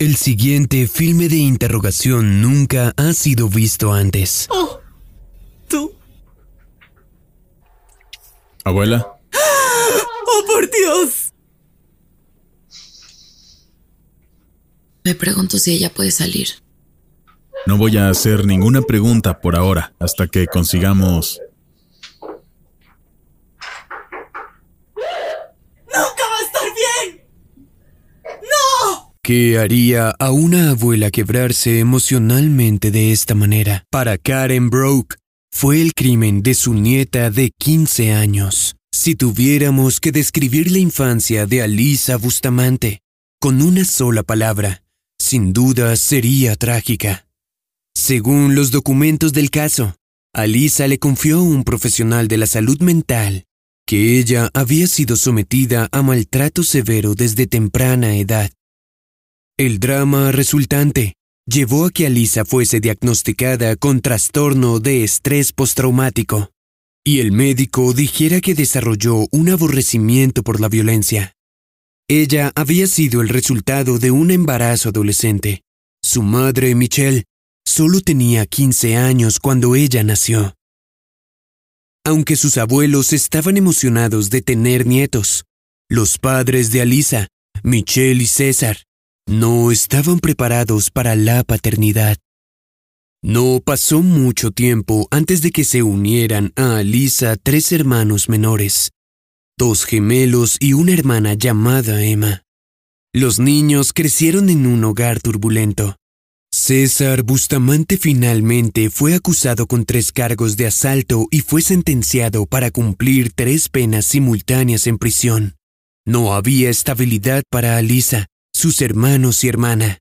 El siguiente filme de interrogación nunca ha sido visto antes. Oh, tú. Abuela, Oh, por Dios. Me pregunto si ella puede salir. no voy a hacer ninguna pregunta por ahora hasta que consigamos... Nunca va a estar bien. No. ¿Qué haría a una abuela quebrarse emocionalmente de esta manera? Para Karen Broke, fue el crimen de su nieta de 15 años. Si tuviéramos que describir la infancia de Alisa Bustamante con una sola palabra, sin duda sería trágica. Según los documentos del caso, Alisa le confió a un profesional de la salud mental que ella había sido sometida a maltrato severo desde temprana edad. El drama resultante llevó a que Alisa fuese diagnosticada con trastorno de estrés postraumático y el médico dijera que desarrolló un aborrecimiento por la violencia. Ella había sido el resultado de un embarazo adolescente. Su madre, Michelle, solo tenía 15 años cuando ella nació. Aunque sus abuelos estaban emocionados de tener nietos, los padres de Alisa, Michelle y César, no estaban preparados para la paternidad. No pasó mucho tiempo antes de que se unieran a Alisa tres hermanos menores, dos gemelos y una hermana llamada Emma. Los niños crecieron en un hogar turbulento. César Bustamante finalmente fue acusado con tres cargos de asalto y fue sentenciado para cumplir tres penas simultáneas en prisión. No había estabilidad para Alisa, sus hermanos y hermana.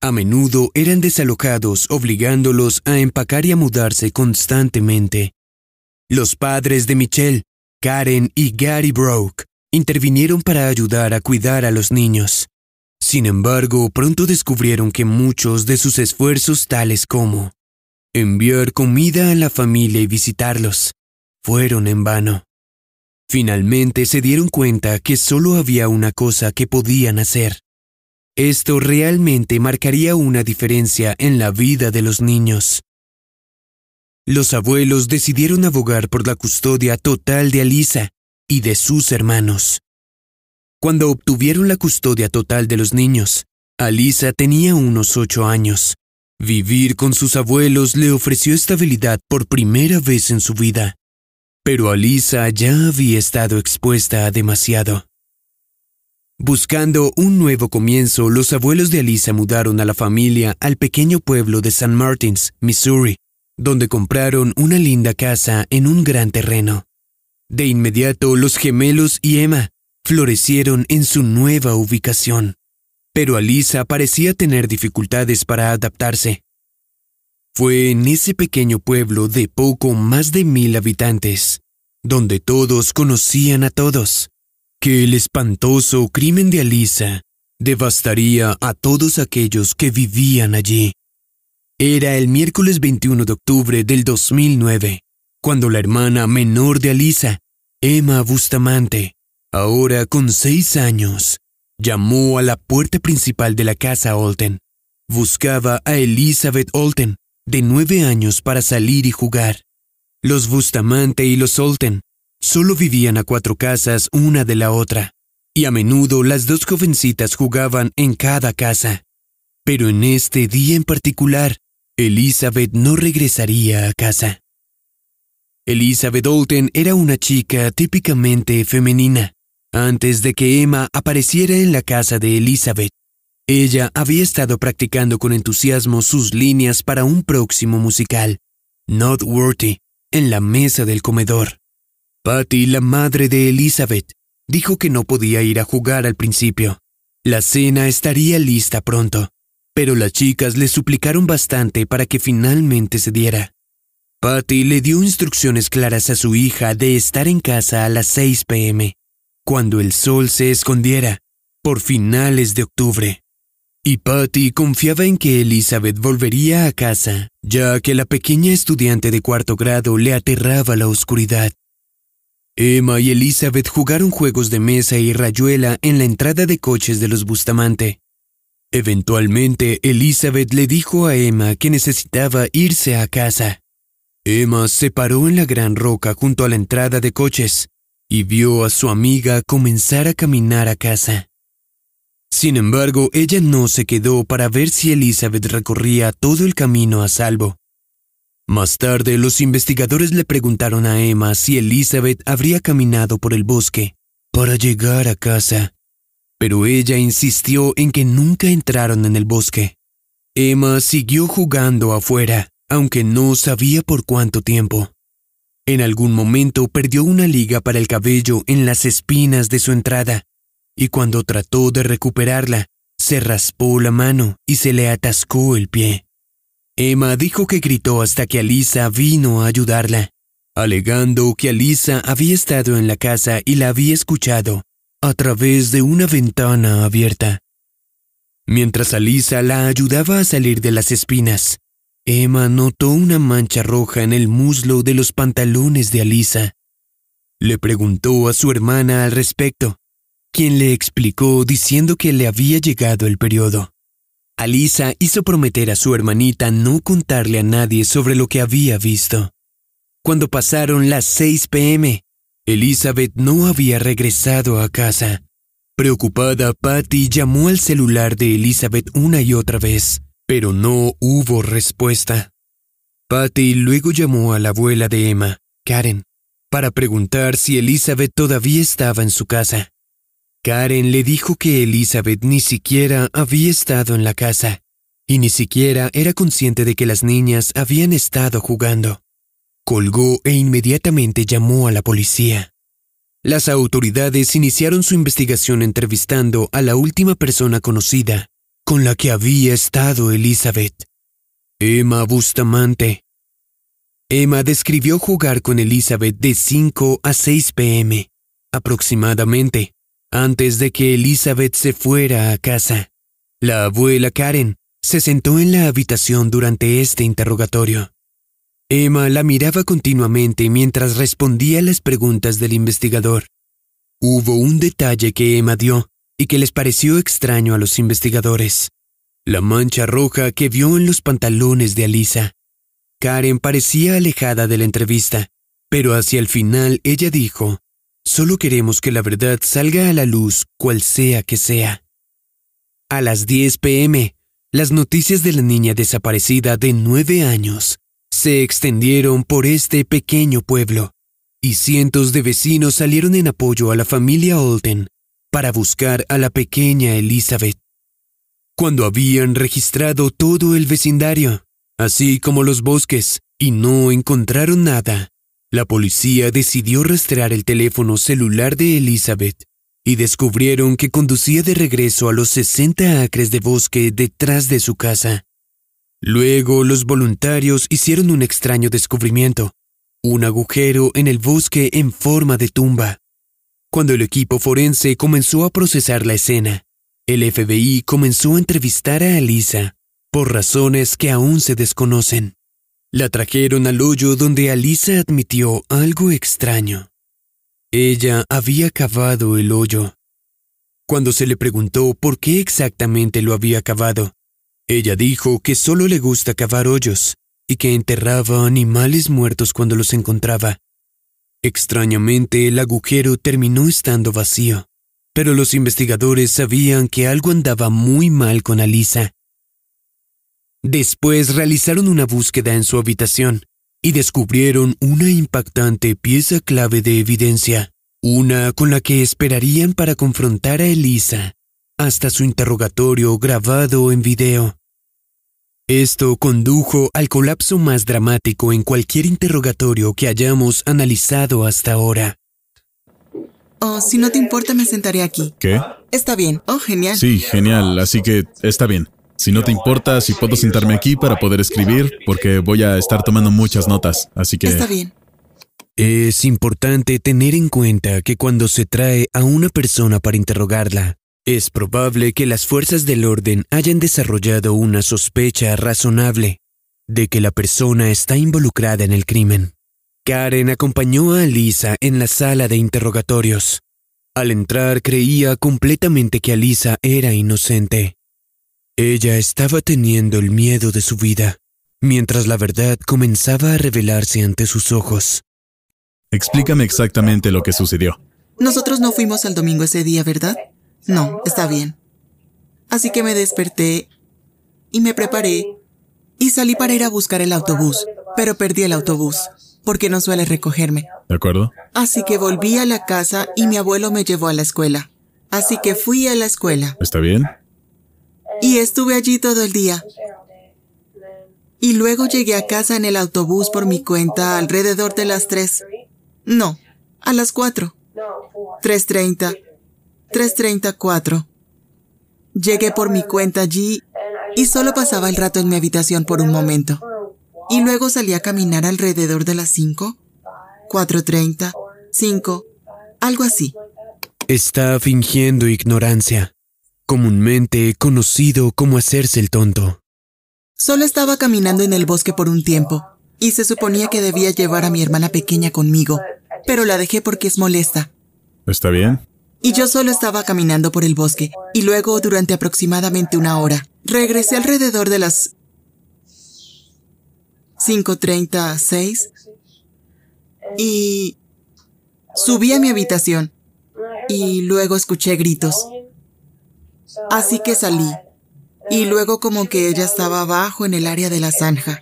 A menudo eran desalojados obligándolos a empacar y a mudarse constantemente. Los padres de Michelle, Karen y Gary Broke intervinieron para ayudar a cuidar a los niños. Sin embargo, pronto descubrieron que muchos de sus esfuerzos tales como enviar comida a la familia y visitarlos fueron en vano. Finalmente se dieron cuenta que solo había una cosa que podían hacer. Esto realmente marcaría una diferencia en la vida de los niños. Los abuelos decidieron abogar por la custodia total de Alisa y de sus hermanos. Cuando obtuvieron la custodia total de los niños, Alisa tenía unos ocho años. Vivir con sus abuelos le ofreció estabilidad por primera vez en su vida. Pero Alisa ya había estado expuesta a demasiado. Buscando un nuevo comienzo, los abuelos de Alisa mudaron a la familia al pequeño pueblo de St. Martins, Missouri, donde compraron una linda casa en un gran terreno. De inmediato, los gemelos y Emma florecieron en su nueva ubicación, pero Alisa parecía tener dificultades para adaptarse. Fue en ese pequeño pueblo de poco más de mil habitantes, donde todos conocían a todos, que el espantoso crimen de Alisa devastaría a todos aquellos que vivían allí. Era el miércoles 21 de octubre del 2009, cuando la hermana menor de Alisa, Emma Bustamante, ahora con seis años, llamó a la puerta principal de la casa Olten. Buscaba a Elizabeth Olten, de nueve años, para salir y jugar. Los Bustamante y los Olten solo vivían a cuatro casas una de la otra, y a menudo las dos jovencitas jugaban en cada casa. Pero en este día en particular, Elizabeth no regresaría a casa. Elizabeth Olten era una chica típicamente femenina. Antes de que Emma apareciera en la casa de Elizabeth, ella había estado practicando con entusiasmo sus líneas para un próximo musical, Not Worthy, en la mesa del comedor. Patty, la madre de Elizabeth, dijo que no podía ir a jugar al principio. La cena estaría lista pronto, pero las chicas le suplicaron bastante para que finalmente se diera. Patty le dio instrucciones claras a su hija de estar en casa a las 6 pm, cuando el sol se escondiera, por finales de octubre. Y Patty confiaba en que Elizabeth volvería a casa, ya que la pequeña estudiante de cuarto grado le aterraba la oscuridad. Emma y Elizabeth jugaron juegos de mesa y rayuela en la entrada de coches de los Bustamante. Eventualmente, Elizabeth le dijo a Emma que necesitaba irse a casa. Emma se paró en la gran roca junto a la entrada de coches y vio a su amiga comenzar a caminar a casa. Sin embargo, ella no se quedó para ver si Elizabeth recorría todo el camino a salvo. Más tarde, los investigadores le preguntaron a Emma si Elizabeth habría caminado por el bosque para llegar a casa, pero ella insistió en que nunca entraron en el bosque. Emma siguió jugando afuera, aunque no sabía por cuánto tiempo. En algún momento perdió una liga para el cabello en las espinas de su entrada, y cuando trató de recuperarla, se raspó la mano y se le atascó el pie. Emma dijo que gritó hasta que Alisa vino a ayudarla, alegando que Alisa había estado en la casa y la había escuchado a través de una ventana abierta. Mientras Alisa la ayudaba a salir de las espinas, Emma notó una mancha roja en el muslo de los pantalones de Alisa. Le preguntó a su hermana al respecto, quien le explicó diciendo que le había llegado el periodo. Alisa hizo prometer a su hermanita no contarle a nadie sobre lo que había visto. Cuando pasaron las 6 pm, Elizabeth no había regresado a casa. Preocupada, Patty llamó al celular de Elizabeth una y otra vez, pero no hubo respuesta. Patty luego llamó a la abuela de Emma, Karen, para preguntar si Elizabeth todavía estaba en su casa. Karen le dijo que Elizabeth ni siquiera había estado en la casa y ni siquiera era consciente de que las niñas habían estado jugando. Colgó e inmediatamente llamó a la policía. Las autoridades iniciaron su investigación entrevistando a la última persona conocida con la que había estado Elizabeth, Emma Bustamante. Emma describió jugar con Elizabeth de 5 a 6 pm, aproximadamente, antes de que Elizabeth se fuera a casa, la abuela Karen se sentó en la habitación durante este interrogatorio. Emma la miraba continuamente mientras respondía las preguntas del investigador. Hubo un detalle que Emma dio y que les pareció extraño a los investigadores. La mancha roja que vio en los pantalones de Alisa. Karen parecía alejada de la entrevista, pero hacia el final ella dijo, Solo queremos que la verdad salga a la luz, cual sea que sea. A las 10 pm, las noticias de la niña desaparecida de nueve años se extendieron por este pequeño pueblo, y cientos de vecinos salieron en apoyo a la familia Olten para buscar a la pequeña Elizabeth. Cuando habían registrado todo el vecindario, así como los bosques, y no encontraron nada, la policía decidió rastrear el teléfono celular de Elizabeth y descubrieron que conducía de regreso a los 60 acres de bosque detrás de su casa. Luego los voluntarios hicieron un extraño descubrimiento, un agujero en el bosque en forma de tumba. Cuando el equipo forense comenzó a procesar la escena, el FBI comenzó a entrevistar a Alisa por razones que aún se desconocen. La trajeron al hoyo donde Alisa admitió algo extraño. Ella había cavado el hoyo. Cuando se le preguntó por qué exactamente lo había cavado, ella dijo que solo le gusta cavar hoyos y que enterraba animales muertos cuando los encontraba. Extrañamente, el agujero terminó estando vacío, pero los investigadores sabían que algo andaba muy mal con Alisa Después realizaron una búsqueda en su habitación y descubrieron una impactante pieza clave de evidencia, una con la que esperarían para confrontar a Elisa hasta su interrogatorio grabado en video. Esto condujo al colapso más dramático en cualquier interrogatorio que hayamos analizado hasta ahora. Oh, si no te importa, me sentaré aquí. ¿Qué? Está bien. Oh, genial. Sí, genial, así que está bien. Si no te importa, si puedo sentarme aquí para poder escribir, porque voy a estar tomando muchas notas, así que... Está bien. Es importante tener en cuenta que cuando se trae a una persona para interrogarla, es probable que las fuerzas del orden hayan desarrollado una sospecha razonable de que la persona está involucrada en el crimen. Karen acompañó a Alisa en la sala de interrogatorios. Al entrar creía completamente que Alisa era inocente. Ella estaba teniendo el miedo de su vida, mientras la verdad comenzaba a revelarse ante sus ojos. Explícame exactamente lo que sucedió. Nosotros no fuimos al domingo ese día, ¿verdad? No, está bien. Así que me desperté y me preparé y salí para ir a buscar el autobús, pero perdí el autobús porque no suele recogerme. ¿De acuerdo? Así que volví a la casa y mi abuelo me llevó a la escuela. Así que fui a la escuela ¿Está bien? Y estuve allí todo el día. Y luego llegué a casa en el autobús por mi cuenta alrededor de las 3. No, a las 4. 3.30. 3.34. Llegué por mi cuenta allí y solo pasaba el rato en mi habitación por un momento. Y luego salí a caminar alrededor de las 5, 4.30, 5, algo así. Está fingiendo ignorancia, comúnmente conocido como hacerse el tonto. Solo estaba caminando en el bosque por un tiempo, y se suponía que debía llevar a mi hermana pequeña conmigo, pero la dejé porque es molesta. ¿Está bien? Y yo solo estaba caminando por el bosque, y luego durante aproximadamente una hora, regresé alrededor de las 5.36 y subí a mi habitación y luego escuché gritos. Así que salí y luego como que ella estaba abajo en el área de la zanja.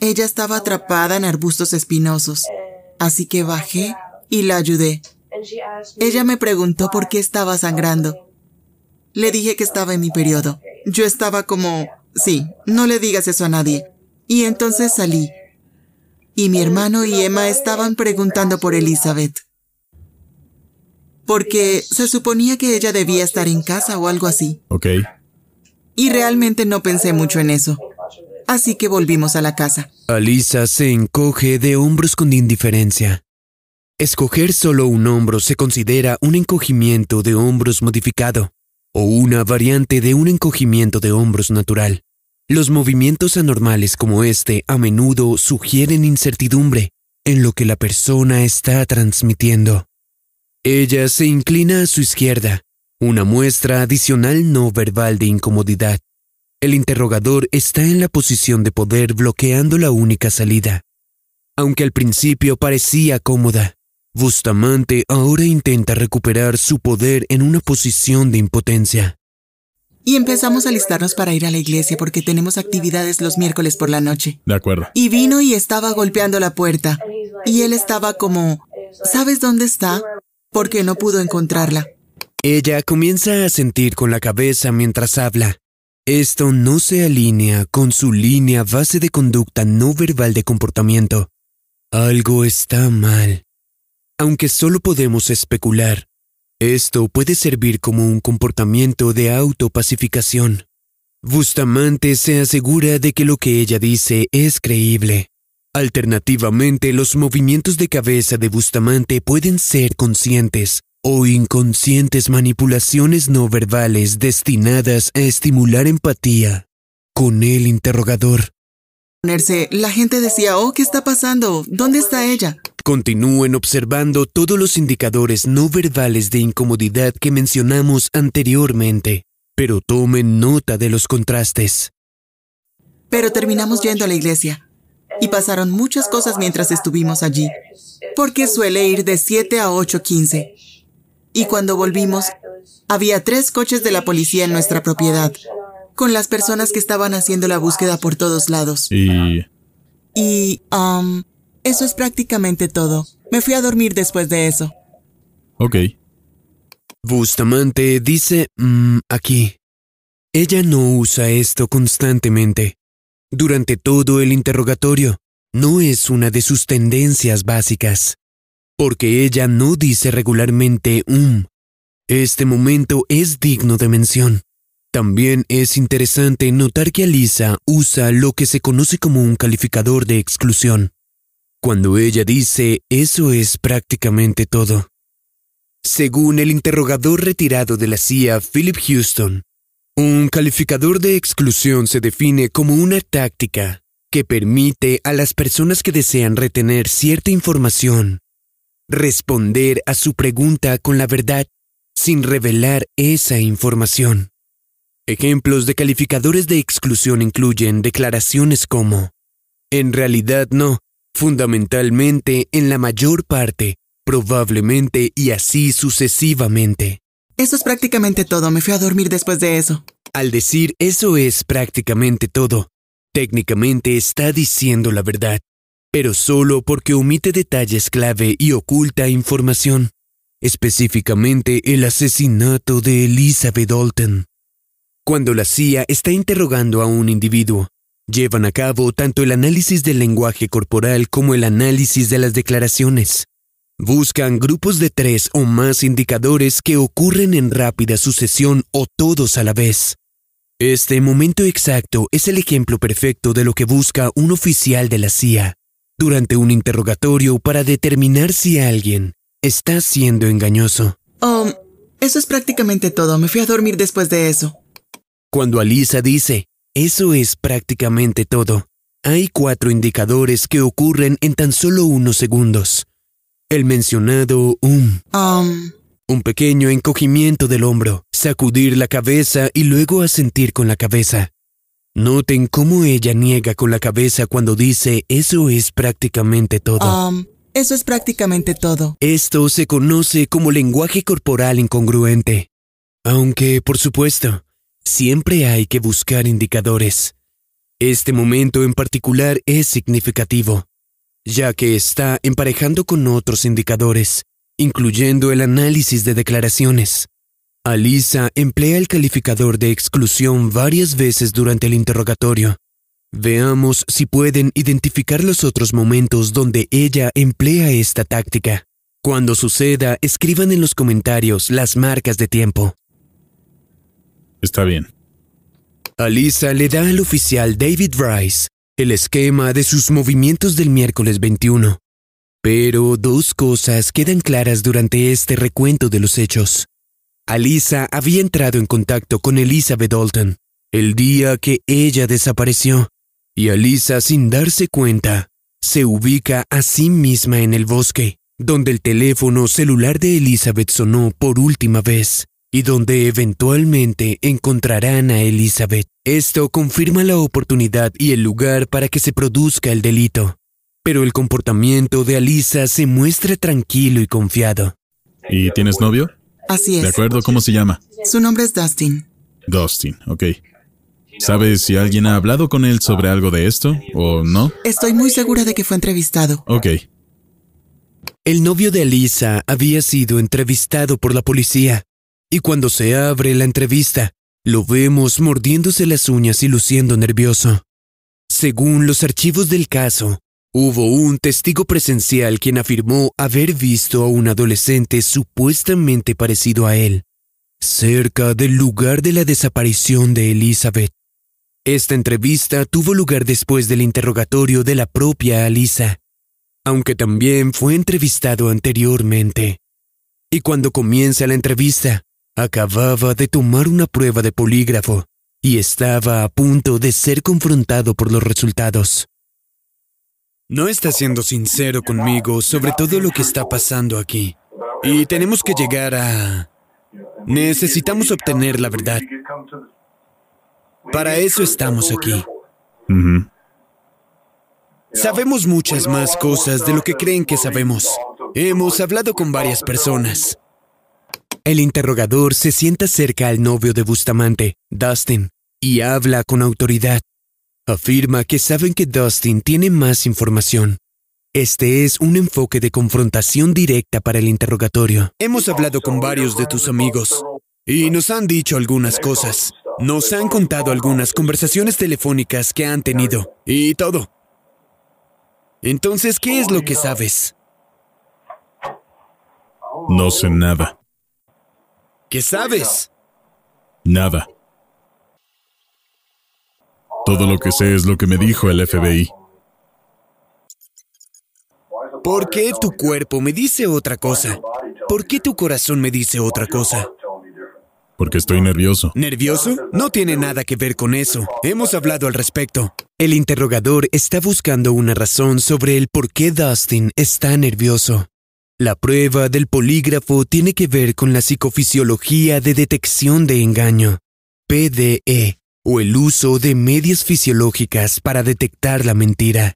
Ella estaba atrapada en arbustos espinosos, así que bajé y la ayudé. Ella me preguntó por qué estaba sangrando. Le dije que estaba en mi periodo. Yo estaba como, sí, no le digas eso a nadie. Y entonces salí. Y mi hermano y Emma estaban preguntando por Elizabeth. Porque se suponía que ella debía estar en casa o algo así. Ok. Y realmente no pensé mucho en eso. Así que volvimos a la casa. Alisa se encoge de hombros con indiferencia. Escoger solo un hombro se considera un encogimiento de hombros modificado o una variante de un encogimiento de hombros natural. Los movimientos anormales como este a menudo sugieren incertidumbre en lo que la persona está transmitiendo. Ella se inclina a su izquierda, una muestra adicional no verbal de incomodidad. El interrogador está en la posición de poder bloqueando la única salida. Aunque al principio parecía cómoda, Bustamante ahora intenta recuperar su poder en una posición de impotencia. Y empezamos a listarnos para ir a la iglesia porque tenemos actividades los miércoles por la noche. De acuerdo. Y vino y estaba golpeando la puerta. Y él estaba como, ¿sabes dónde está? Porque no pudo encontrarla. Ella comienza a sentir con la cabeza mientras habla. Esto no se alinea con su línea base de conducta no verbal de comportamiento. Algo está mal. Aunque solo podemos especular, esto puede servir como un comportamiento de autopacificación. Bustamante se asegura de que lo que ella dice es creíble. Alternativamente, los movimientos de cabeza de Bustamante pueden ser conscientes o inconscientes manipulaciones no verbales destinadas a estimular empatía con el interrogador. La gente decía, oh, ¿qué está pasando? ¿Dónde está ella? Continúen observando todos los indicadores no verbales de incomodidad que mencionamos anteriormente, pero tomen nota de los contrastes. Pero terminamos yendo a la iglesia. Y pasaron muchas cosas mientras estuvimos allí. Porque suele ir de 7 a 8.15. Y cuando volvimos, había tres coches de la policía en nuestra propiedad, con las personas que estaban haciendo la búsqueda por todos lados. Y... Y, um, eso es prácticamente todo. Me fui a dormir después de eso. Ok. Bustamante dice, "Mm, aquí. Ella no usa esto constantemente. Durante todo el interrogatorio, no es una de sus tendencias básicas. Porque ella no dice regularmente um. Este momento es digno de mención. También es interesante notar que Alisa usa lo que se conoce como un calificador de exclusión. Cuando ella dice eso es prácticamente todo. Según el interrogador retirado de la CIA, Philip Houston, un calificador de exclusión se define como una táctica que permite a las personas que desean retener cierta información responder a su pregunta con la verdad sin revelar esa información. Ejemplos de calificadores de exclusión incluyen declaraciones como en realidad no, fundamentalmente, en la mayor parte, probablemente y así sucesivamente. Eso es prácticamente todo. Me fui a dormir después de eso. Al decir eso es prácticamente todo, técnicamente está diciendo la verdad, pero solo porque omite detalles clave y oculta información, específicamente el asesinato de Elizabeth Dalton. Cuando la CIA está interrogando a un individuo, llevan a cabo tanto el análisis del lenguaje corporal como el análisis de las declaraciones. Buscan grupos de tres o más indicadores que ocurren en rápida sucesión o todos a la vez. Este momento exacto es el ejemplo perfecto de lo que busca un oficial de la CIA durante un interrogatorio para determinar si alguien está siendo engañoso. Oh, eso es prácticamente todo. Me fui a dormir después de eso. Cuando Alisa dice, eso es prácticamente todo, hay cuatro indicadores que ocurren en tan solo unos segundos. El mencionado um, Um, un pequeño encogimiento del hombro, sacudir la cabeza y luego asentir con la cabeza. Noten cómo ella niega con la cabeza cuando dice eso es prácticamente todo. um, eso es prácticamente todo. Esto se conoce como lenguaje corporal incongruente. Aunque, por supuesto, siempre hay que buscar indicadores. Este momento en particular es significativo, ya que está emparejando con otros indicadores, incluyendo el análisis de declaraciones. Alisa emplea el calificador de exclusión varias veces durante el interrogatorio. Veamos si pueden identificar los otros momentos donde ella emplea esta táctica. Cuando suceda, escriban en los comentarios las marcas de tiempo. Está bien. Alisa le da al oficial David Rice el esquema de sus movimientos del miércoles 21. Pero dos cosas quedan claras durante este recuento de los hechos. Alisa había entrado en contacto con Elizabeth Dalton el día que ella desapareció, y Alisa, sin darse cuenta, se ubica a sí misma en el bosque, donde el teléfono celular de Elizabeth sonó por última vez y donde eventualmente encontrarán a Elizabeth. Esto confirma la oportunidad y el lugar para que se produzca el delito. Pero el comportamiento de Alisa se muestra tranquilo y confiado. ¿Y tienes novio? Así De es. acuerdo, ¿cómo se llama? Su nombre es Dustin. Dustin, ok. ¿Sabes si alguien ha hablado con él sobre algo de esto o no? Estoy muy segura de que fue entrevistado. Ok. El novio de Alisa había sido entrevistado por la policía, y cuando se abre la entrevista, lo vemos mordiéndose las uñas y luciendo nervioso. Según los archivos del caso, hubo un testigo presencial quien afirmó haber visto a un adolescente supuestamente parecido a él, cerca del lugar de la desaparición de Elizabeth. Esta entrevista tuvo lugar después del interrogatorio de la propia Alisa, aunque también fue entrevistado anteriormente. Y cuando comienza la entrevista, acababa de tomar una prueba de polígrafo y estaba a punto de ser confrontado por los resultados. No está siendo sincero conmigo sobre todo lo que está pasando aquí. Y tenemos que llegar a... Necesitamos obtener la verdad. Para eso estamos aquí. Sabemos muchas más cosas de lo que creen que sabemos. Hemos hablado con varias personas. El interrogador se sienta cerca al novio de Bustamante, Dustin, y habla con autoridad. Afirma que saben que Dustin tiene más información. Este es un enfoque de confrontación directa para el interrogatorio. Hemos hablado con varios de tus amigos y nos han dicho algunas cosas. Nos han contado algunas conversaciones telefónicas que han tenido y todo. Entonces, ¿qué es lo que sabes? No sé nada. ¿Qué sabes? Nada. Todo lo que sé es lo que me dijo el FBI. ¿Por qué tu cuerpo me dice otra cosa? ¿Por qué tu corazón me dice otra cosa? Porque estoy nervioso. ¿Nervioso? No tiene nada que ver con eso. Hemos hablado al respecto. El interrogador está buscando una razón sobre el por qué Dustin está nervioso. La prueba del polígrafo tiene que ver con la psicofisiología de detección de engaño. PDE, o el uso de medias fisiológicas para detectar la mentira.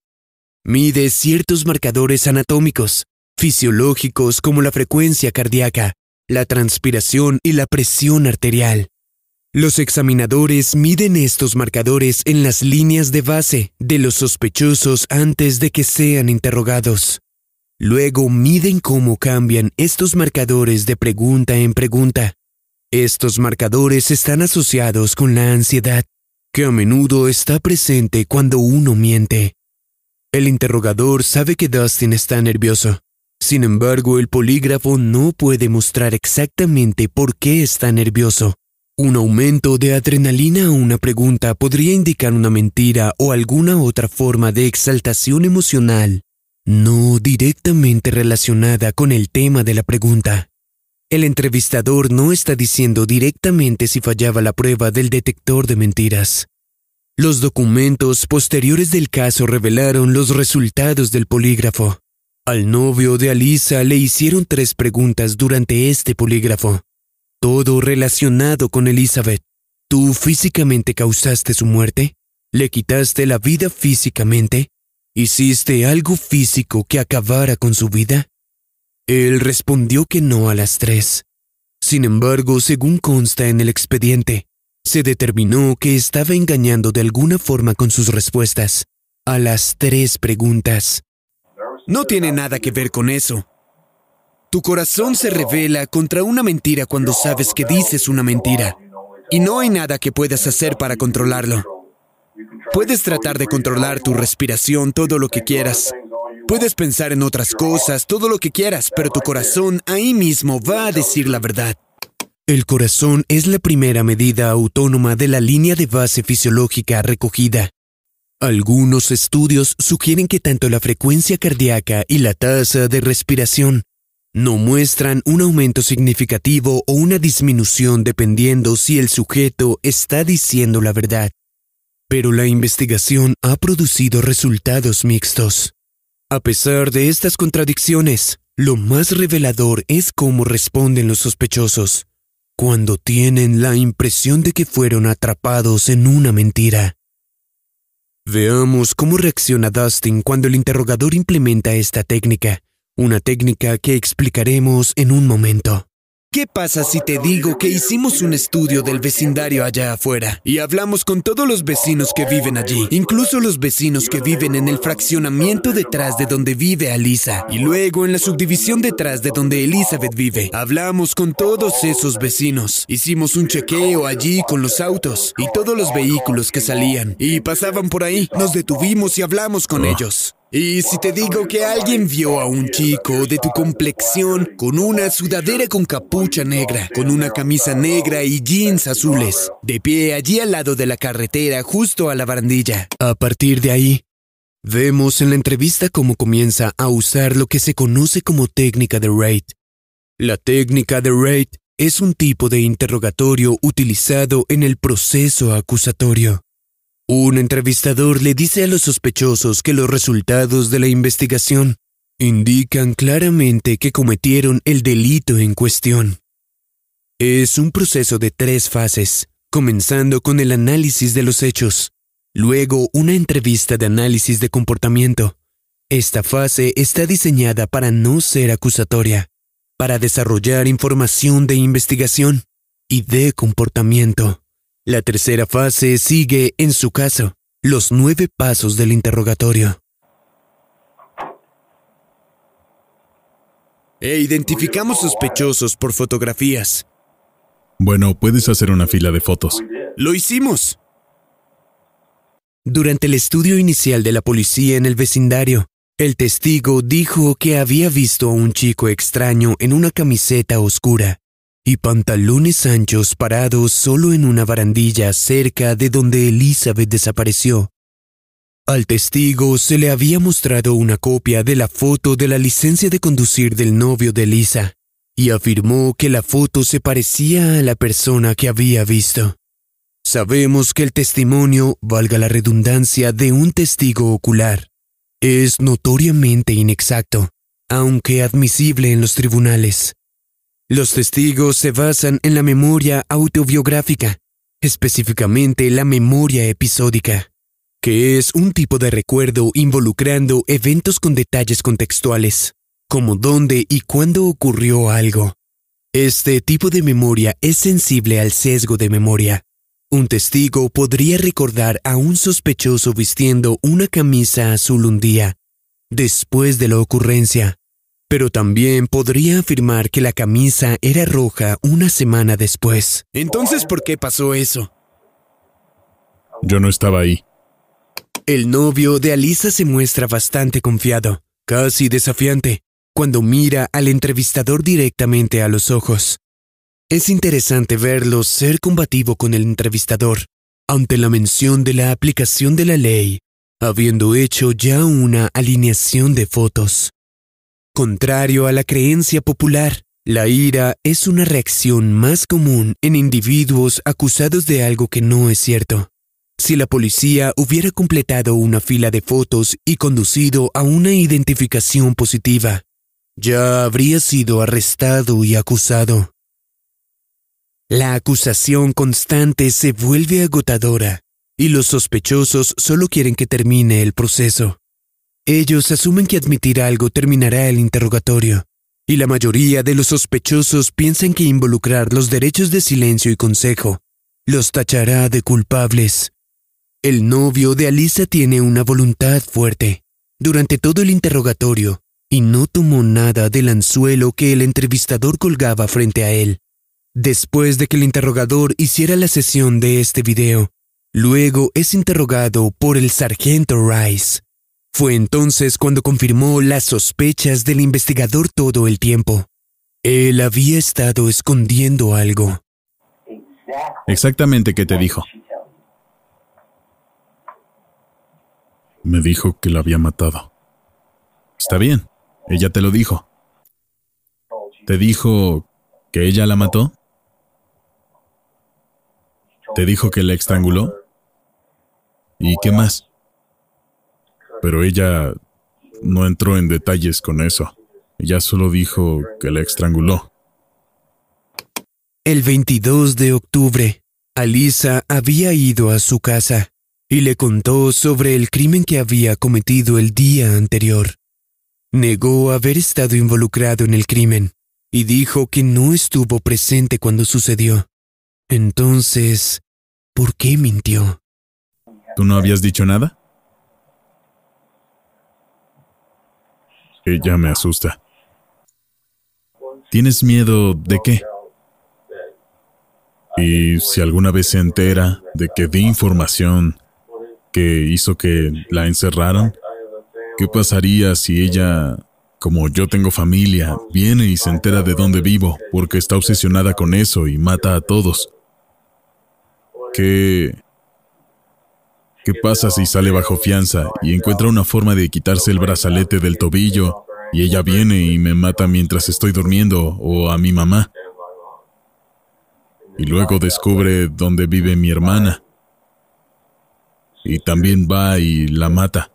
Mide ciertos marcadores anatómicos, fisiológicos como la frecuencia cardíaca, la transpiración y la presión arterial. Los examinadores miden estos marcadores en las líneas de base de los sospechosos antes de que sean interrogados. Luego miden cómo cambian estos marcadores de pregunta en pregunta. Estos marcadores están asociados con la ansiedad, que a menudo está presente cuando uno miente. El interrogador sabe que Dustin está nervioso. Sin embargo, el polígrafo no puede mostrar exactamente por qué está nervioso. Un aumento de adrenalina a una pregunta podría indicar una mentira o alguna otra forma de exaltación emocional, no directamente relacionada con el tema de la pregunta. El entrevistador no está diciendo directamente si fallaba la prueba del detector de mentiras. Los documentos posteriores del caso revelaron los resultados del polígrafo. Al novio de Alisa le hicieron tres preguntas durante este polígrafo todo relacionado con Elizabeth. ¿Tú físicamente causaste su muerte? ¿Le quitaste la vida físicamente? ¿Hiciste algo físico que acabara con su vida? Él respondió que no a las tres. Sin embargo, según consta en el expediente, se determinó que estaba engañando de alguna forma con sus respuestas a las tres preguntas. No tiene nada que ver con eso. Tu corazón se revela contra una mentira cuando sabes que dices una mentira, y no hay nada que puedas hacer para controlarlo. Puedes tratar de controlar tu respiración todo lo que quieras. Puedes pensar en otras cosas, todo lo que quieras, pero tu corazón ahí mismo va a decir la verdad. El corazón es la primera medida autónoma de la línea de base fisiológica recogida. Algunos estudios sugieren que tanto la frecuencia cardíaca y la tasa de respiración no muestran un aumento significativo o una disminución dependiendo si el sujeto está diciendo la verdad. Pero la investigación ha producido resultados mixtos. A pesar de estas contradicciones, lo más revelador es cómo responden los sospechosos cuando tienen la impresión de que fueron atrapados en una mentira. Veamos cómo reacciona Dustin cuando el interrogador implementa esta técnica una técnica que explicaremos en un momento. ¿Qué pasa si te digo que hicimos un estudio del vecindario allá afuera y hablamos con todos los vecinos que viven allí, incluso los vecinos que viven en el fraccionamiento detrás de donde vive Alisa y luego en la subdivisión detrás de donde Elizabeth vive? Hablamos con todos esos vecinos, hicimos un chequeo allí con los autos y todos los vehículos que salían y pasaban por ahí, nos detuvimos y hablamos con ellos. Y si te digo que alguien vio a un chico de tu complexión con una sudadera con capucha negra, con una camisa negra y jeans azules, de pie allí al lado de la carretera, justo a la barandilla. A partir de ahí, vemos en la entrevista cómo comienza a usar lo que se conoce como técnica de rate. La técnica de rate es un tipo de interrogatorio utilizado en el proceso acusatorio. Un entrevistador le dice a los sospechosos que los resultados de la investigación indican claramente que cometieron el delito en cuestión. Es un proceso de tres fases, comenzando con el análisis de los hechos, luego una entrevista de análisis de comportamiento. Esta fase está diseñada para no ser acusatoria, para desarrollar información de investigación y de comportamiento. La tercera fase sigue, en su caso, los nueve pasos del interrogatorio. E identificamos sospechosos por fotografías. Bueno, puedes hacer una fila de fotos. Lo hicimos. Durante el estudio inicial de la policía en el vecindario, el testigo dijo que había visto a un chico extraño en una camiseta oscura y pantalones anchos parados solo en una barandilla cerca de donde Elizabeth desapareció. Al testigo se le había mostrado una copia de la foto de la licencia de conducir del novio de Elisa, y afirmó que la foto se parecía a la persona que había visto. Sabemos que el testimonio, valga la redundancia, de un testigo ocular, es notoriamente inexacto, aunque admisible en los tribunales. Los testigos se basan en la memoria autobiográfica, específicamente la memoria episódica, que es un tipo de recuerdo involucrando eventos con detalles contextuales, como dónde y cuándo ocurrió algo. Este tipo de memoria es sensible al sesgo de memoria. Un testigo podría recordar a un sospechoso vistiendo una camisa azul un día, después de la ocurrencia, pero también podría afirmar que la camisa era roja una semana después. Entonces, ¿por qué pasó eso? Yo no estaba ahí. El novio de Alisa se muestra bastante confiado, casi desafiante, cuando mira al entrevistador directamente a los ojos. Es interesante verlo ser combativo con el entrevistador ante la mención de la aplicación de la ley, habiendo hecho ya una alineación de fotos. Contrario a la creencia popular, la ira es una reacción más común en individuos acusados de algo que no es cierto. Si la policía hubiera completado una fila de fotos y conducido a una identificación positiva, ya habría sido arrestado y acusado. La acusación constante se vuelve agotadora y los sospechosos solo quieren que termine el proceso. Ellos asumen que admitir algo terminará el interrogatorio, y la mayoría de los sospechosos piensan que involucrar los derechos de silencio y consejo los tachará de culpables. El novio de Alisa tiene una voluntad fuerte durante todo el interrogatorio y no tomó nada del anzuelo que el entrevistador colgaba frente a él. Después de que el interrogador hiciera la sesión de este video, luego es interrogado por el sargento Rice. Fue entonces cuando confirmó las sospechas del investigador todo el tiempo. Él había estado escondiendo algo. Exactamente qué te dijo. Me dijo que la había matado. Está bien, ella te lo dijo. ¿Te dijo que ella la mató? ¿Te dijo que la estranguló? ¿Y qué más? Pero ella no entró en detalles con eso. Ella solo dijo que la estranguló. El 22 de octubre, Alisa había ido a su casa y le contó sobre el crimen que había cometido el día anterior. Negó haber estado involucrado en el crimen y dijo que no estuvo presente cuando sucedió. Entonces, ¿por qué mintió? ¿Tú no habías dicho nada? Ella me asusta. ¿Tienes miedo de qué? Y si alguna vez se entera de que di información que hizo que la encerraran, ¿qué pasaría si ella, como yo tengo familia, viene y se entera de dónde vivo porque está obsesionada con eso y mata a todos? ¿Qué, ¿Qué pasa si sale bajo fianza y encuentra una forma de quitarse el brazalete del tobillo y ella viene y me mata mientras estoy durmiendo o a mi mamá? Y luego descubre dónde vive mi hermana. Y también va y la mata.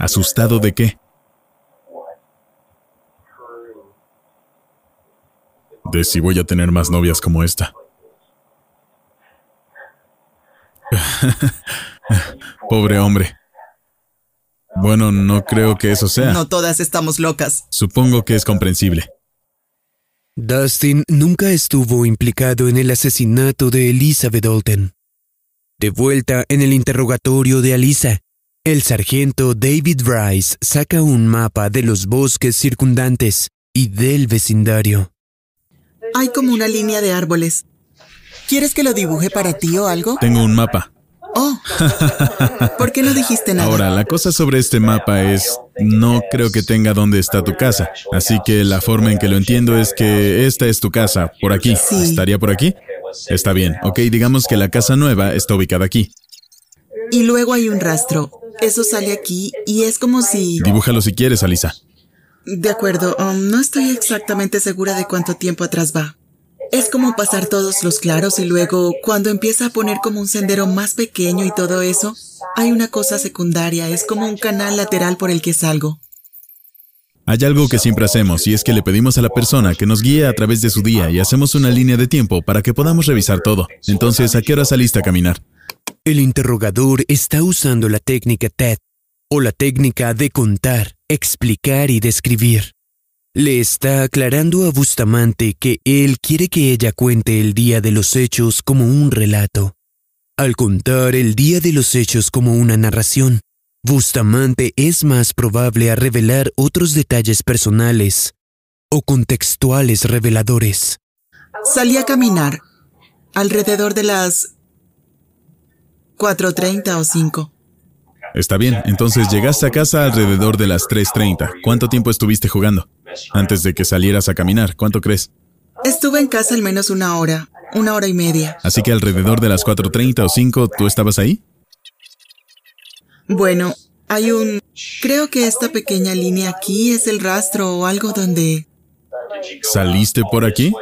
¿Asustado de qué? De si voy a tener más novias como esta. Pobre hombre. Bueno, no creo que eso sea. No todas estamos locas. Supongo que es comprensible. Dustin nunca estuvo implicado en el asesinato de Elizabeth Dalton. De vuelta en el interrogatorio de Alisa, el sargento David Rice saca un mapa de los bosques circundantes y del vecindario. Hay como una línea de árboles. ¿Quieres que lo dibuje para ti o algo? Tengo un mapa. Oh. ¿Por qué no dijiste nada? Ahora, la cosa sobre este mapa es, no creo que tenga dónde está tu casa. Así que la forma en que lo entiendo es que esta es tu casa, por aquí. ¿Estaría por aquí? Está bien. Ok, digamos que la casa nueva está ubicada aquí. Y luego hay un rastro. Eso sale aquí y es como si... Dibújalo si quieres, Alisa. De acuerdo, um, no estoy exactamente segura de cuánto tiempo atrás va. Es como pasar todos los claros y luego, cuando empieza a poner como un sendero más pequeño y todo eso, hay una cosa secundaria, es como un canal lateral por el que salgo. Hay algo que siempre hacemos y es que le pedimos a la persona que nos guíe a través de su día y hacemos una línea de tiempo para que podamos revisar todo. Entonces, ¿a qué hora saliste a caminar? El interrogador está usando la técnica TED o la técnica de contar, explicar y describir. Le está aclarando a Bustamante que él quiere que ella cuente el día de los hechos como un relato. Al contar el día de los hechos como una narración, Bustamante es más probable a revelar otros detalles personales o contextuales reveladores. Salí a caminar alrededor de las 4.30 o 5. Está bien, entonces llegaste a casa alrededor de las 3.30. ¿Cuánto tiempo estuviste jugando? Antes de que salieras a caminar, ¿cuánto crees? Estuve en casa al menos una hora, una hora y media. Así que alrededor de las 4.30 o 5, ¿tú estabas ahí? Bueno, hay un... Creo que esta pequeña línea aquí es el rastro o algo donde... ¿Saliste por aquí?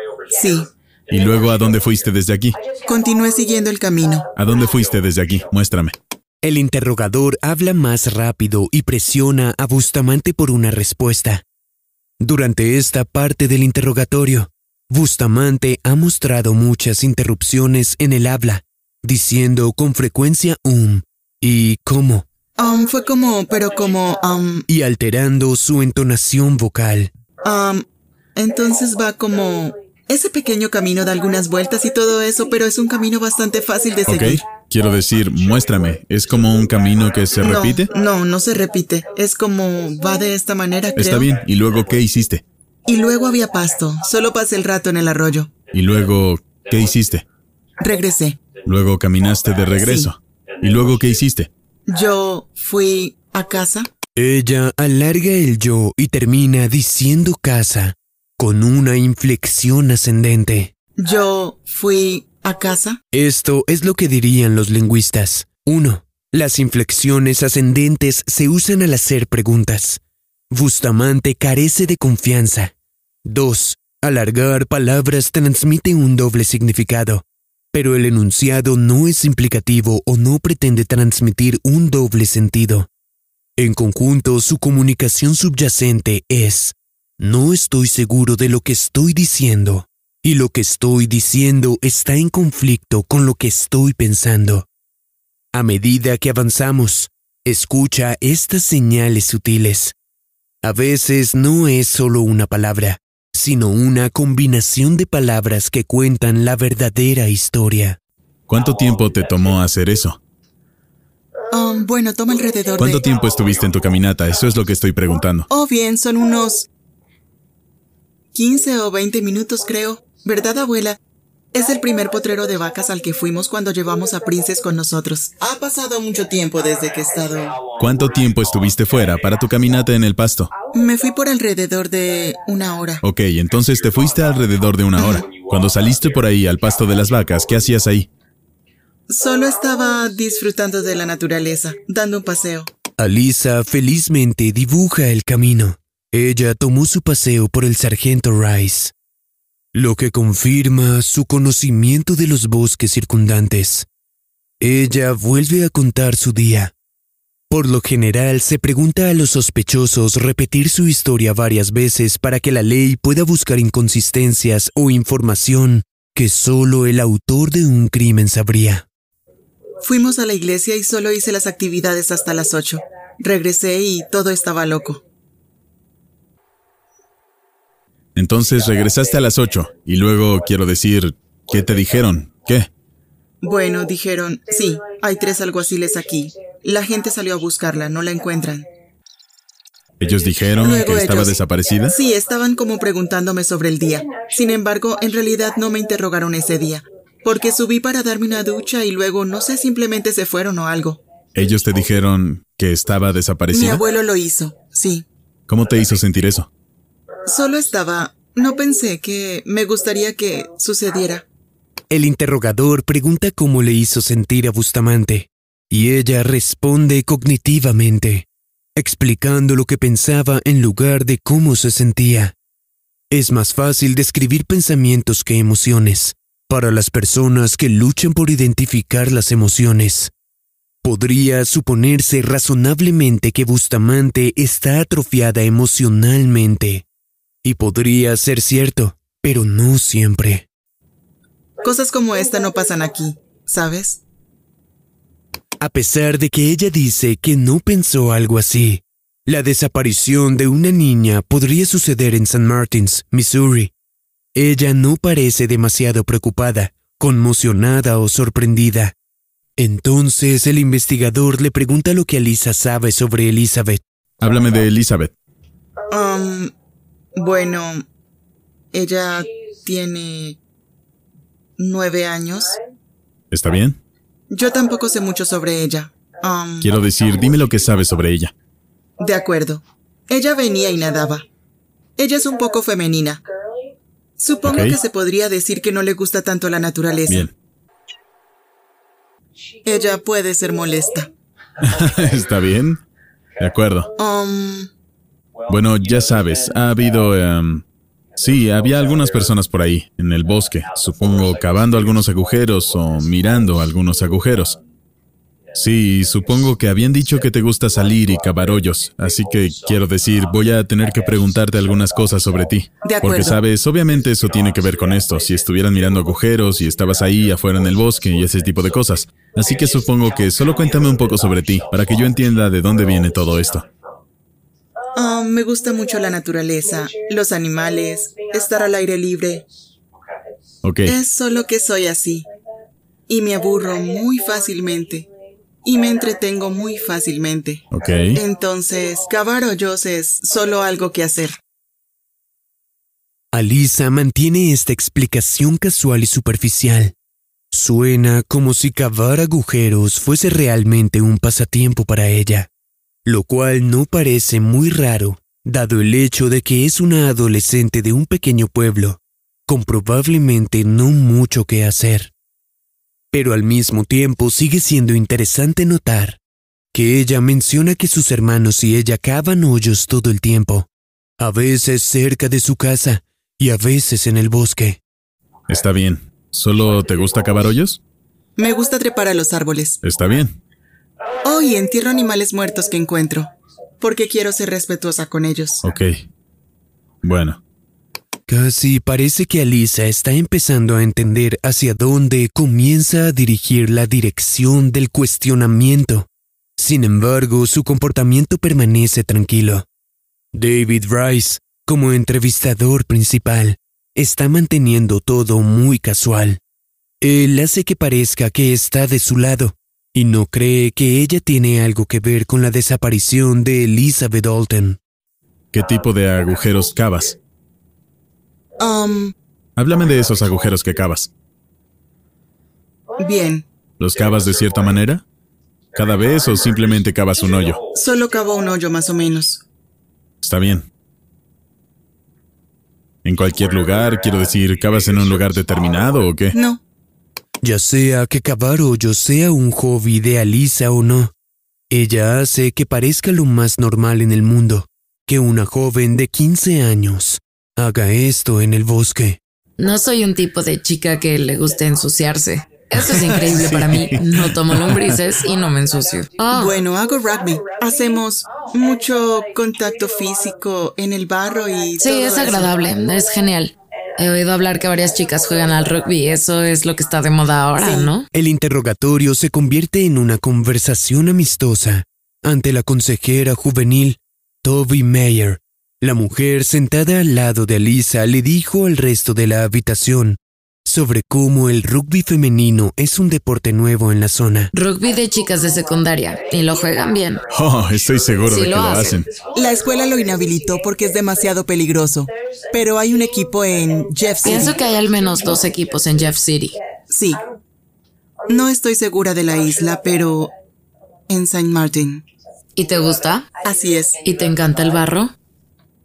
Sí. ¿Y luego a dónde fuiste desde aquí? Continué siguiendo el camino. ¿A dónde fuiste desde aquí? Muéstrame. El interrogador habla más rápido y presiona a Bustamante por una respuesta. Durante esta parte del interrogatorio, Bustamante ha mostrado muchas interrupciones en el habla, diciendo con frecuencia um y cómo, Um, fue como, pero como, um, y alterando su entonación vocal. um, entonces va como... Ese pequeño camino da algunas vueltas y todo eso, pero es un camino bastante fácil de ¿Ok? seguir. Quiero decir, muéstrame. ¿Es como un camino que se No, repite? No, no se repite. Es como va de esta manera, creo. Está bien. ¿Y luego qué hiciste? Y luego había pasto. Solo pasé el rato en el arroyo. ¿Y luego qué hiciste? Regresé. Luego caminaste de regreso. ¿Y luego qué hiciste? Yo fui a casa. Ella alarga el yo y termina diciendo casa, con una inflexión ascendente. Yo fui a casa. Esto es lo que dirían los lingüistas. 1. Las inflexiones ascendentes se usan al hacer preguntas. Bustamante carece de confianza. 2. Alargar palabras transmite un doble significado, pero el enunciado no es implicativo o no pretende transmitir un doble sentido. En conjunto, su comunicación subyacente es, no estoy seguro de lo que estoy diciendo, y lo que estoy diciendo está en conflicto con lo que estoy pensando. A medida que avanzamos, escucha estas señales sutiles. A veces no es solo una palabra, sino una combinación de palabras que cuentan la verdadera historia. ¿Cuánto tiempo te tomó hacer eso? Um, bueno, toma alrededor ¿Cuánto de... tiempo estuviste en tu caminata? Eso es lo que estoy preguntando. Oh, bien, son unos 15 o 20 minutos, creo. ¿Verdad, abuela? Es el primer potrero de vacas al que fuimos cuando llevamos a Princes con nosotros. Ha pasado mucho tiempo desde que he estado... ¿Cuánto tiempo estuviste fuera para tu caminata en el pasto? Me fui por alrededor de una hora. Ok, entonces te fuiste alrededor de una hora. Cuando saliste por ahí al pasto de las vacas, ¿qué hacías ahí? Solo estaba disfrutando de la naturaleza, dando un paseo. Alisa felizmente dibuja el camino. Ella tomó su paseo por el sargento Rice, lo que confirma su conocimiento de los bosques circundantes. Ella vuelve a contar su día. Por lo general se pregunta a los sospechosos repetir su historia varias veces para que la ley pueda buscar inconsistencias o información que solo el autor de un crimen sabría. Fuimos a la iglesia y solo hice las actividades hasta las 8. Regresé y todo estaba loco. Entonces regresaste a las 8 y luego, quiero decir, ¿qué te dijeron? ¿Qué? Bueno, dijeron, sí, hay tres alguaciles aquí. La gente salió a buscarla, no la encuentran. ¿Ellos dijeron Luego que estaba ellos- desaparecida? Sí, estaban como preguntándome sobre el día. Sin embargo, en realidad no me interrogaron ese día, porque subí para darme una ducha y luego no sé, simplemente se fueron o algo. ¿Ellos te dijeron que estaba Mi desaparecida? abuelo lo hizo, sí. ¿Cómo te hizo sentir eso? Solo estaba... No pensé que me gustaría que sucediera. El interrogador pregunta cómo le hizo sentir a Bustamante, y ella responde cognitivamente, explicando lo que pensaba en lugar de cómo se sentía. Es más fácil describir pensamientos que emociones, para las personas que luchan por identificar las emociones. Podría suponerse razonablemente que Bustamante está atrofiada emocionalmente. Y podría ser cierto, pero no siempre. Cosas como esta no pasan aquí, ¿sabes? A pesar de que ella dice que no pensó algo así, la desaparición de una niña podría suceder en St. Martins, Missouri. Ella no parece demasiado preocupada, conmocionada o sorprendida. Entonces el investigador le pregunta lo que Alisa sabe sobre Elizabeth. Háblame de Elizabeth. Um, bueno, ella tiene nueve años. ¿Está bien? Yo tampoco sé mucho sobre ella. Um, Quiero decir, dime lo que sabes sobre ella. de acuerdo. Ella venía y nadaba. Ella es un poco femenina. Supongo que se podría decir que no le gusta tanto la naturaleza. Bien. Ella puede ser molesta. ¿Está bien? De acuerdo. Um, Bueno, ya sabes, ha habido... em, sí, había algunas personas por ahí, en el bosque, supongo cavando algunos agujeros o mirando algunos agujeros. Sí, supongo que habían dicho que te gusta salir y cavar hoyos, así que quiero decir, voy a tener que preguntarte algunas cosas sobre ti. De Porque acuerdo. sabes, obviamente eso tiene que ver con esto, si estuvieran mirando agujeros y estabas ahí afuera en el bosque y ese tipo de cosas. Así que supongo que solo cuéntame un poco sobre ti, para que yo entienda de dónde viene todo esto. Um, me gusta mucho la naturaleza, los animales, estar al aire libre. Ok. Es solo que soy así. Y me aburro muy fácilmente. Y me entretengo muy fácilmente. Ok. Entonces, cavar hoyos es solo algo que hacer. Alisa mantiene esta explicación casual y superficial. Suena como si cavar agujeros fuese realmente un pasatiempo para ella, lo cual no parece muy raro, dado el hecho de que es una adolescente de un pequeño pueblo, con probablemente no mucho que hacer. Pero al mismo tiempo sigue siendo interesante notar que ella menciona que sus hermanos y ella cavan hoyos todo el tiempo, a veces cerca de su casa y a veces en el bosque. Está bien. ¿Solo te gusta cavar hoyos? Me gusta trepar a los árboles. Está bien. Oh, y entierro animales muertos que encuentro. Porque quiero ser respetuosa con ellos. Ok. Bueno, Casi parece que Alisa está empezando a entender hacia dónde comienza a dirigir la dirección del cuestionamiento. Sin embargo, su comportamiento permanece tranquilo. David Rice, como entrevistador principal, está manteniendo todo muy casual. Él hace que parezca que está de su lado y no cree que ella tiene algo que ver con la desaparición de Elizabeth Dalton. ¿qué tipo de agujeros cavas? Um, Háblame de esos agujeros que cavas. bien. ¿Los cavas de cierta manera? ¿Cada vez o simplemente cavas un hoyo? Solo cavo un hoyo más o menos. Está bien. ¿En cualquier lugar? Quiero decir, ¿cavas en un lugar determinado o qué? No. Ya sea que cavar hoyos sea un hobby de Alisa o no, ella hace que parezca lo más normal en el mundo que una joven de 15 años haga esto en el bosque. No soy un tipo de chica que le guste ensuciarse. Eso es increíble para mí. No tomo lombrices y no me ensucio. Ah, Bueno, hago rugby. Hacemos mucho contacto físico en el barro y... sí, todo es eso. agradable, es genial. He oído hablar que varias chicas juegan al rugby. Eso es lo que está de moda ahora, Sí. ¿no? El interrogatorio se convierte en una conversación amistosa ante la consejera juvenil Toby Mayer. La mujer sentada al lado de Alisa le dijo al resto de la habitación sobre cómo el rugby femenino es un deporte nuevo en la zona. Rugby de chicas de secundaria. Y lo juegan bien. Oh, estoy seguro Sí de que lo lo hacen. hacen. La escuela lo inhabilitó porque es demasiado peligroso. Pero hay un equipo en Jeff City. Pienso que hay al menos dos equipos en Jeff City. Sí. No estoy segura de la isla, pero... En St. Martin. ¿Y te gusta? Así es. ¿Y te encanta el barro?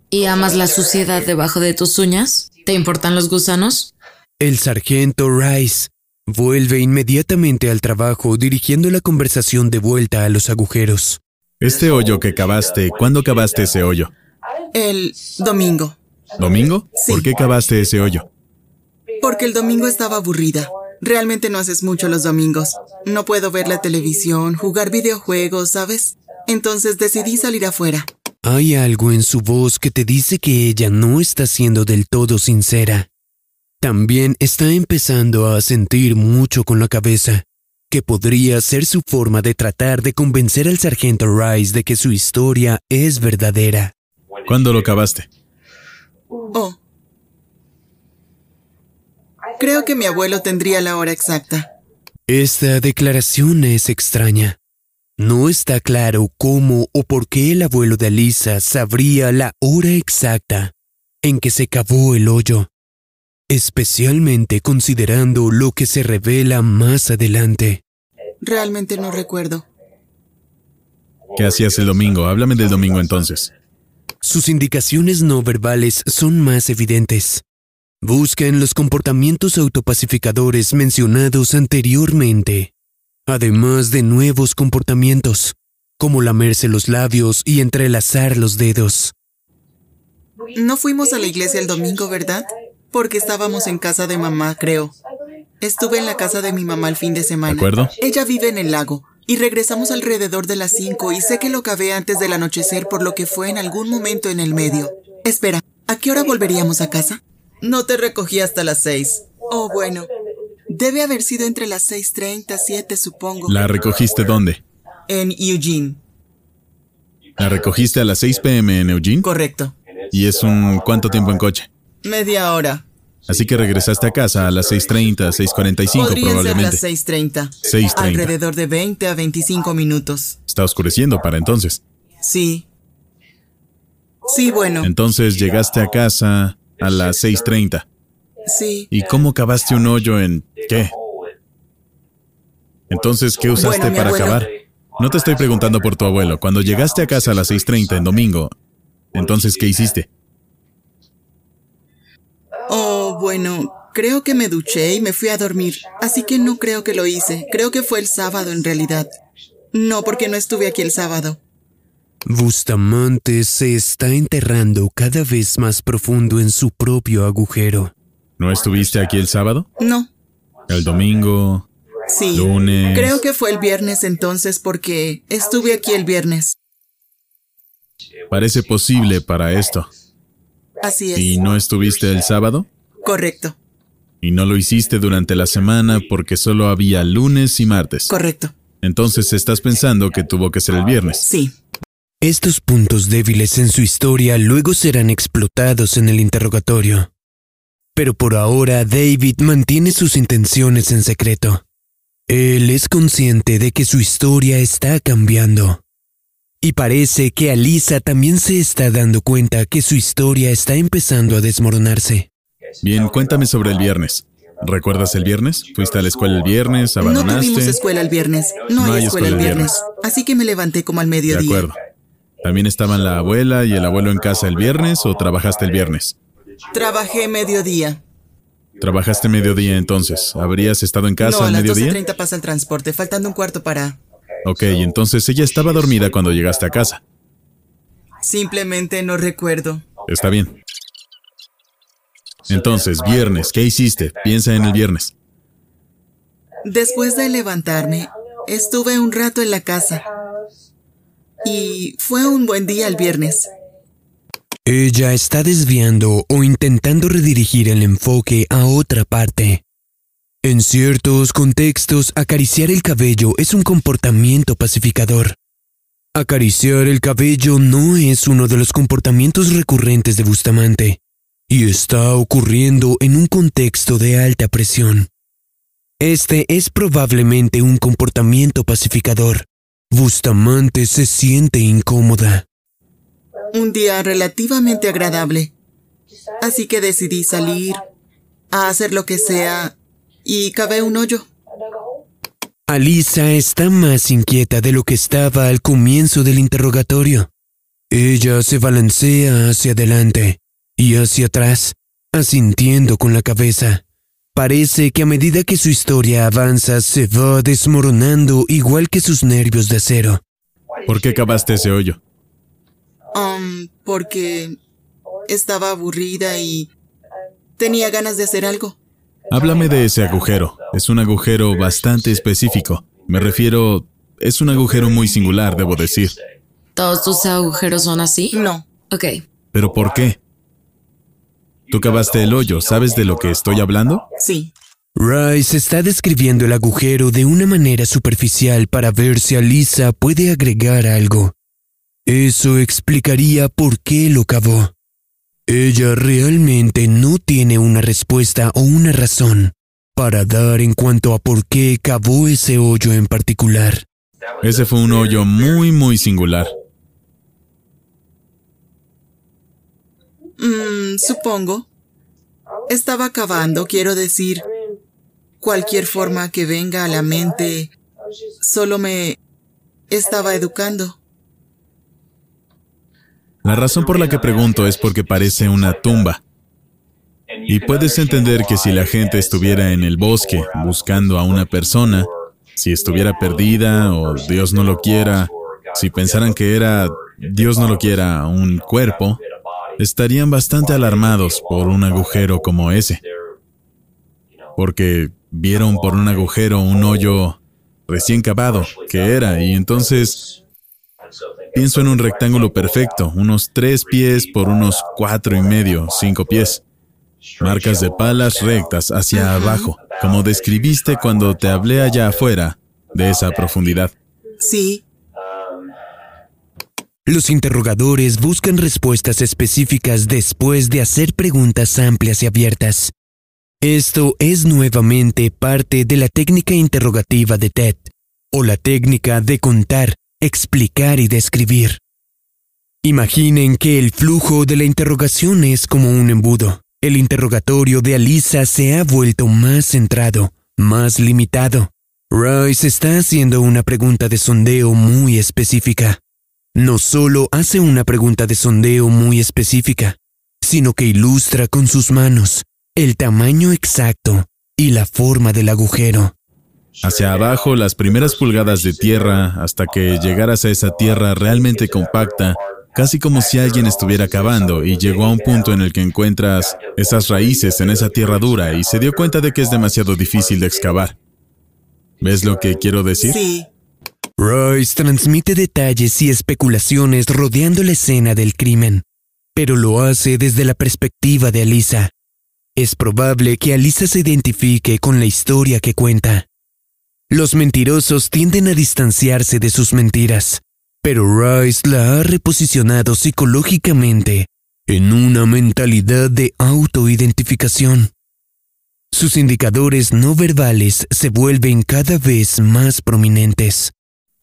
¿Y amas la suciedad debajo de tus uñas? ¿Te importan los gusanos? El sargento Rice vuelve inmediatamente al trabajo dirigiendo la conversación de vuelta a los agujeros. Este hoyo que cavaste, ¿cuándo cavaste ese hoyo? El domingo. ¿Domingo? Sí. ¿Por qué cavaste ese hoyo? Porque el domingo estaba aburrida. Realmente no haces mucho los domingos. No puedo ver la televisión, jugar videojuegos, ¿sabes? Entonces decidí salir afuera. Hay algo en su voz que te dice que ella no está siendo del todo sincera. También está empezando a sentir mucho con la cabeza, que podría ser su forma de tratar de convencer al sargento Rice de que su historia es verdadera. ¿Cuándo lo acabaste? Oh. Creo que mi abuelo tendría la hora exacta. Esta declaración es extraña. No está claro cómo o por qué el abuelo de Alisa sabría la hora exacta en que se cavó el hoyo, especialmente considerando lo que se revela más adelante. Realmente no recuerdo. ¿Qué hacías el domingo? Háblame del domingo entonces. Sus indicaciones no verbales son más evidentes. Busca en los comportamientos autopacificadores mencionados anteriormente, además de nuevos comportamientos, como lamerse los labios y entrelazar los dedos. No fuimos a la iglesia el domingo, ¿verdad? Porque estábamos en casa de mamá, creo. Estuve en la casa de mi mamá el fin de semana. ¿De acuerdo? Ella vive en el lago. Y regresamos alrededor de las 5 y sé que lo cavé antes del anochecer por lo que fue en algún momento en el medio. Espera, ¿a qué hora volveríamos a casa? No te recogí hasta las 6. Oh, bueno. Debe haber sido entre las 6.30, 7, supongo. ¿La recogiste dónde? En Eugene. ¿La recogiste a las 6 pm en Eugene? Correcto. ¿Y es un cuánto tiempo en coche? Media hora. Así que regresaste a casa a las 6.30, 6.45 Podrían probablemente. ser las 6.30. 6:30. Alrededor de 20 a 25 minutos. Está oscureciendo para entonces. Sí. Sí, bueno. Entonces llegaste a casa a las 6.30. Sí. ¿Y cómo cavaste un hoyo en qué? Entonces, ¿qué usaste Bueno, para cavar? No te estoy preguntando por tu abuelo. Cuando llegaste a casa a las 6.30 en domingo, entonces, ¿qué hiciste? Oh, bueno. Creo que me duché y me fui a dormir. Así que no creo que lo hice. Creo que fue el sábado en realidad. No, porque no estuve aquí el sábado. Bustamante se está enterrando cada vez más profundo en su propio agujero. ¿No estuviste aquí el sábado? No. El domingo, Sí. lunes. Creo que fue el viernes entonces porque estuve aquí el viernes. Parece posible para esto. Así es. ¿Y no estuviste el sábado? Correcto. Y no lo hiciste durante la semana porque solo había lunes y martes. Correcto. Entonces estás pensando que tuvo que ser el viernes. Sí. Estos puntos débiles en su historia luego serán explotados en el interrogatorio. Pero por ahora David mantiene sus intenciones en secreto. Él es consciente de que su historia está cambiando. Y parece que Alisa también se está dando cuenta que su historia está empezando a desmoronarse. Bien, cuéntame sobre el viernes. ¿Recuerdas el viernes? ¿Fuiste a la escuela el viernes? No ¿Abandonaste? tuvimos escuela el viernes. No, hay escuela el viernes. Así que me levanté como al De mediodía. acuerdo. ¿También estaban la abuela y el abuelo en casa el viernes o trabajaste el viernes? Trabajé mediodía. Trabajaste mediodía entonces. ¿Habrías estado en casa no, a al las mediodía? 12.30 pasa el transporte, faltando un cuarto para... Ok, entonces ella estaba dormida cuando llegaste a casa. Simplemente no recuerdo. Está bien. Entonces, viernes, ¿qué hiciste? Piensa en el viernes. Después de levantarme, estuve un rato en la casa. Y fue un buen día el viernes. Ella está desviando o intentando redirigir el enfoque a otra parte. En ciertos contextos, acariciar el cabello es un comportamiento pacificador. Acariciar el cabello no es uno de los comportamientos recurrentes de Bustamante, y está ocurriendo en un contexto de alta presión. Este es probablemente un comportamiento pacificador. Bustamante se siente incómoda. Un día relativamente agradable. Así que decidí salir a hacer lo que sea y cavé un hoyo. Alisa está más inquieta de lo que estaba al comienzo del interrogatorio. Ella se balancea hacia adelante y hacia atrás, asintiendo con la cabeza. Parece que a medida que su historia avanza se va desmoronando igual que sus nervios de acero. ¿Por qué cavaste ese hoyo? Um, porque estaba aburrida y tenía ganas de hacer algo. Háblame de ese agujero. Es un agujero bastante específico. Me refiero, es un agujero muy singular, debo decir. ¿Todos tus agujeros son así? No. Ok. ¿Pero por qué? Tú cavaste el hoyo, ¿sabes de lo que estoy hablando? Sí. Rice está describiendo el agujero de una manera superficial para ver si Alisa puede agregar algo. Eso explicaría por qué lo cavó. Ella realmente no tiene una respuesta o una razón para dar en cuanto a por qué cavó ese hoyo en particular. Ese fue un hoyo muy, muy singular. Mm, supongo. Estaba cavando, quiero decir, cualquier forma que venga a la mente, solo me estaba educando. La razón por la que pregunto es porque parece una tumba. Y puedes entender que si la gente estuviera en el bosque buscando a una persona, si estuviera perdida o Dios no lo quiera, si pensaran que era, Dios no lo quiera, un cuerpo, estarían bastante alarmados por un agujero como ese. Porque vieron por un agujero un hoyo recién cavado, que era, y entonces pienso en un rectángulo perfecto, unos tres pies por unos cuatro y medio, cinco pies. Marcas de palas rectas hacia abajo, como describiste cuando te hablé allá afuera, de esa profundidad. Sí, Los interrogadores buscan respuestas específicas después de hacer preguntas amplias y abiertas. Esto es nuevamente parte de la técnica interrogativa de TED, o la técnica de contar, explicar y describir. Imaginen que el flujo de la interrogación es como un embudo. El interrogatorio de Alisa se ha vuelto más centrado, más limitado. Rice está haciendo una pregunta de sondeo muy específica. No solo hace una pregunta de sondeo muy específica, sino que ilustra con sus manos el tamaño exacto y la forma del agujero. Hacia abajo las primeras pulgadas de tierra hasta que llegaras a esa tierra realmente compacta, casi como si alguien estuviera cavando y llegó a un punto en el que encuentras esas raíces en esa tierra dura y se dio cuenta de que es demasiado difícil de excavar. ¿Ves lo que quiero decir? sí. Royce transmite detalles y especulaciones rodeando la escena del crimen, pero lo hace desde la perspectiva de Alisa. Es probable que Alisa se identifique con la historia que cuenta. Los mentirosos tienden a distanciarse de sus mentiras, pero Rice la ha reposicionado psicológicamente en una mentalidad de autoidentificación. Sus indicadores no verbales se vuelven cada vez más prominentes.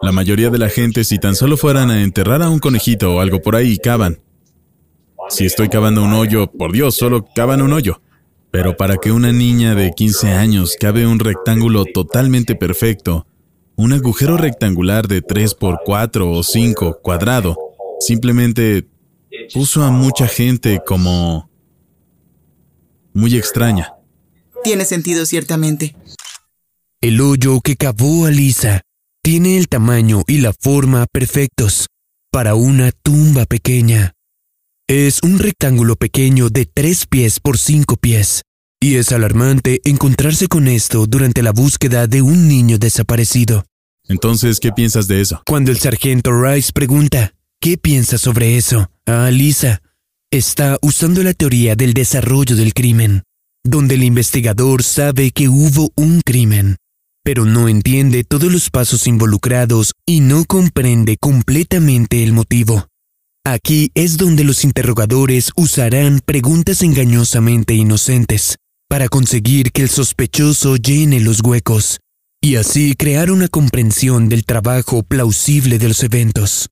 La mayoría de la gente, si tan solo fueran a enterrar a un conejito o algo por ahí, cavan. Si estoy cavando un hoyo, por Dios, solo cavan un hoyo. Pero para que una niña de 15 años cabe un rectángulo totalmente perfecto, un agujero rectangular de 3 por 4 o 5 cuadrado, simplemente puso a mucha gente como muy extraña. Tiene sentido ciertamente. El hoyo que cavó Alisa tiene el tamaño y la forma perfectos para una tumba pequeña. Es un rectángulo pequeño de 3 pies por 5 pies, y es alarmante encontrarse con esto durante la búsqueda de un niño desaparecido. Entonces, ¿qué piensas de eso? Cuando el sargento Rice pregunta, ¿qué piensa sobre eso? a Alisa, está usando la teoría del desarrollo del crimen, donde el investigador sabe que hubo un crimen, pero no entiende todos los pasos involucrados y no comprende completamente el motivo. Aquí es donde los interrogadores usarán preguntas engañosamente inocentes para conseguir que el sospechoso llene los huecos y así crear una comprensión del trabajo plausible de los eventos.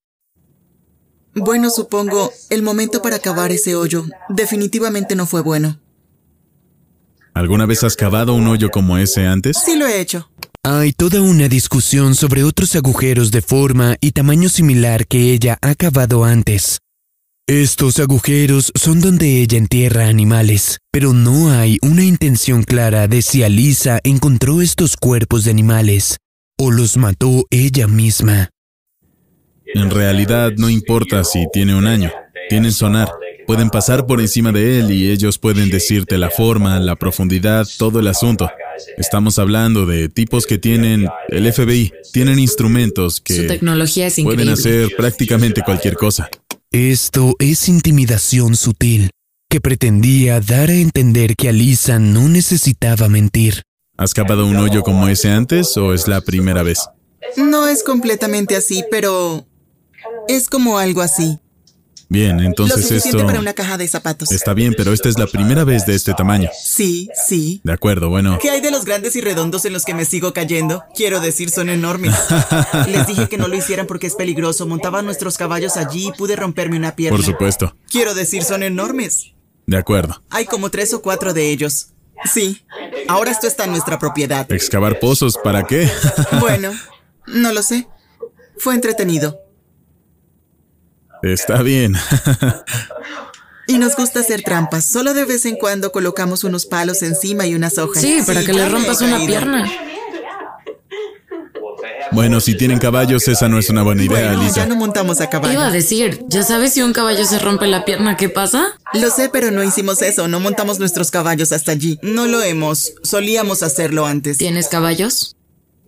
Bueno, supongo, el momento para cavar ese hoyo definitivamente no fue bueno. ¿Alguna vez has cavado un hoyo como ese antes? Sí lo he hecho. Hay toda una discusión sobre otros agujeros de forma y tamaño similar que ella ha cavado antes. Estos agujeros son donde ella entierra animales, pero no hay una intención clara de si Alisa encontró estos cuerpos de animales o los mató ella misma. En realidad no importa si tiene un año, tienen sonar. pueden pasar por encima de él y ellos pueden decirte la forma, la profundidad, todo el asunto. Estamos hablando de tipos que tienen el FBI, tienen instrumentos que Su tecnología es pueden hacer prácticamente cualquier cosa. Esto es intimidación sutil, que pretendía dar a entender que Alisa no necesitaba mentir. ¿Has cavado un hoyo como ese antes o es la primera vez? No es completamente así, pero es como algo así. Bien, Lo entonces suficiente esto para una caja de zapatos. está bien, pero esta es la primera vez de este tamaño. Sí, sí. De acuerdo, bueno. ¿Qué hay de los grandes y redondos en los que me sigo cayendo? Quiero decir, son enormes. Les dije que no lo hicieran porque es peligroso. Montaban nuestros caballos allí y pude romperme una pierna. Por supuesto. Quiero decir, son enormes. De acuerdo. Hay como tres o cuatro de ellos. Sí. Ahora esto está en nuestra propiedad. ¿Excavar pozos para qué? Bueno, no lo sé. Fue entretenido. Está bien. Y nos gusta hacer trampas. Solo de vez en cuando colocamos unos palos encima y unas hojas. Sí, para que le rompas una pierna. Bueno, si tienen caballos, esa no es una buena idea, Bueno, Lisa. ya no montamos a Iba a caballo. decir, ¿ya sabes si un caballo se rompe la pierna, qué pasa? Lo sé, pero no hicimos eso. No montamos nuestros caballos hasta allí. No lo hemos. Solíamos hacerlo antes. ¿Tienes caballos?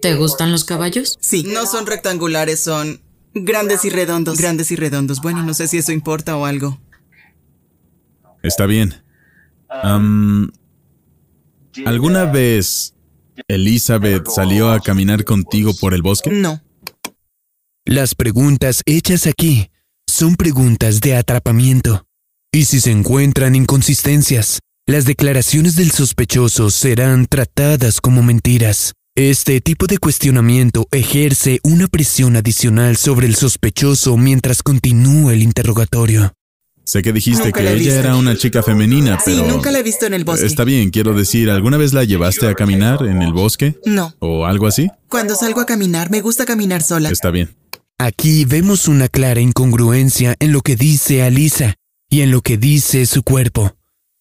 ¿Te gustan los caballos? Sí, no son rectangulares, son grandes y redondos. Grandes y redondos. Bueno, no sé si eso importa o algo. Está bien. ¿Alguna vez Elizabeth salió a caminar contigo por el bosque? No. Las preguntas hechas aquí son preguntas de atrapamiento. Y si se encuentran inconsistencias, las declaraciones del sospechoso serán tratadas como mentiras. Este tipo de cuestionamiento ejerce una presión adicional sobre el sospechoso mientras continúa el interrogatorio. Sé que dijiste Nunca que ella era una chica femenina, Sí, pero... nunca la he visto en el bosque. Está bien, quiero decir, ¿alguna vez la llevaste a caminar en el bosque? No. ¿O algo así? Cuando salgo a caminar, me gusta caminar sola. Está bien. Aquí vemos una clara incongruencia en lo que dice Alisa y en lo que dice su cuerpo.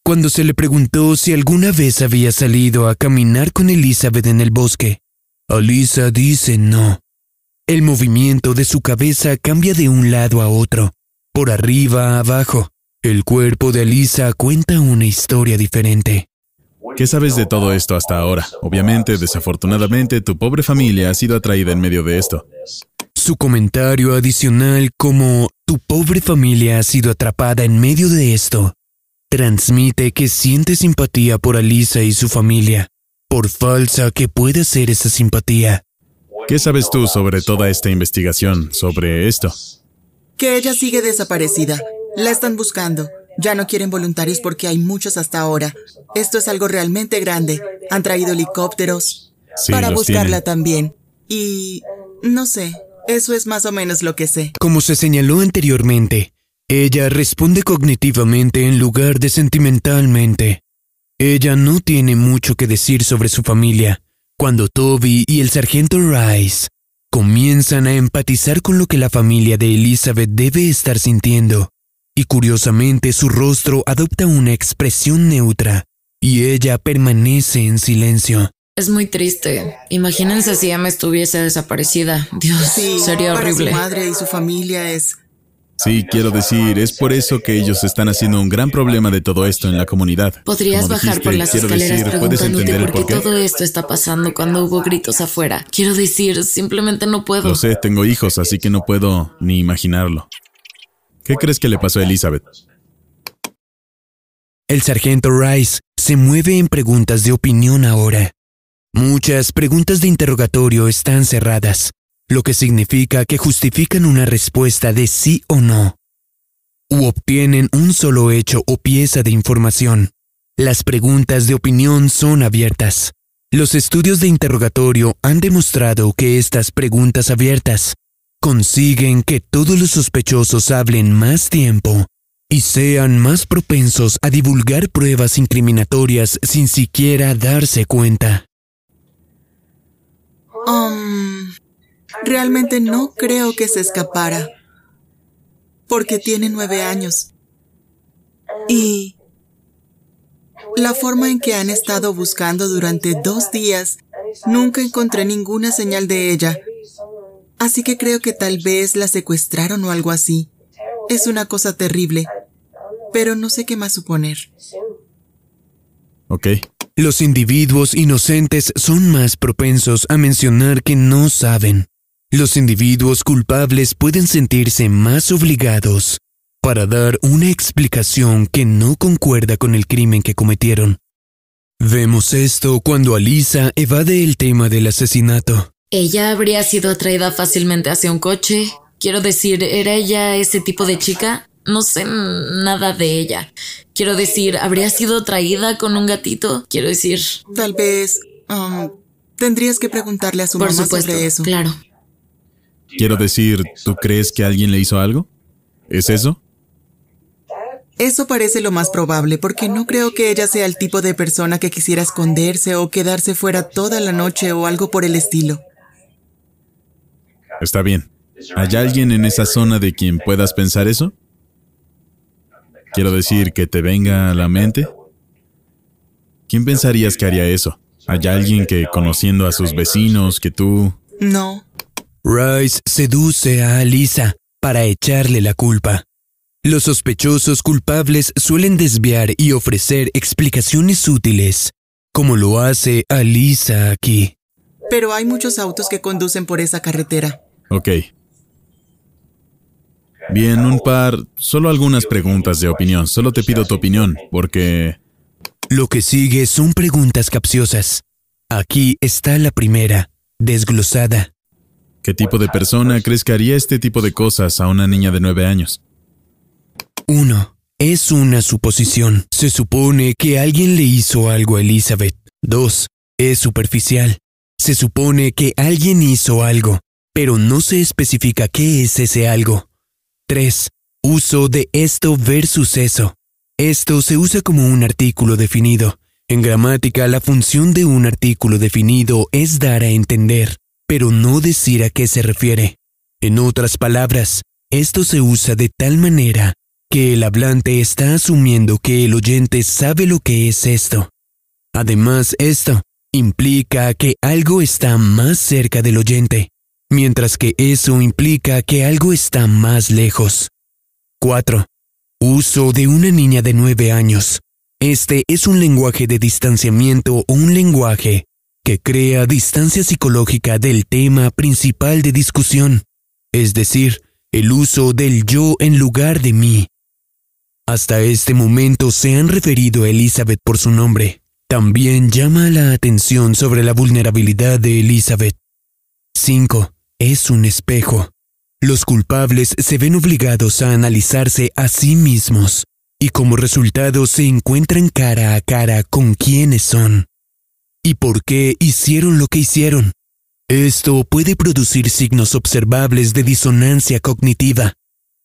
Cuando se le preguntó si alguna vez había salido a caminar con Elizabeth en el bosque, Alisa dice no. El movimiento de su cabeza cambia de un lado a otro, por arriba a abajo. El cuerpo de Alisa cuenta una historia diferente. ¿Qué sabes de todo esto hasta ahora? Obviamente, desafortunadamente, tu pobre familia ha sido atraída en medio de esto. Su comentario adicional como tu pobre familia ha sido atrapada en medio de esto transmite que siente simpatía por Alisa y su familia, por falsa que puede ser esa simpatía. ¿Qué sabes tú sobre toda esta investigación, sobre esto? Que ella sigue desaparecida. La están buscando. Ya no quieren voluntarios porque hay muchos hasta ahora. Esto es algo realmente grande. Han traído helicópteros Sí, para buscarla tienen. también. Y no sé, eso es más o menos lo que sé. Como se señaló anteriormente, ella responde cognitivamente en lugar de sentimentalmente. Ella no tiene mucho que decir sobre su familia. Cuando Toby y el sargento Rice comienzan a empatizar con lo que la familia de Elizabeth debe estar sintiendo, y curiosamente su rostro adopta una expresión neutra, y ella permanece en silencio. Es muy triste. Imagínense si Emma estuviese desaparecida. Dios, Sí, sería para horrible. su madre y su familia es... Sí, quiero decir, es por eso que ellos están haciendo un gran problema de todo esto en la comunidad. Podrías Como bajar por las escaleras decir, ¿puedes preguntándote qué por qué? todo esto está pasando cuando hubo gritos afuera. Quiero decir, simplemente no puedo. Lo sé, tengo hijos, así que no puedo ni imaginarlo. ¿Qué crees que le pasó a Elizabeth? El sargento Rice se mueve en preguntas de opinión ahora. Muchas preguntas de interrogatorio están cerradas, lo que significa que justifican una respuesta de sí o no, u obtienen un solo hecho o pieza de información. Las preguntas de opinión son abiertas. Los estudios de interrogatorio han demostrado que estas preguntas abiertas consiguen que todos los sospechosos hablen más tiempo y sean más propensos a divulgar pruebas incriminatorias sin siquiera darse cuenta. Um, realmente no creo que se escapara. Porque tiene nueve años. Y la forma en que han estado buscando durante dos días, nunca encontré ninguna señal de ella. Así que creo que tal vez la secuestraron o algo así. Es una cosa terrible. pero no sé qué más suponer. Ok. Los individuos inocentes son más propensos a mencionar que no saben. Los individuos culpables pueden sentirse más obligados para dar una explicación que no concuerda con el crimen que cometieron. Vemos esto cuando Alisa evade el tema del asesinato. Ella habría sido atraída fácilmente hacia un coche. Quiero decir, ¿era ella ese tipo de chica? No sé nada de ella. Quiero decir, ¿habría sido traída con un gatito? Quiero decir. Tal vez. um, tendrías que preguntarle a su Por mamá supuesto, sobre eso. claro. Quiero decir, ¿tú crees que alguien le hizo algo? ¿Es eso? Eso parece lo más probable, porque no creo que ella sea el tipo de persona que quisiera esconderse o quedarse fuera toda la noche o algo por el estilo. Está bien. ¿Hay alguien en esa zona de quien puedas pensar eso? Quiero decir, que te venga a la mente. ¿Quién pensarías que haría eso? ¿Hay alguien que, conociendo a sus vecinos, que tú... No. Rice seduce a Alisa para echarle la culpa. Los sospechosos culpables suelen desviar y ofrecer explicaciones útiles, como lo hace Alisa aquí. Pero hay muchos autos que conducen por esa carretera. Ok. Bien, un par... Solo algunas preguntas de opinión. Solo te pido tu opinión, porque... Lo que sigue son preguntas capciosas. Aquí está la primera, desglosada. ¿Qué tipo de persona crees que haría este tipo de cosas a una niña de nueve años? 1. Es una suposición. Se supone que alguien le hizo algo a Elizabeth. 2. Es superficial. Se supone que alguien hizo algo, pero no se especifica qué es ese algo. 3. Uso de esto versus eso. Esto se usa como un artículo definido. En gramática, la función de un artículo definido es dar a entender, pero no decir a qué se refiere. En otras palabras, esto se usa de tal manera que el hablante está asumiendo que el oyente sabe lo que es esto. Además, esto implica que algo está más cerca del oyente, mientras que eso implica que algo está más lejos. 4. Uso de una niña de 9 años. Este es un lenguaje de distanciamiento o un lenguaje que crea distancia psicológica del tema principal de discusión, es decir, el uso del yo en lugar de mí. Hasta este momento se han referido a Elizabeth por su nombre. También llama la atención sobre la vulnerabilidad de Elizabeth. 5. Es un espejo. Los culpables se ven obligados a analizarse a sí mismos y como resultado se encuentran cara a cara con quiénes son y por qué hicieron lo que hicieron. Esto puede producir signos observables de disonancia cognitiva,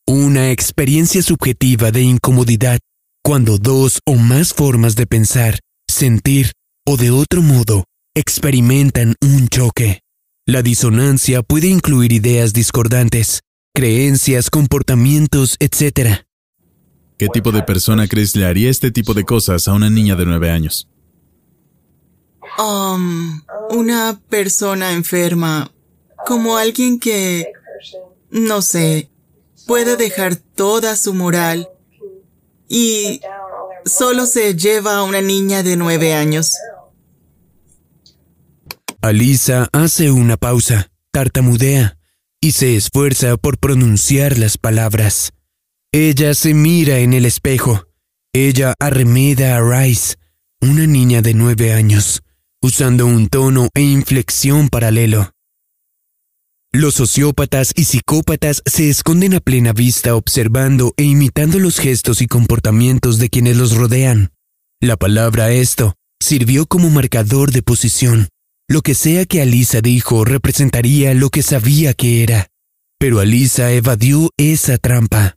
una experiencia subjetiva de incomodidad cuando dos o más formas de pensar, sentir o de otro modo experimentan un choque. La disonancia puede incluir ideas discordantes, creencias, comportamientos, etc. ¿Qué tipo de persona crees le haría este tipo de cosas a una niña de nueve años? Um, una persona enferma, como alguien que, no sé, puede dejar toda su moral y solo se lleva a una niña de nueve años. Alisa hace una pausa, tartamudea y se esfuerza por pronunciar las palabras. Ella se mira en el espejo. Ella arremeda a Rice, una niña de nueve años, usando un tono e inflexión paralelo. Los sociópatas y psicópatas se esconden a plena vista observando e imitando los gestos y comportamientos de quienes los rodean. La palabra esto sirvió como marcador de posición. Lo que sea que Alisa dijo representaría lo que sabía que era, pero Alisa evadió esa trampa.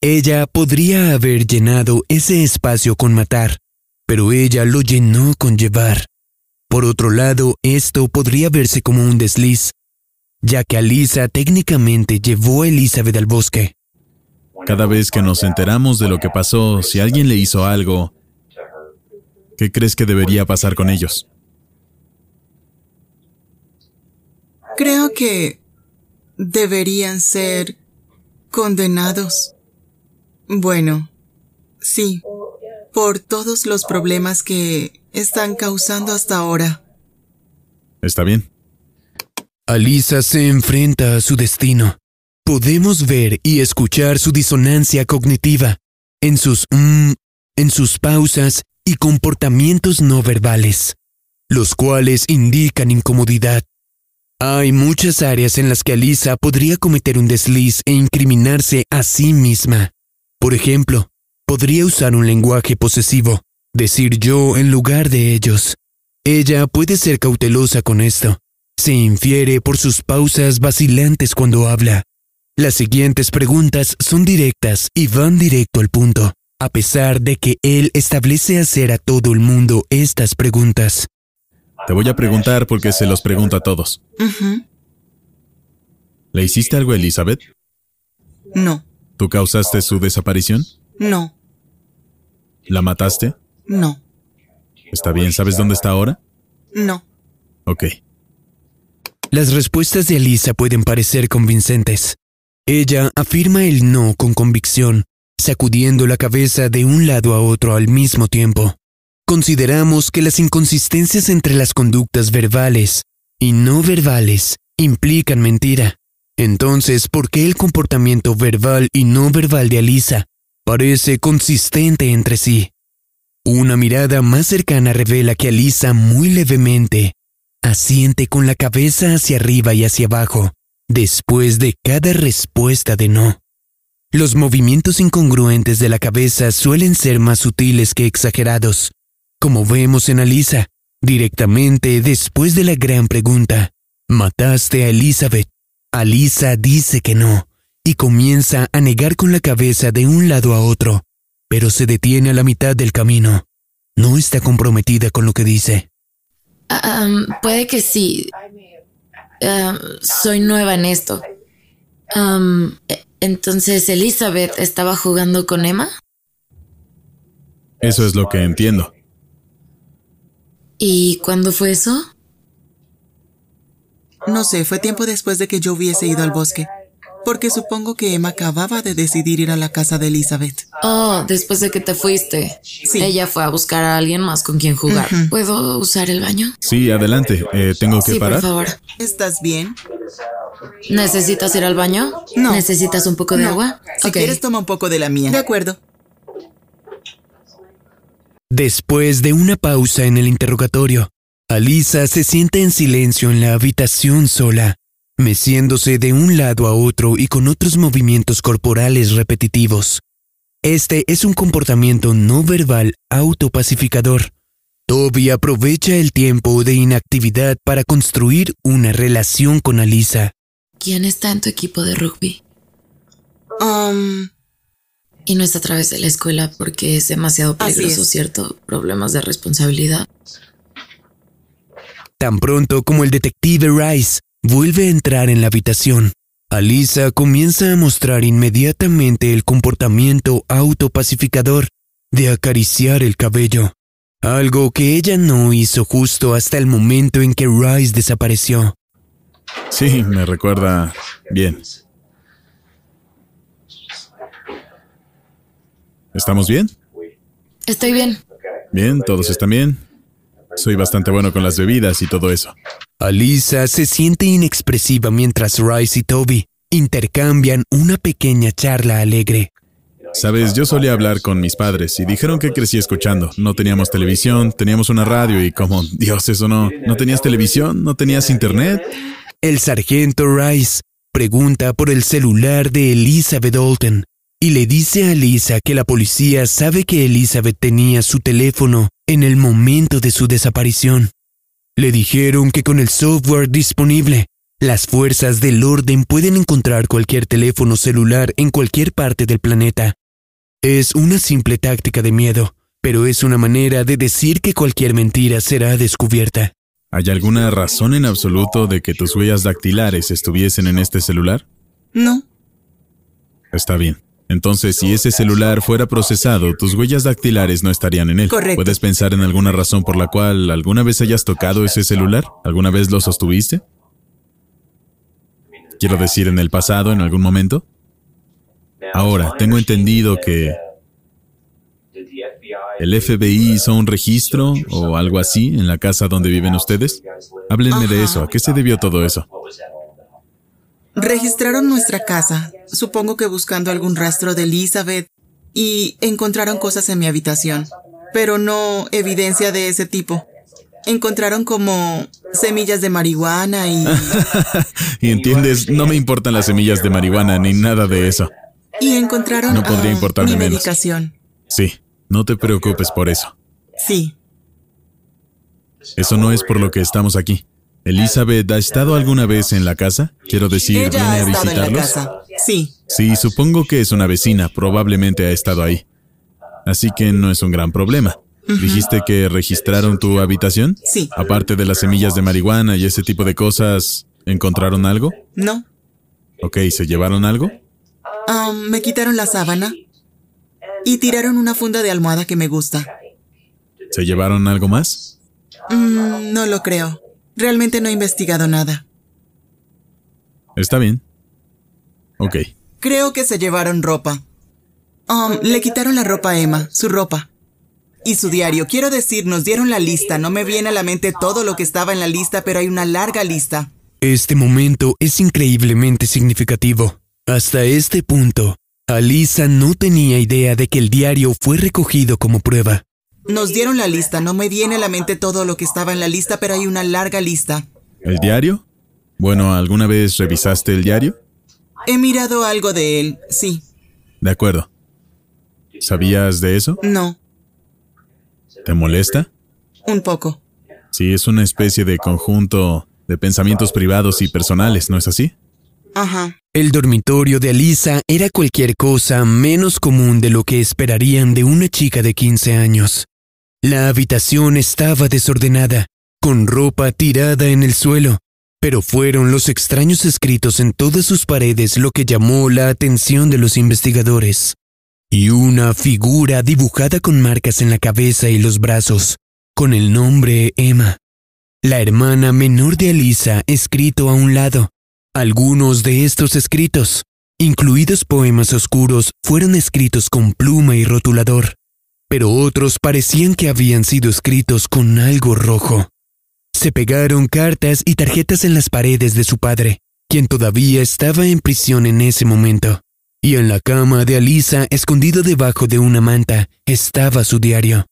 Ella podría haber llenado ese espacio con matar, pero ella lo llenó con llevar. Por otro lado, esto podría verse como un desliz, ya que Alisa técnicamente llevó a Elizabeth al bosque. Cada vez que nos enteramos de lo que pasó, si alguien le hizo algo, ¿qué crees que debería pasar con ellos? Creo que deberían ser condenados. Bueno, Sí, por todos los problemas que están causando hasta ahora. Está bien. Alisa se enfrenta a su destino. Podemos ver y escuchar su disonancia cognitiva en sus mm, en sus pausas y comportamientos no verbales, los cuales indican incomodidad. Hay muchas áreas en las que Alisa podría cometer un desliz e incriminarse a sí misma. Por ejemplo, podría usar un lenguaje posesivo, decir yo en lugar de ellos. Ella puede ser cautelosa con esto. Se infiere por sus pausas vacilantes cuando habla. Las siguientes preguntas son directas y van directo al punto, a pesar de que él establece hacer a todo el mundo estas preguntas. Te voy a preguntar porque se los pregunto a todos. ¿Le hiciste algo a Elizabeth? No, ¿Tú causaste su desaparición? no, ¿La mataste? no, ¿Está bien? ¿Sabes dónde está ahora? no. Ok. Las respuestas de Alisa pueden parecer convincentes. Ella afirma el no con convicción, sacudiendo la cabeza de un lado a otro al mismo tiempo. Consideramos que las inconsistencias entre las conductas verbales y no verbales implican mentira. Entonces, ¿por qué el comportamiento verbal y no verbal de Alisa parece consistente entre sí? Una mirada más cercana revela que Alisa muy levemente asiente con la cabeza hacia arriba y hacia abajo, después de cada respuesta de no. Los movimientos incongruentes de la cabeza suelen ser más sutiles que exagerados, como vemos en Alisa, directamente después de la gran pregunta, ¿mataste a Elizabeth? Alisa dice que no, y comienza a negar con la cabeza de un lado a otro, pero se detiene a la mitad del camino. No está comprometida con lo que dice. Ah, um, puede que sí. Ah, soy nueva en esto. Um, entonces, Elizabeth estaba jugando con Emma. Eso es lo que entiendo. ¿Y cuándo fue eso? No sé, fue tiempo después de que yo hubiese ido al bosque. Porque supongo que Emma acababa de decidir ir a la casa de Elizabeth. Oh, después de que te fuiste. Sí. Ella fue a buscar a alguien más con quien jugar. ¿Puedo usar el baño? Sí, adelante. Eh, ¿Tengo que Sí, por parar? favor. ¿Estás bien? ¿Necesitas ir al baño? No. ¿Necesitas un poco de No. agua? Si Ok. quieres, toma un poco de la mía. De acuerdo. Después de una pausa en el interrogatorio, Alisa se sienta en silencio en la habitación sola, meciéndose de un lado a otro y con otros movimientos corporales repetitivos. Este es un comportamiento no verbal autopacificador. Toby aprovecha el tiempo de inactividad para construir una relación con Alisa. ¿Quién está en tu equipo de rugby? Um, Y no es a través de la escuela porque es demasiado peligroso, es. ¿cierto? Problemas de responsabilidad. Tan pronto como el detective Rice vuelve a entrar en la habitación, Alisa comienza a mostrar inmediatamente el comportamiento autopacificador de acariciar el cabello, algo que ella no hizo justo hasta el momento en que Rice desapareció. Sí, me recuerda bien. ¿Estamos bien? Estoy bien. Bien, todos están bien. Soy bastante bueno con las bebidas y todo eso. Alisa se siente inexpresiva mientras Rice y Toby intercambian una pequeña charla alegre. Sabes, yo solía hablar con mis padres y dijeron que crecí escuchando. No teníamos televisión, teníamos una radio y como, Dios, eso no. ¿No tenías televisión? ¿No tenías internet? El sargento Rice pregunta por el celular de Elizabeth Dalton y le dice a Lisa que la policía sabe que Elizabeth tenía su teléfono en el momento de su desaparición. Le dijeron que con el software disponible, las fuerzas del orden pueden encontrar cualquier teléfono celular en cualquier parte del planeta. Es una simple táctica de miedo, pero es una manera de decir que cualquier mentira será descubierta. ¿Hay alguna razón en absoluto de que tus huellas dactilares estuviesen en este celular? no. Está bien. Entonces, si ese celular fuera procesado, tus huellas dactilares no estarían en él. Correcto. ¿Puedes pensar en alguna razón por la cual alguna vez hayas tocado ese celular? ¿Alguna vez lo sostuviste? Quiero decir, en el pasado, en algún momento. Ahora, tengo entendido que ¿El FBI hizo un registro o algo así en la casa donde viven ustedes? Háblenme de eso. ¿A qué se debió todo eso? Registraron nuestra casa, supongo que buscando algún rastro de Elizabeth, y encontraron cosas en mi habitación, pero no evidencia de ese tipo. Encontraron como semillas de marihuana y... y entiendes, no me importan las semillas de marihuana ni nada de eso. Y encontraron no podría importarme mi medicación. Sí, no te preocupes por eso. Sí. Eso no es por lo que estamos aquí. Elizabeth, ¿ha estado alguna vez en la casa? Quiero decir, ¿viene ha a estado en la visitarlos? casa. Sí. Sí, supongo que es una vecina, probablemente ha estado ahí. Así que no es un gran problema. ¿Dijiste que registraron tu habitación? Sí. Aparte de las semillas de marihuana y ese tipo de cosas, ¿encontraron algo? No. Ok, ¿se llevaron algo? Ah, me quitaron la sábana y tiraron una funda de almohada que me gusta. ¿Se llevaron algo más? Mm, no lo creo. Realmente no he investigado nada. Está bien. Ok. Creo que se llevaron ropa. Um, le quitaron la ropa a Emma, su ropa. Y su diario. Quiero decir, nos dieron la lista. No me viene a la mente todo lo que estaba en la lista, pero hay una larga lista. Este momento es increíblemente significativo. Hasta este punto, Alisa no tenía idea de que el diario fue recogido como prueba. Nos dieron la lista. No me viene a la mente todo lo que estaba en la lista, pero hay una larga lista. ¿El diario? Bueno, ¿alguna vez revisaste el diario? He mirado algo de él, sí. De acuerdo. ¿Sabías de eso? No, ¿Te molesta? un poco. Sí, es una especie de conjunto de pensamientos privados y personales, ¿no es así? Ajá. El dormitorio de Alisa era cualquier cosa menos común de lo que esperarían de una chica de 15 años. La habitación estaba desordenada, con ropa tirada en el suelo, pero fueron los extraños escritos en todas sus paredes lo que llamó la atención de los investigadores. Y una figura dibujada con marcas en la cabeza y los brazos, con el nombre Emma, la hermana menor de Alisa escrito a un lado. Algunos de estos escritos, incluidos poemas oscuros, fueron escritos con pluma y rotulador, pero otros parecían que habían sido escritos con algo rojo. Se pegaron cartas y tarjetas en las paredes de su padre, quien todavía estaba en prisión en ese momento. Y en la cama de Alisa, escondido debajo de una manta, estaba su diario.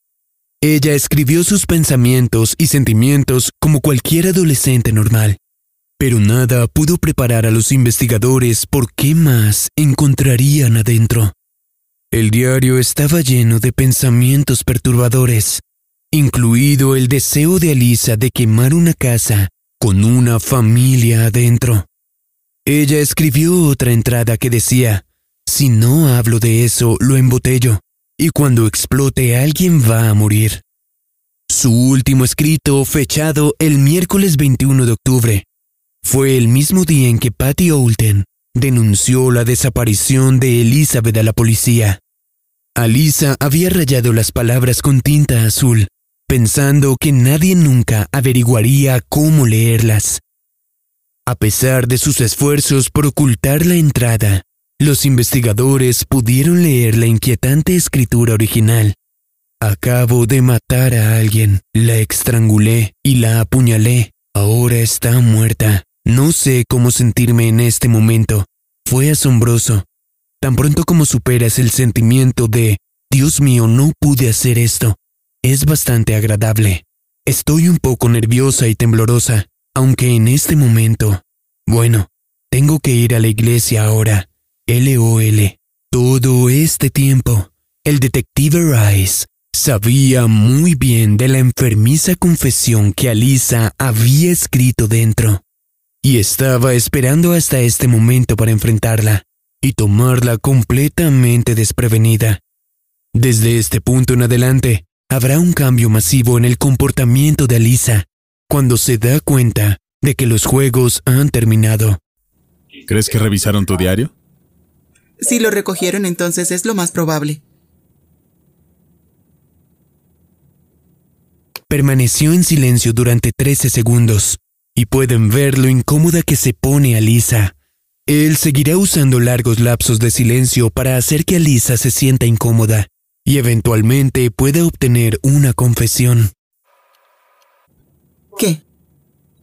Ella escribió sus pensamientos y sentimientos como cualquier adolescente normal. Pero nada pudo preparar a los investigadores por qué más encontrarían adentro. El diario estaba lleno de pensamientos perturbadores, incluido el deseo de Alisa de quemar una casa con una familia adentro. Ella escribió otra entrada que decía, si no hablo de eso, lo embotello, y cuando explote alguien va a morir. Su último escrito, fechado el miércoles 21 de octubre, fue el mismo día en que Patty Oulten denunció la desaparición de Elizabeth a la policía. Alisa había rayado las palabras con tinta azul, pensando que nadie nunca averiguaría cómo leerlas. A pesar de sus esfuerzos por ocultar la entrada, los investigadores pudieron leer la inquietante escritura original. Acabo de matar a alguien, la estrangulé y la apuñalé. Ahora está muerta. No sé cómo sentirme en este momento. Fue asombroso. Tan pronto como superas el sentimiento de, Dios mío, no pude hacer esto, es bastante agradable. Estoy un poco nerviosa y temblorosa, aunque en este momento, bueno, tengo que ir a la iglesia ahora. LOL. Todo este tiempo, el detective Rice sabía muy bien de la enfermiza confesión que Alisa había escrito dentro, y estaba esperando hasta este momento para enfrentarla y tomarla completamente desprevenida. Desde este punto en adelante, habrá un cambio masivo en el comportamiento de Alisa cuando se da cuenta de que los juegos han terminado. ¿Crees que revisaron tu diario? Si lo recogieron, entonces es lo más probable. Permaneció en silencio durante 13 segundos, y pueden ver lo incómoda que se pone Alisa. Él seguirá usando largos lapsos de silencio para hacer que Alisa se sienta incómoda, y eventualmente pueda obtener una confesión. ¿Qué?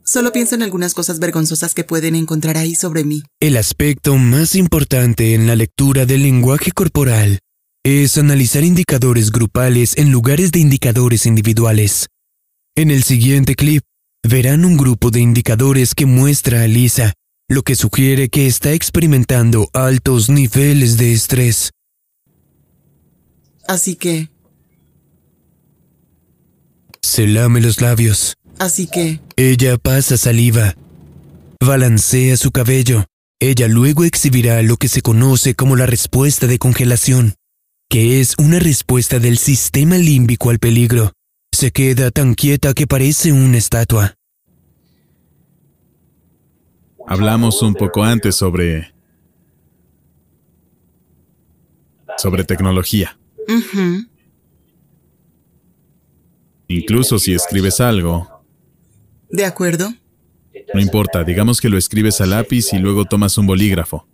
Solo pienso en algunas cosas vergonzosas que pueden encontrar ahí sobre mí. El aspecto más importante en la lectura del lenguaje corporal es analizar indicadores grupales en lugares de indicadores individuales. En el siguiente clip, verán un grupo de indicadores que muestra a Lisa, lo que sugiere que está experimentando altos niveles de estrés. Así que, Se lame los labios. así que, Ella pasa saliva. Balancea su cabello. Ella luego exhibirá lo que se conoce como la respuesta de congelación, que es una respuesta del sistema límbico al peligro. Se queda tan quieta que parece una estatua. Hablamos un poco antes sobre... sobre tecnología. Incluso si escribes algo, ¿de acuerdo? no importa, digamos que lo escribes a lápiz y luego tomas un bolígrafo.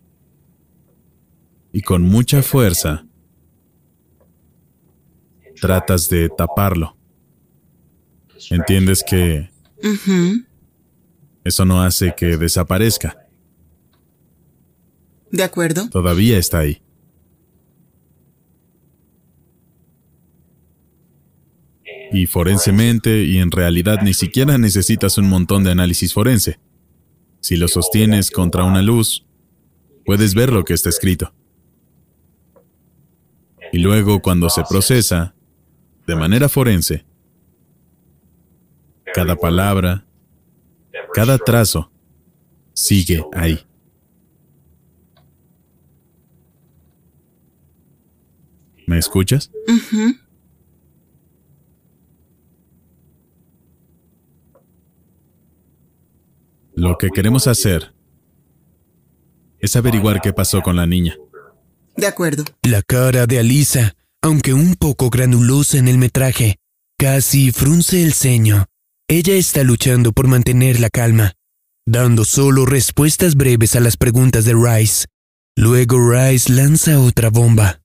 Y con mucha fuerza tratas de taparlo. Entiendes que eso no hace que desaparezca. ¿De acuerdo? Todavía está ahí. Y forensemente, y en realidad ni siquiera necesitas un montón de análisis forense. Si lo sostienes contra una luz, puedes ver lo que está escrito. Y luego cuando se procesa, de manera forense, cada palabra, cada trazo, sigue ahí. ¿Me escuchas? Lo que queremos hacer es averiguar qué pasó con la niña. De acuerdo. La cara de Alisa, aunque un poco granulosa en el metraje, casi frunce el ceño. Ella está luchando por mantener la calma, dando solo respuestas breves a las preguntas de Rice. Luego Rice lanza otra bomba.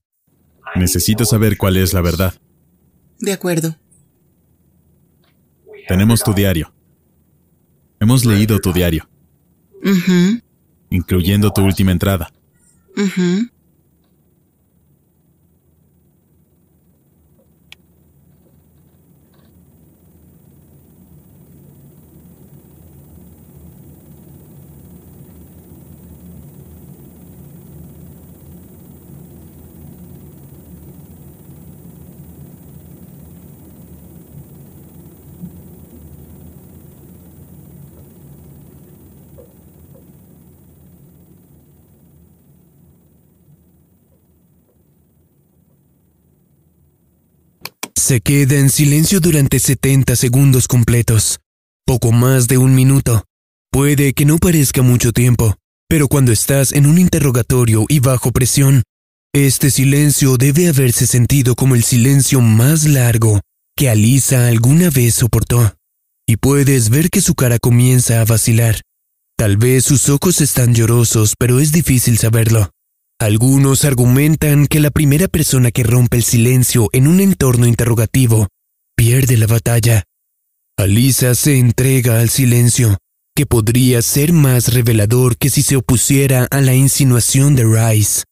Necesito saber cuál es la verdad. De acuerdo. Tenemos tu diario. Hemos leído tu diario, Ujú, incluyendo tu última entrada. ujú. Se queda en silencio durante 70 segundos completos, poco más de un minuto. Puede que no parezca mucho tiempo, pero cuando estás en un interrogatorio y bajo presión, este silencio debe haberse sentido como el silencio más largo que Alisa alguna vez soportó. Y puedes ver que su cara comienza a vacilar. Tal vez sus ojos están llorosos, pero es difícil saberlo. Algunos argumentan que la primera persona que rompe el silencio en un entorno interrogativo pierde la batalla. Alisa se entrega al silencio, que podría ser más revelador que si se opusiera a la insinuación de Rice.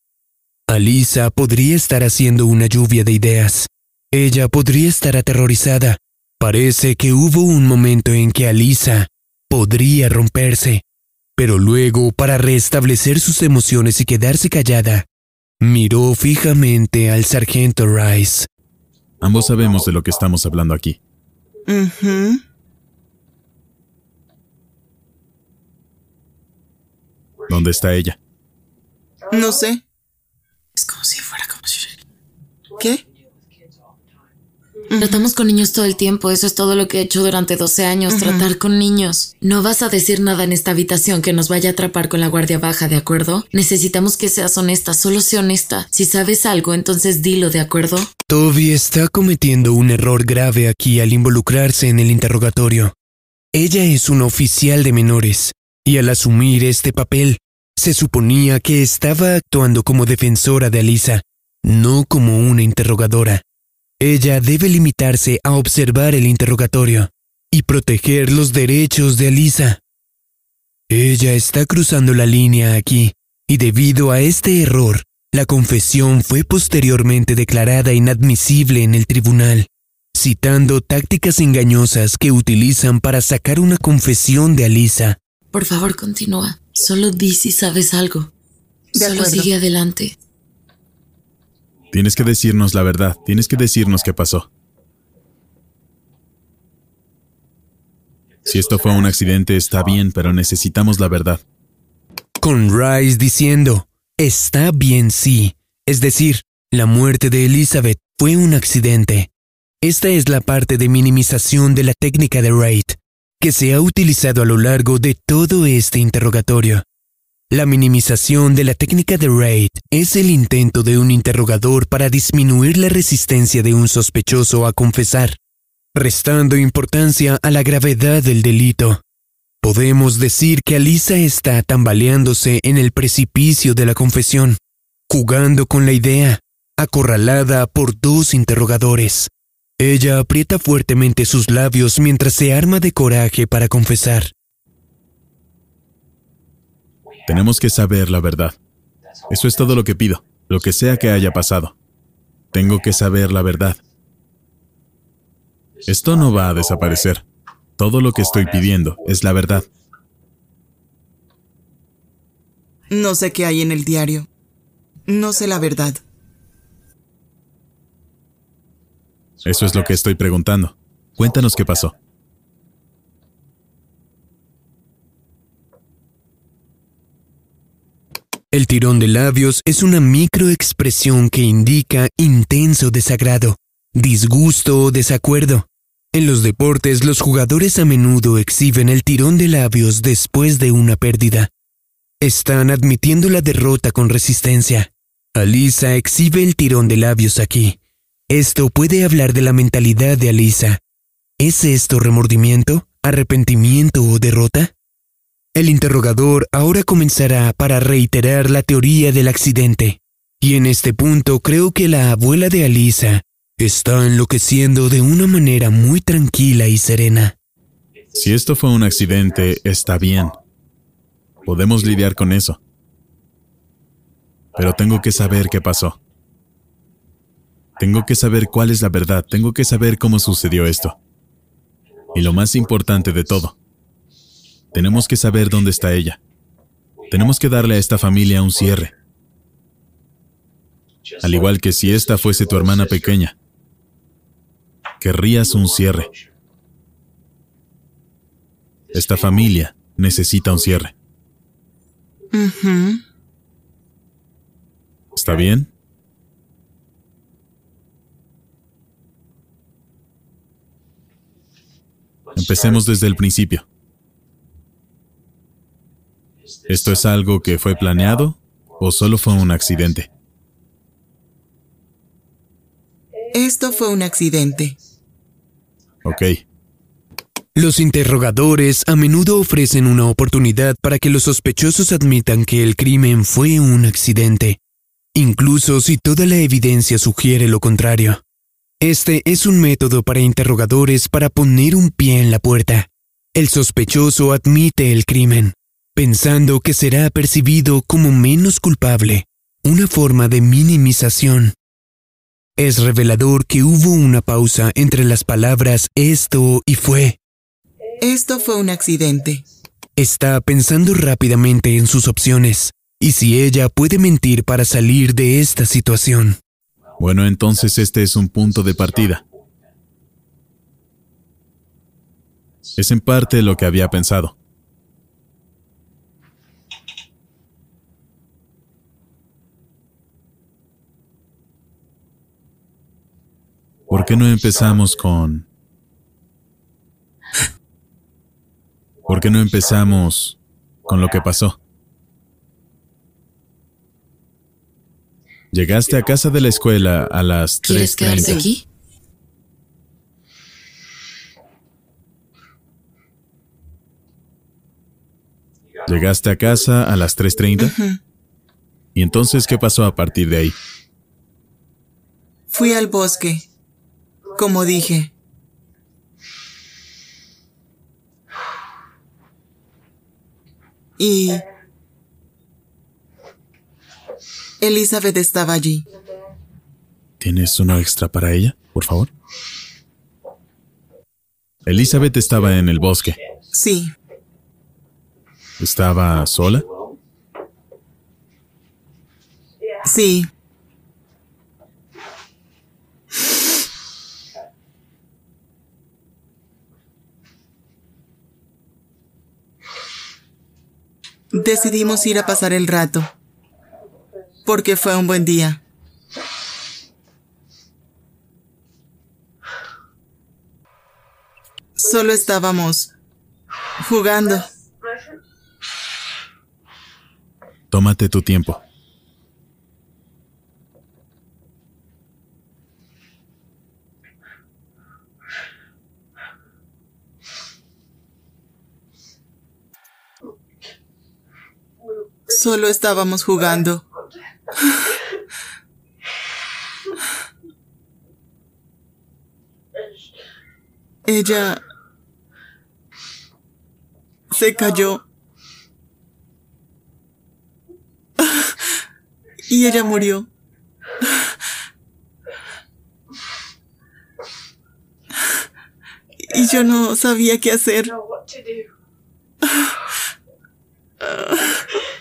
Alisa podría estar haciendo una lluvia de ideas. Ella podría estar aterrorizada. Parece que hubo un momento en que Alisa podría romperse, pero luego, para restablecer sus emociones y quedarse callada, miró fijamente al sargento Rice. Ambos sabemos de lo que estamos hablando aquí. Ujú. ¿Dónde está ella? No sé. Es como si fuera como si... ¿Qué? Tratamos con niños todo el tiempo, eso es todo lo que he hecho durante 12 años, tratar con niños. No vas a decir nada en esta habitación que nos vaya a atrapar con la guardia baja, ¿de acuerdo? Necesitamos que seas honesta, solo sé honesta. Si sabes algo, entonces dilo, ¿de acuerdo? Toby está cometiendo un error grave aquí al involucrarse en el interrogatorio. Ella es una oficial de menores, y al asumir este papel, se suponía que estaba actuando como defensora de Alisa, no como una interrogadora. Ella debe limitarse a observar el interrogatorio y proteger los derechos de Alisa. Ella está cruzando la línea aquí, y debido a este error, la confesión fue posteriormente declarada inadmisible en el tribunal, citando tácticas engañosas que utilizan para sacar una confesión de Alisa. Por favor, continúa. Solo di si sabes algo. Solo sigue adelante. Tienes que decirnos la verdad, tienes que decirnos qué pasó. Si esto fue un accidente está bien, pero necesitamos la verdad. Con Rice diciendo, está bien sí, es decir, la muerte de Elizabeth fue un accidente. Esta es la parte de minimización de la técnica de Raid, que se ha utilizado a lo largo de todo este interrogatorio. La minimización de la técnica de RAID es el intento de un interrogador para disminuir la resistencia de un sospechoso a confesar, restando importancia a la gravedad del delito. Podemos decir que Alisa está tambaleándose en el precipicio de la confesión, jugando con la idea, acorralada por dos interrogadores. Ella aprieta fuertemente sus labios mientras se arma de coraje para confesar. Tenemos que saber la verdad. Eso es todo lo que pido, lo que sea que haya pasado. Tengo que saber la verdad. Esto no va a desaparecer. Todo lo que estoy pidiendo es la verdad. No sé qué hay en el diario. No sé la verdad. Eso es lo que estoy preguntando. Cuéntanos qué pasó. El tirón de labios es una microexpresión que indica intenso desagrado, disgusto o desacuerdo. En los deportes, los jugadores a menudo exhiben el tirón de labios después de una pérdida. Están admitiendo la derrota con resistencia. Alisa exhibe el tirón de labios aquí. Esto puede hablar de la mentalidad de Alisa. ¿Es esto remordimiento, arrepentimiento o derrota? El interrogador ahora comenzará para reiterar la teoría del accidente. Y en este punto creo que la abuela de Alisa está enloqueciendo de una manera muy tranquila y serena. Si esto fue un accidente, está bien. Podemos lidiar con eso. Pero tengo que saber qué pasó. Tengo que saber cuál es la verdad, tengo que saber cómo sucedió esto. Y lo más importante de todo, tenemos que saber dónde está ella. Tenemos que darle a esta familia un cierre. Al igual que si esta fuese tu hermana pequeña. Querrías un cierre. Esta familia necesita un cierre. ¿Está bien? Empecemos desde el principio. ¿Esto es algo que fue planeado o solo fue un accidente? Esto fue un accidente. Ok. Los interrogadores a menudo ofrecen una oportunidad para que los sospechosos admitan que el crimen fue un accidente, incluso si toda la evidencia sugiere lo contrario. Este es un método para interrogadores para poner un pie en la puerta. El sospechoso admite el crimen, pensando que será percibido como menos culpable, una forma de minimización. Es revelador que hubo una pausa entre las palabras esto y fue. Esto fue un accidente. Está pensando rápidamente en sus opciones y si ella puede mentir para salir de esta situación. Bueno, entonces este es un punto de partida. Es en parte lo que había pensado. ¿Por qué no empezamos con... ¿Por qué no empezamos con lo que pasó? Llegaste a casa de la escuela a las 3.30. ¿Quieres quedarse aquí? Llegaste a casa a las 3.30. ¿Y entonces qué pasó a partir de ahí? Fui al bosque, como dije. Y Elizabeth estaba allí. ¿Tienes uno extra para ella, por favor? Elizabeth estaba en el bosque. Sí. ¿Estaba sola? Sí. Decidimos ir a pasar el rato, porque fue un buen día. Solo estábamos jugando. Tómate tu tiempo. Solo estábamos jugando. Ella se cayó. Y ella murió. Y yo no sabía qué hacer.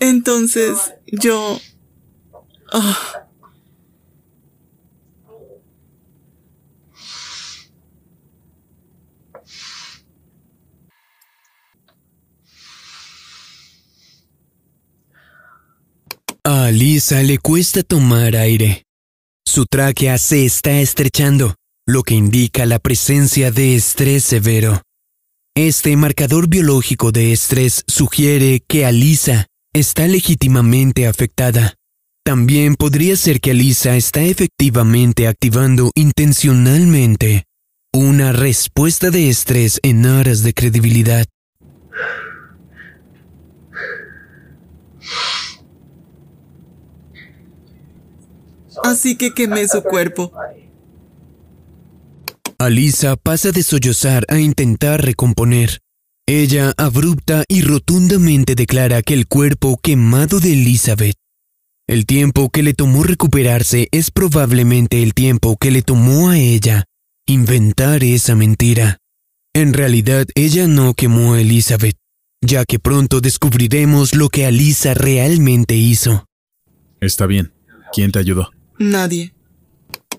Entonces yo... ah, A Alisa le cuesta tomar aire. Su tráquea se está estrechando, lo que indica la presencia de estrés severo. Este marcador biológico de estrés sugiere que Alisa está legítimamente afectada. También podría ser que Alisa está efectivamente activando intencionalmente una respuesta de estrés en aras de credibilidad. así que quemé su cuerpo. Alisa pasa de sollozar a intentar recomponer. Ella abrupta y rotundamente declara que el cuerpo quemado de Elizabeth. El tiempo que le tomó recuperarse es probablemente el tiempo que le tomó a ella inventar esa mentira. En realidad ella no quemó a Elizabeth, ya que pronto descubriremos lo que Alisa realmente hizo. Está bien. ¿Quién te ayudó? Nadie.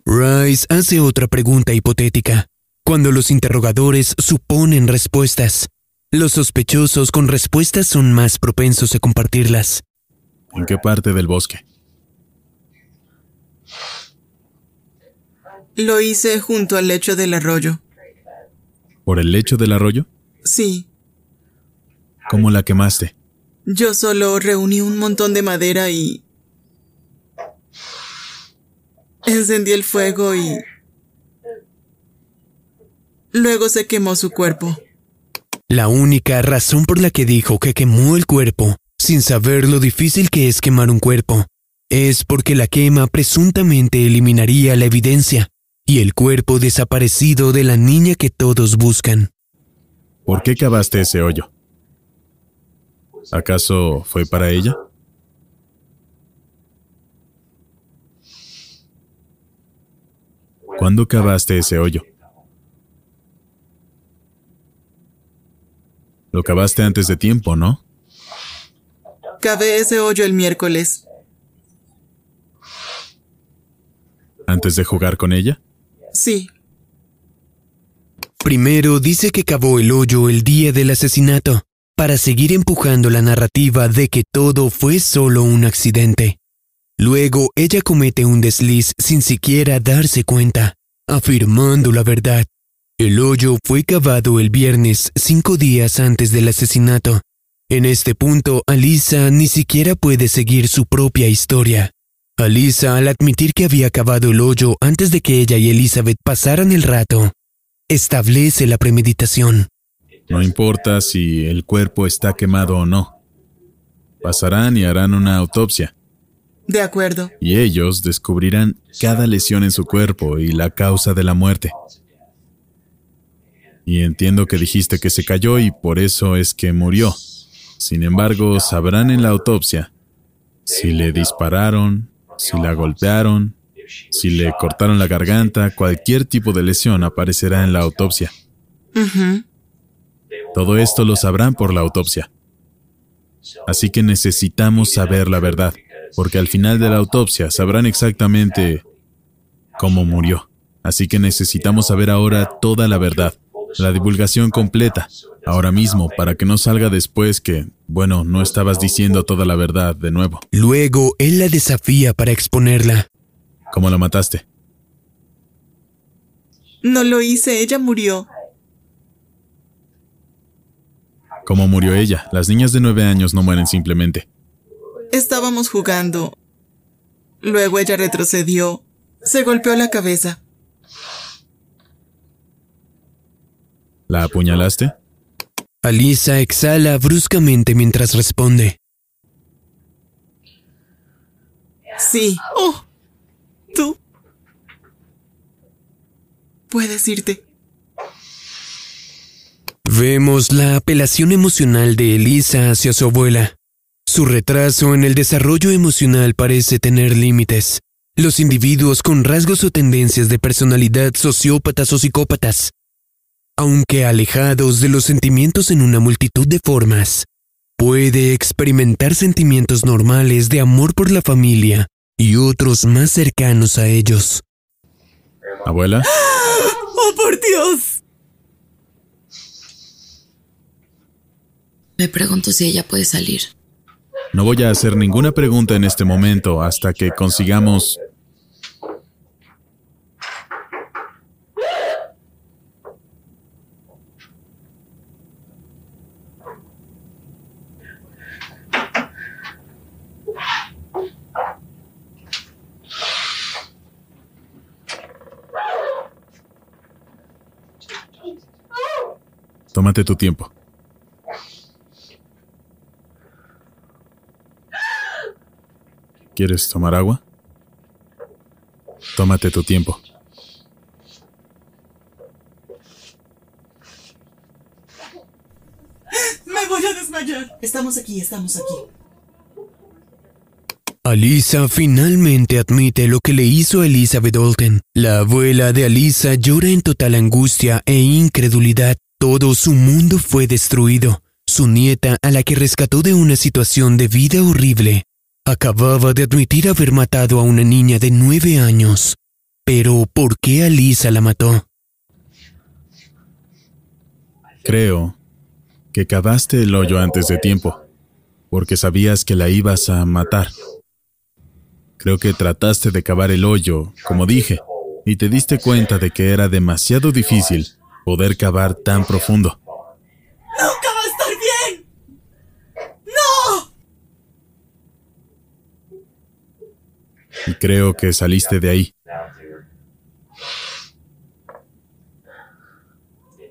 Rice hace otra pregunta hipotética. Cuando los interrogadores suponen respuestas, los sospechosos con respuestas son más propensos a compartirlas. ¿En qué parte del bosque? Lo hice junto al lecho del arroyo. ¿Por el lecho del arroyo? Sí, ¿Cómo la quemaste? yo solo reuní un montón de madera y... Encendí el fuego y... Luego se quemó su cuerpo. La única razón por la que dijo que quemó el cuerpo, sin saber lo difícil que es quemar un cuerpo, es porque la quema presuntamente eliminaría la evidencia y el cuerpo desaparecido de la niña que todos buscan. ¿Por qué cavaste ese hoyo? ¿Acaso fue para ella? ¿Cuándo cavaste ese hoyo? Lo cavaste antes de tiempo, ¿no? Cavé ese hoyo el miércoles. ¿Antes de jugar con ella? Sí, Primero dice que cavó el hoyo el día del asesinato, para seguir empujando la narrativa de que todo fue solo un accidente. Luego ella comete un desliz sin siquiera darse cuenta, afirmando la verdad. El hoyo fue cavado el viernes, cinco días antes del asesinato. En este punto, Alisa ni siquiera puede seguir su propia historia. Alisa, al admitir que había cavado el hoyo antes de que ella y Elizabeth pasaran el rato, establece la premeditación. No importa si el cuerpo está quemado o no. pasarán y harán una autopsia. De acuerdo. Y ellos descubrirán cada lesión en su cuerpo y la causa de la muerte. Y entiendo que dijiste que se cayó y por eso es que murió. Sin embargo, sabrán en la autopsia si le dispararon, si la golpearon, si le cortaron la garganta, cualquier tipo de lesión aparecerá en la autopsia. Todo esto lo sabrán por la autopsia. Así que necesitamos saber la verdad, porque al final de la autopsia sabrán exactamente cómo murió. Así que necesitamos saber ahora toda la verdad, la divulgación completa, ahora mismo, para que no salga después que, bueno, no estabas diciendo toda la verdad de nuevo. Luego, él la desafía para exponerla. ¿Cómo la mataste? No lo hice, ella murió. ¿Cómo murió ella? Las niñas de nueve años no mueren simplemente. Estábamos jugando. Luego ella retrocedió. Se golpeó la cabeza. ¿La apuñalaste? Alisa exhala bruscamente mientras responde. Sí. Oh. Tú. Puedes irte. Vemos la apelación emocional de Elisa hacia su abuela. Su retraso en el desarrollo emocional parece tener límites. Los individuos con rasgos o tendencias de personalidad sociópatas o psicópatas, aunque alejados de los sentimientos en una multitud de formas, puede experimentar sentimientos normales de amor por la familia y otros más cercanos a ellos. ¿Abuela? ¡Oh, por Dios! Me pregunto si ella puede salir. No voy a hacer ninguna pregunta en este momento hasta que consigamos... Tómate tu tiempo. ¿Quieres tomar agua? Tómate tu tiempo. Me voy a desmayar. Estamos aquí, estamos aquí. Alisa finalmente admite lo que le hizo a Elizabeth Olten. La abuela de Alisa llora en total angustia e incredulidad. Todo su mundo fue destruido. Su nieta, a la que rescató de una situación de vida horrible, Acababa de admitir haber matado a una niña de nueve años. Pero, ¿por qué Alisa la mató? Creo que cavaste el hoyo antes de tiempo, porque sabías que la ibas a matar. Creo que trataste de cavar el hoyo, como dije, y te diste cuenta de que era demasiado difícil poder cavar tan profundo. ¡Nunca va a estar bien! ¡No! Y creo que saliste de ahí.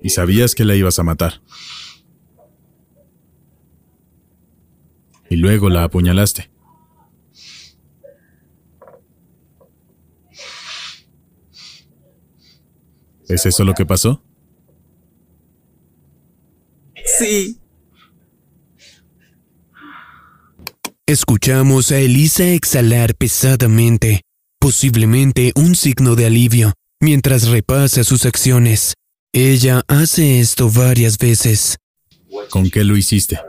Y sabías que la ibas a matar. Y luego la apuñalaste. ¿Es eso lo que pasó? Sí. Escuchamos a Elisa exhalar pesadamente, posiblemente un signo de alivio, mientras repasa sus acciones. Ella hace esto varias veces. ¿Con qué lo hiciste?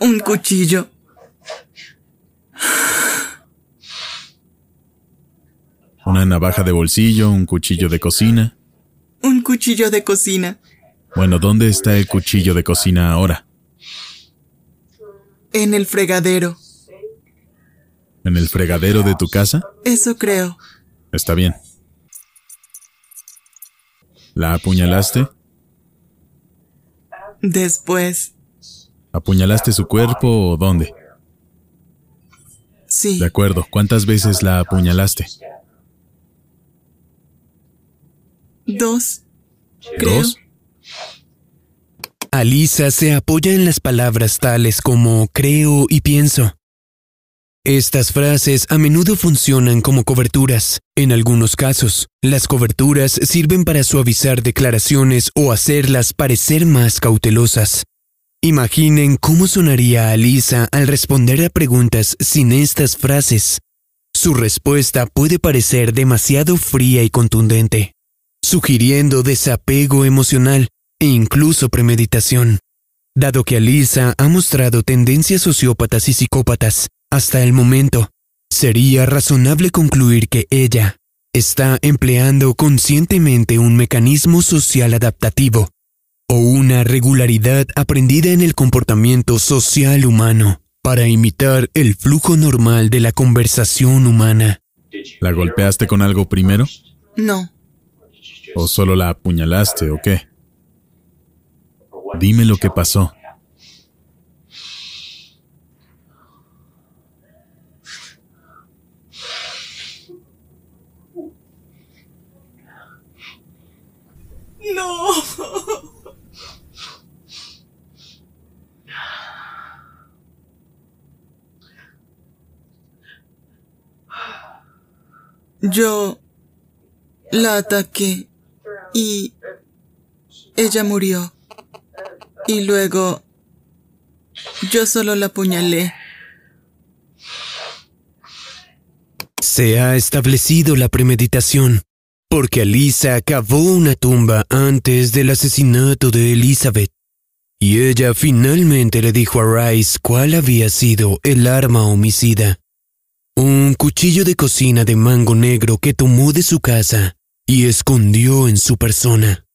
Un cuchillo. ¿Una navaja de bolsillo? ¿Un cuchillo de cocina? Un cuchillo de cocina. Bueno, ¿dónde está el cuchillo de cocina ahora? En el fregadero. ¿En el fregadero de tu casa? Eso creo. Está bien. ¿La apuñalaste? Después. ¿Apuñalaste su cuerpo o dónde? Sí. De acuerdo. ¿Cuántas veces la apuñalaste? Dos. Creo. ¿Dos? Alisa se apoya en las palabras tales como creo y pienso. Estas frases a menudo funcionan como coberturas. En algunos casos, las coberturas sirven para suavizar declaraciones o hacerlas parecer más cautelosas. Imaginen cómo sonaría Alisa al responder a preguntas sin estas frases. Su respuesta puede parecer demasiado fría y contundente, sugiriendo desapego emocional e incluso premeditación. Dado que Alisa ha mostrado tendencias sociópatas y psicópatas hasta el momento, sería razonable concluir que ella está empleando conscientemente un mecanismo social adaptativo o una regularidad aprendida en el comportamiento social humano para imitar el flujo normal de la conversación humana. ¿La golpeaste con algo primero? No. ¿O solo la apuñalaste o qué? Dime lo que pasó. No. Yo la ataqué y ella murió. Y luego yo solo la apuñalé. Se ha establecido la premeditación, porque Alisa cavó una tumba antes del asesinato de Elizabeth, y ella finalmente le dijo a Rice cuál había sido el arma homicida. Un cuchillo de cocina de mango negro que tomó de su casa y escondió en su persona.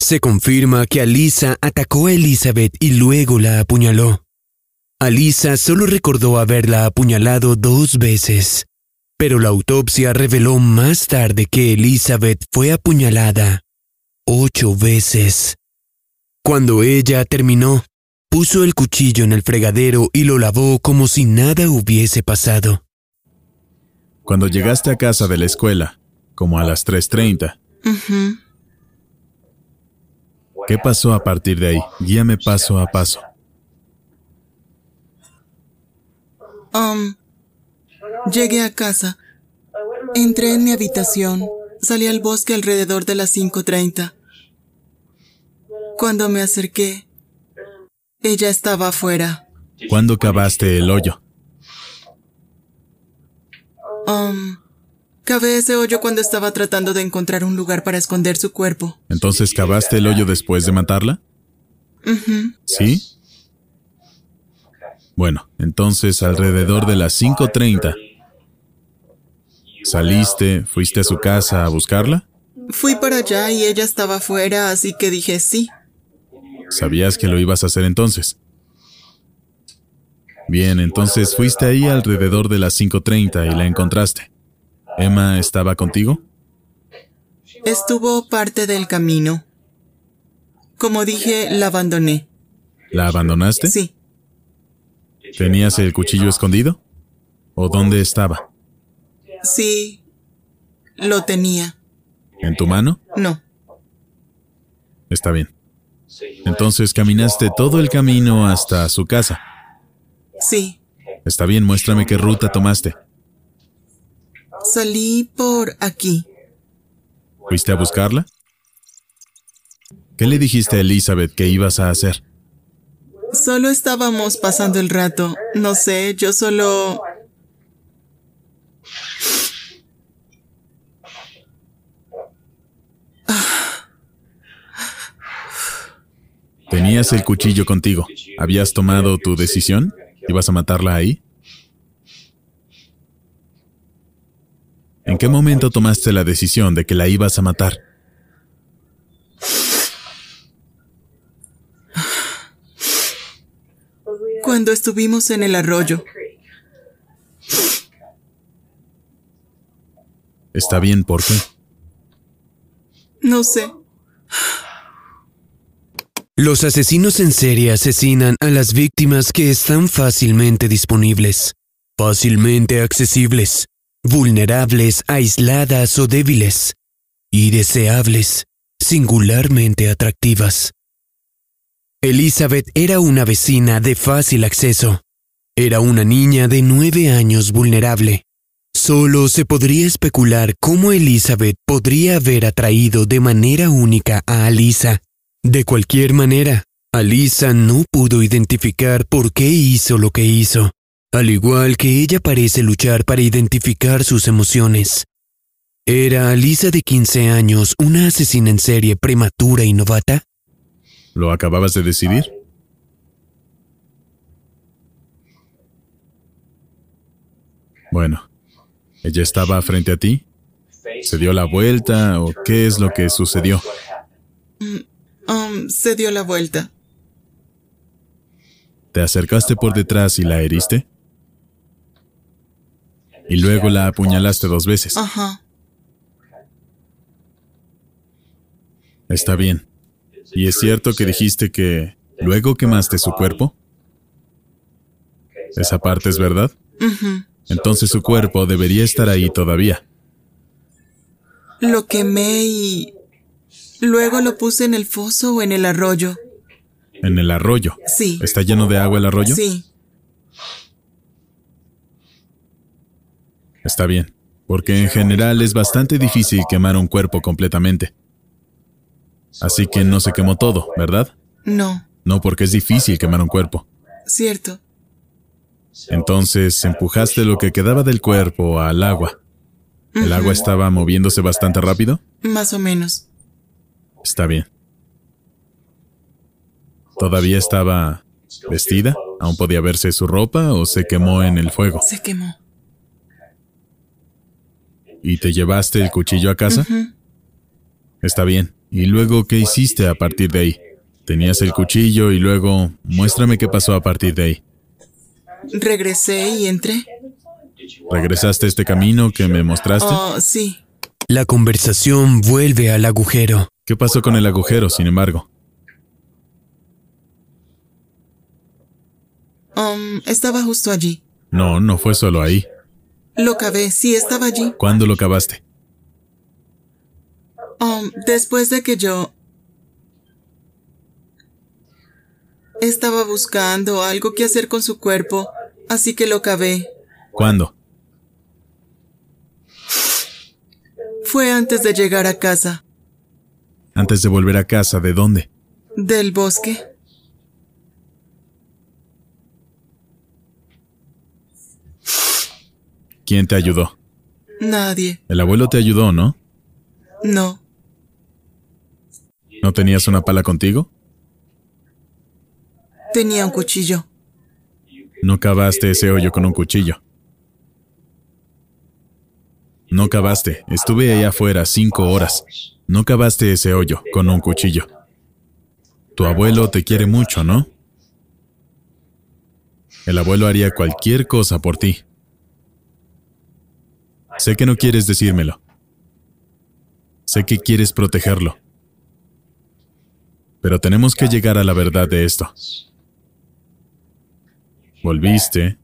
Se confirma que Alisa atacó a Elizabeth y luego la apuñaló. Alisa solo recordó haberla apuñalado dos veces, pero la autopsia reveló más tarde que Elizabeth fue apuñalada ocho veces. Cuando ella terminó, puso el cuchillo en el fregadero y lo lavó como si nada hubiese pasado. Cuando llegaste a casa de la escuela, como a las 3.30. ¿Qué pasó a partir de ahí? Guíame paso a paso. Um, llegué a casa. Entré en mi habitación. Salí al bosque alrededor de las 5.30. Cuando me acerqué, ella estaba afuera. ¿Cuándo cavaste el hoyo? Um, cavé ese hoyo cuando estaba tratando de encontrar un lugar para esconder su cuerpo. ¿Entonces cavaste el hoyo después de matarla? ¿Sí? Bueno, entonces alrededor de las 5.30. ¿Saliste, fuiste a su casa a buscarla? Fui para allá y ella estaba afuera, así que dije sí. ¿Sabías que lo ibas a hacer entonces? Bien, entonces fuiste ahí alrededor de las 5.30 y la encontraste. ¿Emma estaba contigo? Estuvo parte del camino. Como dije, la abandoné. ¿La abandonaste? Sí. ¿Tenías el cuchillo escondido? ¿O dónde estaba? Sí, lo tenía. ¿En tu mano? No. Está bien. Entonces caminaste todo el camino hasta su casa. Sí. Está bien, muéstrame qué ruta tomaste. Salí por aquí. ¿Fuiste a buscarla? ¿Qué le dijiste a Elizabeth que ibas a hacer? Solo estábamos pasando el rato. No sé, yo solo... Tenías el cuchillo contigo. ¿Habías tomado tu decisión? ¿Ibas a matarla ahí? ¿En qué momento tomaste la decisión de que la ibas a matar? Cuando estuvimos en el arroyo. Está bien, ¿por qué? No sé. Los asesinos en serie asesinan a las víctimas que están fácilmente disponibles, fácilmente accesibles, vulnerables, aisladas o débiles, y deseables, singularmente atractivas. Elizabeth era una vecina de fácil acceso. Era una niña de nueve años vulnerable. Solo se podría especular cómo Elizabeth podría haber atraído de manera única a Alisa. De cualquier manera, Alisa no pudo identificar por qué hizo lo que hizo, al igual que ella parece luchar para identificar sus emociones. ¿Era Alisa de 15 años una asesina en serie prematura y novata? ¿Lo acababas de decidir? Bueno, ¿ella estaba frente a ti? ¿Se dio la vuelta o qué es lo que sucedió? Mm, um, se dio la vuelta. ¿Te acercaste por detrás y la heriste? Y luego la apuñalaste dos veces. Ajá. Está bien. ¿Y es cierto que dijiste que luego quemaste su cuerpo? ¿Esa parte es verdad? Entonces su cuerpo debería estar ahí todavía. Lo quemé y... Luego lo puse en el foso o en el arroyo. En el arroyo. Sí. ¿Está lleno de agua el arroyo? Sí. Está bien. Porque en general es bastante difícil quemar un cuerpo completamente. Así que no se quemó todo, ¿verdad? No. No porque es difícil quemar un cuerpo. Cierto. Entonces empujaste lo que quedaba del cuerpo al agua. ¿El agua estaba moviéndose bastante rápido? Más o menos. Está bien. ¿Todavía estaba vestida? ¿Aún podía verse su ropa o se quemó en el fuego? Se quemó. ¿Y te llevaste el cuchillo a casa? Está bien. ¿Y luego qué hiciste a partir de ahí? Tenías el cuchillo y luego muéstrame qué pasó a partir de ahí. Regresé y entré. ¿Regresaste a este camino que me mostraste? Oh, sí. La conversación vuelve al agujero. ¿Qué pasó con el agujero, sin embargo? Um, estaba justo allí. No, no fue solo ahí. Lo cavé, sí, estaba allí. ¿Cuándo lo cavaste? Um, después de que yo... Estaba buscando algo que hacer con su cuerpo, así que lo cavé. ¿Cuándo? Fue antes de llegar a casa, Antes de volver a casa, ¿de dónde? del bosque. ¿Quién te ayudó? Nadie. El abuelo te ayudó, ¿no? No. ¿No tenías una pala contigo? Tenía un cuchillo. No cavaste ese hoyo con un cuchillo. No cavaste. Estuve ahí afuera cinco horas. No cavaste ese hoyo con un cuchillo. Tu abuelo te quiere mucho, ¿no? El abuelo haría cualquier cosa por ti. Sé que no quieres decírmelo. Sé que quieres protegerlo. Pero tenemos que llegar a la verdad de esto. Volviste.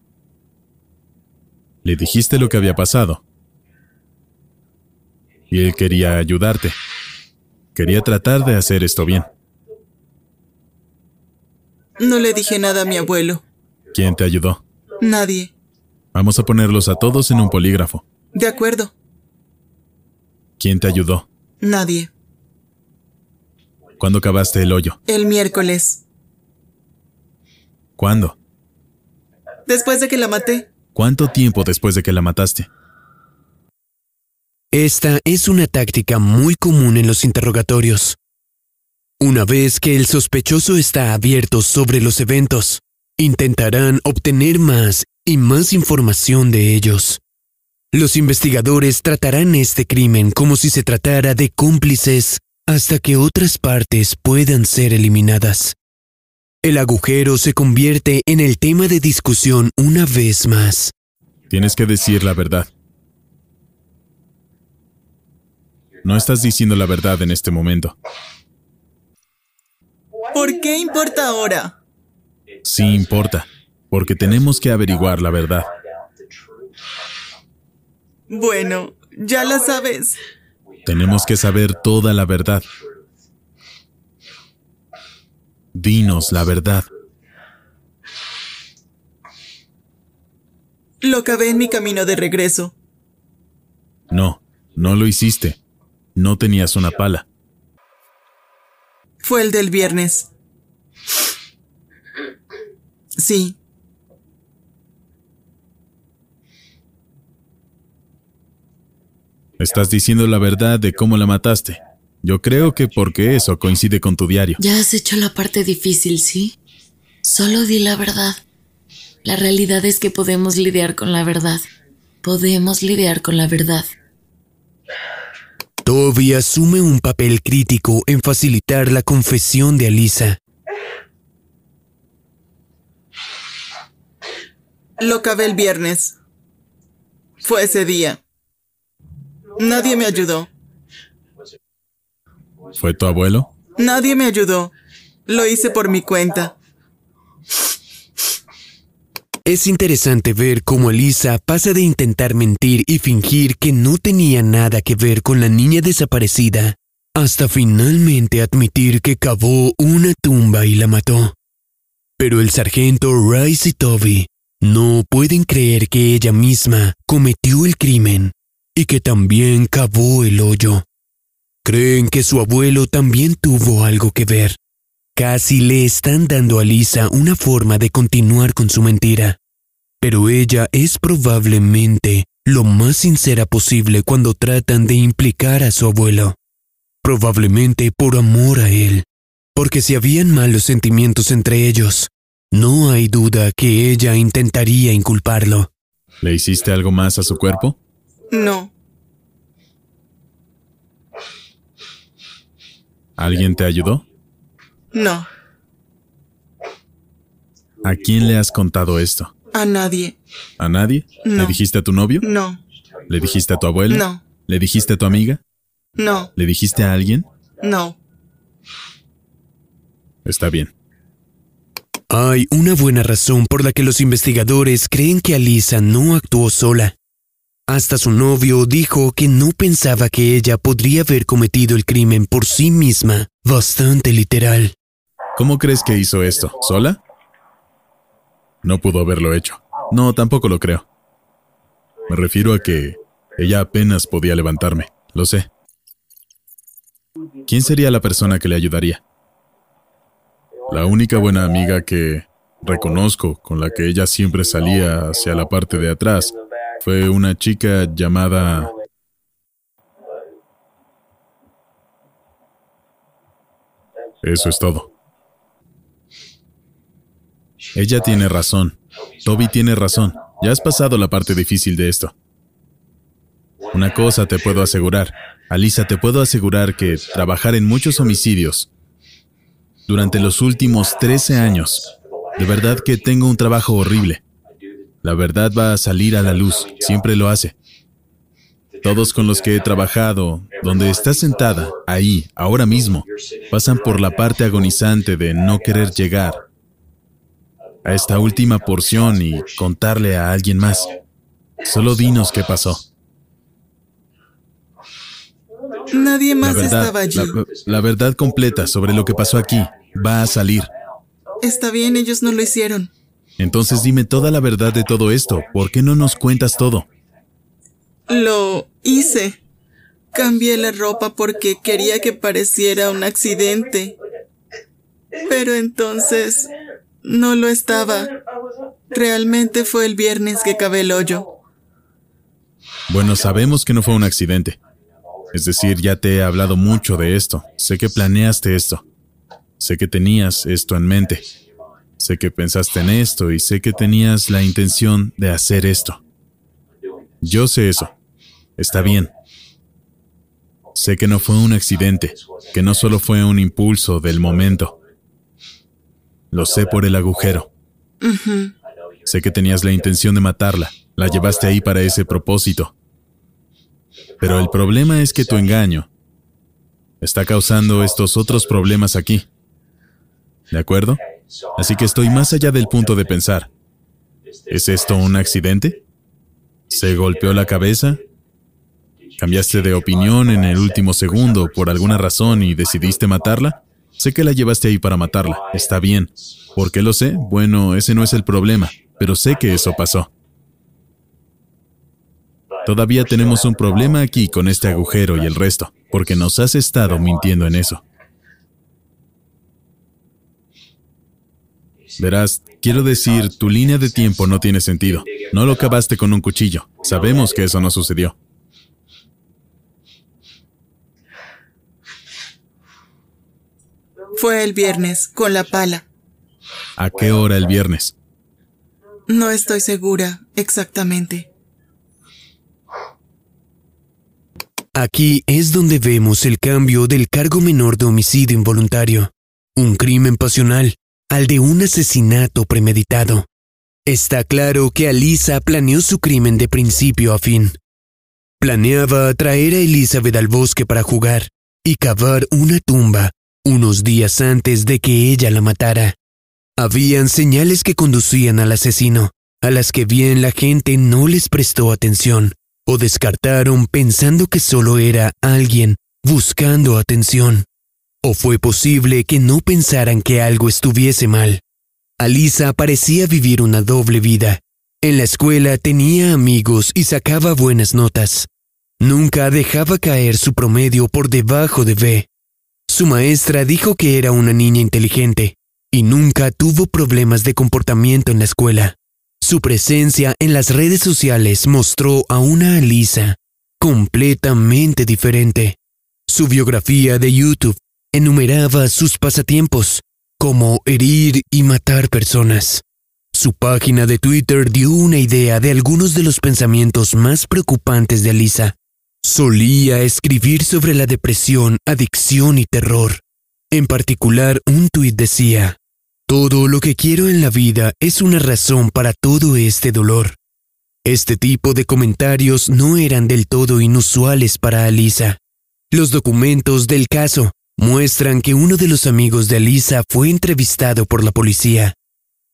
Le dijiste lo que había pasado. Y él quería ayudarte. Quería tratar de hacer esto bien. No le dije nada a mi abuelo. ¿Quién te ayudó? Nadie. Vamos a ponerlos a todos en un polígrafo. De acuerdo. ¿Quién te ayudó? Nadie. ¿Cuándo cavaste el hoyo? El miércoles. ¿Cuándo? Después de que la maté. ¿Cuánto tiempo después de que la mataste? Esta es una táctica muy común en los interrogatorios. Una vez que el sospechoso está abierto sobre los eventos, intentarán obtener más y más información de ellos. Los investigadores tratarán este crimen como si se tratara de cómplices hasta que otras partes puedan ser eliminadas. El agujero se convierte en el tema de discusión una vez más. Tienes que decir la verdad. No estás diciendo la verdad en este momento. ¿Por qué importa ahora? Sí importa, porque tenemos que averiguar la verdad. Bueno, ya la sabes. Tenemos que saber toda la verdad. Dinos la verdad. Lo cavé en mi camino de regreso. No, no lo hiciste. No tenías una pala. Fue el del viernes. Sí. Estás diciendo la verdad de cómo la mataste. Yo creo que porque eso coincide con tu diario. Ya has hecho la parte difícil, ¿sí? Solo di la verdad. La realidad es que podemos lidiar con la verdad. Podemos lidiar con la verdad. Toby asume un papel crítico en facilitar la confesión de Alisa. Lo cavé el viernes. Fue ese día. Nadie me ayudó. ¿Fue tu abuelo? Nadie me ayudó. Lo hice por mi cuenta. Es interesante ver cómo Elisa pasa de intentar mentir y fingir que no tenía nada que ver con la niña desaparecida, hasta finalmente admitir que cavó una tumba y la mató. Pero el sargento Rice y Toby no pueden creer que ella misma cometió el crimen y que también cavó el hoyo. Creen que su abuelo también tuvo algo que ver. Casi le están dando a Lisa una forma de continuar con su mentira. Pero ella es probablemente lo más sincera posible cuando tratan de implicar a su abuelo. Probablemente por amor a él. Porque si habían malos sentimientos entre ellos, no hay duda que ella intentaría inculparlo. ¿Le hiciste algo más a su cuerpo? No. ¿Alguien te ayudó? No. ¿A quién le has contado esto? A nadie. ¿A nadie? No. ¿Le dijiste a tu novio? No. ¿Le dijiste a tu abuelo? No. ¿Le dijiste a tu amiga? No. ¿Le dijiste a alguien? No. Está bien. Hay una buena razón por la que los investigadores creen que Alisa no actuó sola. Hasta su novio dijo que no pensaba que ella podría haber cometido el crimen por sí misma, bastante literal. ¿Cómo crees que hizo esto? ¿Sola? No pudo haberlo hecho. No, tampoco lo creo. Me refiero a que ella apenas podía levantarme, lo sé. ¿Quién sería la persona que le ayudaría? La única buena amiga que reconozco con la que ella siempre salía hacia la parte de atrás fue una chica llamada... Eso es todo. Ella tiene razón. Toby tiene razón. Ya has pasado la parte difícil de esto. Una cosa te puedo asegurar. Alisa, te puedo asegurar que trabajar en muchos homicidios durante los últimos 13 años, de verdad que tengo un trabajo horrible. La verdad va a salir a la luz, siempre lo hace. Todos con los que he trabajado, donde estás sentada, ahí, ahora mismo, pasan por la parte agonizante de no querer llegar a esta última porción y contarle a alguien más. Solo dinos qué pasó. Nadie más verdad, estaba allí. la, la verdad completa sobre lo que pasó aquí va a salir. Está bien, ellos no lo hicieron. Entonces dime toda la verdad de todo esto. ¿Por qué no nos cuentas todo? Lo hice. Cambié la ropa porque quería que pareciera un accidente. Pero entonces no lo estaba. Realmente fue el viernes que cavé el hoyo. Bueno, sabemos que no fue un accidente. Es decir, ya te he hablado mucho de esto. Sé que planeaste esto. Sé que tenías esto en mente. Sé que pensaste en esto y sé que tenías la intención de hacer esto. Yo sé eso. Está bien. Sé que no fue un accidente, que no solo fue un impulso del momento. Lo sé por el agujero. Sé que tenías la intención de matarla. La llevaste ahí para ese propósito. Pero el problema es que tu engaño está causando estos otros problemas aquí. ¿De acuerdo? Así que estoy más allá del punto de pensar. ¿Es esto un accidente? ¿Se golpeó la cabeza? ¿Cambiaste de opinión en el último segundo por alguna razón y decidiste matarla? Sé que la llevaste ahí para matarla. Está bien. ¿Por qué lo sé? Bueno, ese no es el problema, pero sé que eso pasó. Todavía tenemos un problema aquí con este agujero y el resto, porque nos has estado mintiendo en eso. Verás, quiero decir, tu línea de tiempo no tiene sentido. No lo cavaste con un cuchillo. Sabemos que eso no sucedió. Fue el viernes, con la pala. ¿A qué hora el viernes? No estoy segura exactamente. Aquí es donde vemos el cambio del cargo menor de homicidio involuntario, un crimen pasional, al de un asesinato premeditado. Está claro que Alisa planeó su crimen de principio a fin. Planeaba traer a Elizabeth al bosque para jugar y cavar una tumba unos días antes de que ella la matara. Habían señales que conducían al asesino, a las que bien la gente no les prestó atención o descartaron pensando que solo era alguien buscando atención. O fue posible que no pensaran que algo estuviese mal. Alisa parecía vivir una doble vida. En la escuela tenía amigos y sacaba buenas notas. Nunca dejaba caer su promedio por debajo de B. Su maestra dijo que era una niña inteligente y nunca tuvo problemas de comportamiento en la escuela. Su presencia en las redes sociales mostró a una Alisa completamente diferente. Su biografía de YouTube enumeraba sus pasatiempos, como herir y matar personas. Su página de Twitter dio una idea de algunos de los pensamientos más preocupantes de Alisa. Solía escribir sobre la depresión, adicción y terror. En particular, un tuit decía, Todo lo que quiero en la vida es una razón para todo este dolor. Este tipo de comentarios no eran del todo inusuales para Alisa. Los documentos del caso muestran que uno de los amigos de Alisa fue entrevistado por la policía.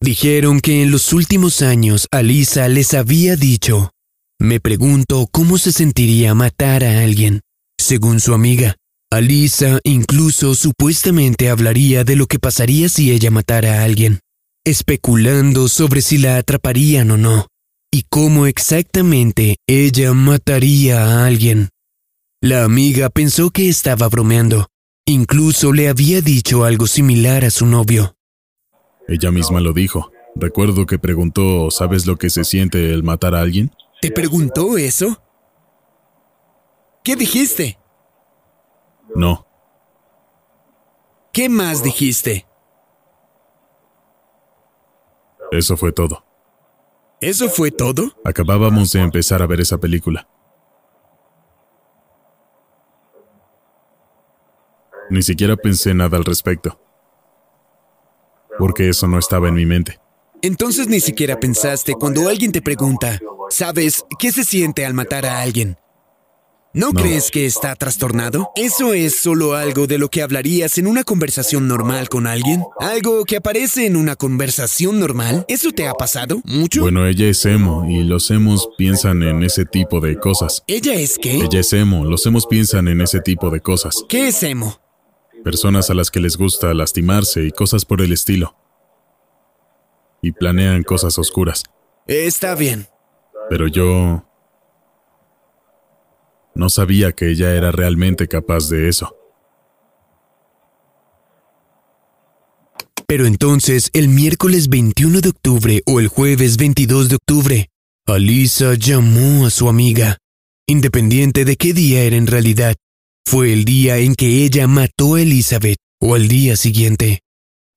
Dijeron que en los últimos años Alisa les había dicho, me pregunto cómo se sentiría matar a alguien. Según su amiga, Alisa incluso supuestamente hablaría de lo que pasaría si ella matara a alguien, especulando sobre si la atraparían o no, y cómo exactamente ella mataría a alguien. La amiga pensó que estaba bromeando, incluso le había dicho algo similar a su novio. Ella misma lo dijo. Recuerdo que preguntó, ¿sabes lo que se siente el matar a alguien? ¿Te preguntó eso? ¿Qué dijiste? No. ¿Qué más dijiste? Eso fue todo. ¿Eso fue todo? Acabábamos de empezar a ver esa película. Ni siquiera pensé nada al respecto. Porque eso no estaba en mi mente. Entonces ni siquiera pensaste cuando alguien te pregunta, ¿sabes qué se siente al matar a alguien? ¿No, crees que está trastornado? ¿Eso es solo algo de lo que hablarías en una conversación normal con alguien? ¿Algo que aparece en una conversación normal? ¿Eso te ha pasado? ¿Mucho? Bueno, ella es emo y los emos piensan en ese tipo de cosas. ¿Ella es qué? Ella es emo, los emos piensan en ese tipo de cosas. ¿Qué es emo? Personas a las que les gusta lastimarse y cosas por el estilo y planean cosas oscuras. Está bien. Pero yo... No sabía que ella era realmente capaz de eso. Pero entonces, el miércoles 21 de octubre o el jueves 22 de octubre, Alisa llamó a su amiga. Independiente de qué día era en realidad, fue el día en que ella mató a Elizabeth o al día siguiente.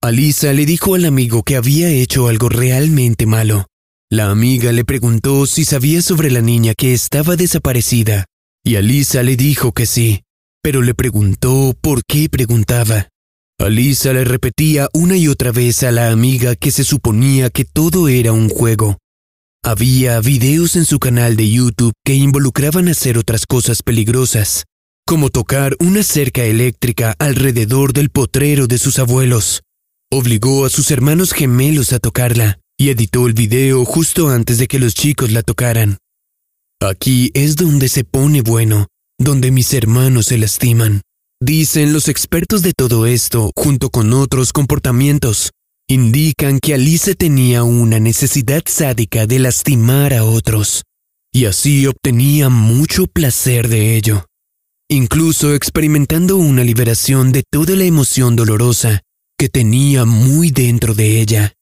Alisa le dijo al amigo que había hecho algo realmente malo. La amiga le preguntó si sabía sobre la niña que estaba desaparecida, y Alisa le dijo que sí, pero le preguntó por qué preguntaba. Alisa le repetía una y otra vez a la amiga que se suponía que todo era un juego. Había videos en su canal de YouTube que involucraban hacer otras cosas peligrosas, como tocar una cerca eléctrica alrededor del potrero de sus abuelos. Obligó a sus hermanos gemelos a tocarla y editó el video justo antes de que los chicos la tocaran. Aquí es donde se pone bueno, donde mis hermanos se lastiman. Dicen los expertos de todo esto, junto con otros comportamientos, indican que Alice tenía una necesidad sádica de lastimar a otros, y así obtenía mucho placer de ello, incluso experimentando una liberación de toda la emoción dolorosa que tenía muy dentro de ella.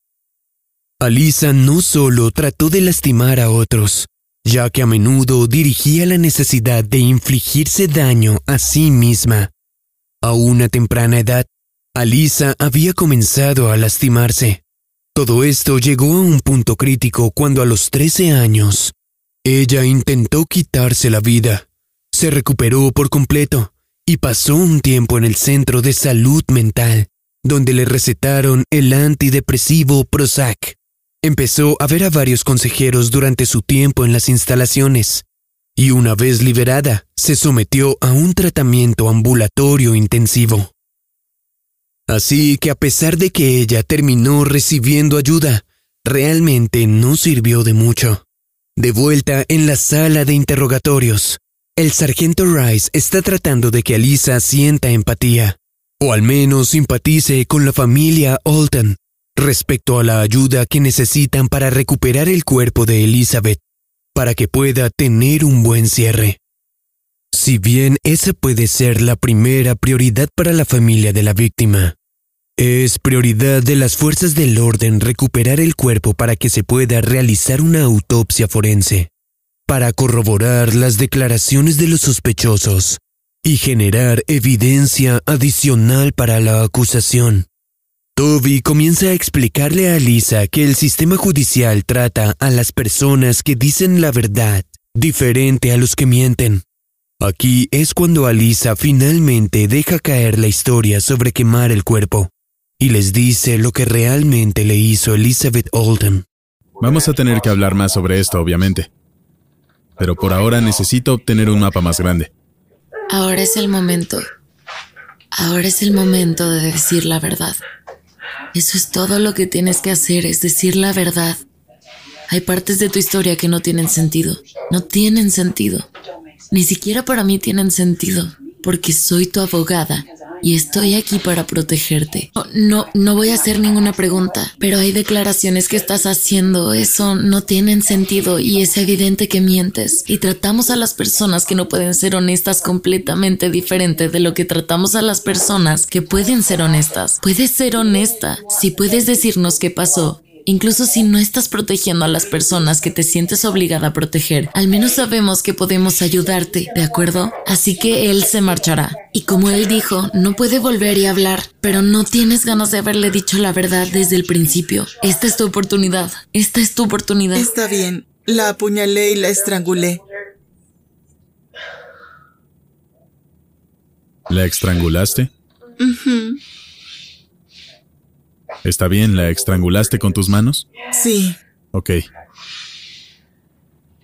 Alisa no solo trató de lastimar a otros, ya que a menudo dirigía la necesidad de infligirse daño a sí misma. A una temprana edad, Alisa había comenzado a lastimarse. Todo esto llegó a un punto crítico cuando a los 13 años, ella intentó quitarse la vida. Se recuperó por completo y pasó un tiempo en el centro de salud mental, donde le recetaron el antidepresivo Prozac. Empezó a ver a varios consejeros durante su tiempo en las instalaciones y una vez liberada se sometió a un tratamiento ambulatorio intensivo. Así que a pesar de que ella terminó recibiendo ayuda, realmente no sirvió de mucho. De vuelta en la sala de interrogatorios, el sargento Rice está tratando de que Alisa sienta empatía, o al menos simpatice con la familia Alton, respecto a la ayuda que necesitan para recuperar el cuerpo de Elizabeth, para que pueda tener un buen cierre. Si bien esa puede ser la primera prioridad para la familia de la víctima, es prioridad de las fuerzas del orden recuperar el cuerpo para que se pueda realizar una autopsia forense, para corroborar las declaraciones de los sospechosos y generar evidencia adicional para la acusación. Toby comienza a explicarle a Lisa que el sistema judicial trata a las personas que dicen la verdad diferente a los que mienten. Aquí es cuando Alisa finalmente deja caer la historia sobre quemar el cuerpo y les dice lo que realmente le hizo Elizabeth Oldham. Vamos a tener que hablar más sobre esto, obviamente. Pero por ahora necesito obtener un mapa más grande. Ahora es el momento. Ahora es el momento de decir la verdad. Eso es todo lo que tienes que hacer, es decir la verdad. Hay partes de tu historia que no tienen sentido. No tienen sentido. Ni siquiera para mí tienen sentido, porque soy tu abogada y estoy aquí para protegerte. No, no voy a hacer ninguna pregunta, pero hay declaraciones que estás haciendo, eso no tienen sentido y es evidente que mientes. Y tratamos a las personas que no pueden ser honestas completamente diferente de lo que tratamos a las personas que pueden ser honestas. Puedes ser honesta si puedes decirnos qué pasó Incluso si no estás protegiendo a las personas que te sientes obligada a proteger, al menos sabemos que podemos ayudarte, ¿de acuerdo? Así que él se marchará. Y como él dijo, no puede volver y hablar, pero no tienes ganas de haberle dicho la verdad desde el principio. Esta es tu oportunidad. Esta es tu oportunidad. Está bien. La apuñalé y la estrangulé. ¿La estrangulaste? ¿Está bien? ¿La estrangulaste con tus manos? Sí. Ok.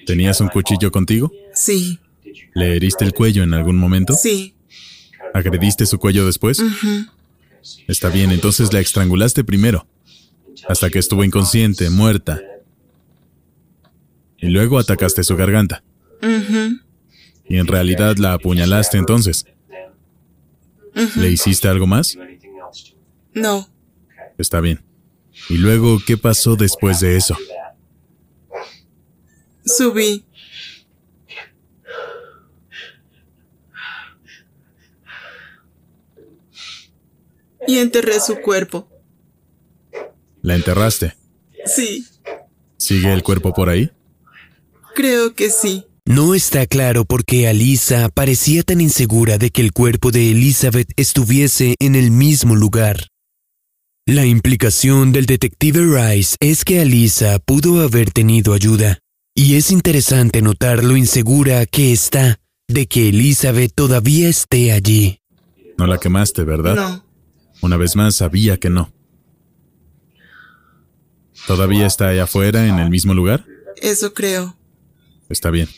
¿Tenías un cuchillo contigo? Sí. ¿Le heriste el cuello en algún momento? Sí. ¿Agrediste su cuello después? Está bien, entonces la estrangulaste primero, hasta que estuvo inconsciente, muerta. Y luego atacaste su garganta. Y en realidad la apuñalaste entonces. ¿Le hiciste algo más? No. Está bien. ¿Y luego qué pasó después de eso? Subí. Y enterré su cuerpo. ¿La enterraste? Sí. ¿Sigue el cuerpo por ahí? Creo que sí. No está claro por qué Alisa parecía tan insegura de que el cuerpo de Elizabeth estuviese en el mismo lugar. La implicación del detective Rice es que Alisa pudo haber tenido ayuda, y es interesante notar lo insegura que está de que Elizabeth todavía esté allí. No la quemaste, ¿verdad? No. Una vez más sabía que no. ¿Todavía está allá afuera en el mismo lugar? Eso creo. Está bien.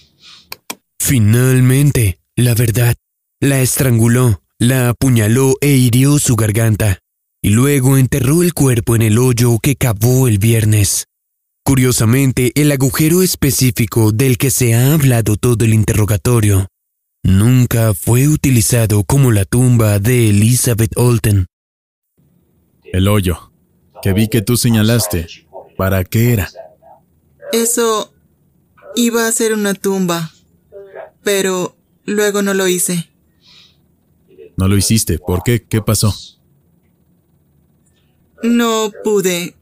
Finalmente, la verdad, la estranguló, la apuñaló e hirió su garganta y luego enterró el cuerpo en el hoyo que cavó el viernes. Curiosamente, el agujero específico del que se ha hablado todo el interrogatorio nunca fue utilizado como la tumba de Elizabeth Olten. El hoyo, que vi que tú señalaste, ¿para qué era? Eso iba a ser una tumba, pero luego no lo hice. No lo hiciste, ¿por qué? ¿Qué pasó? No pude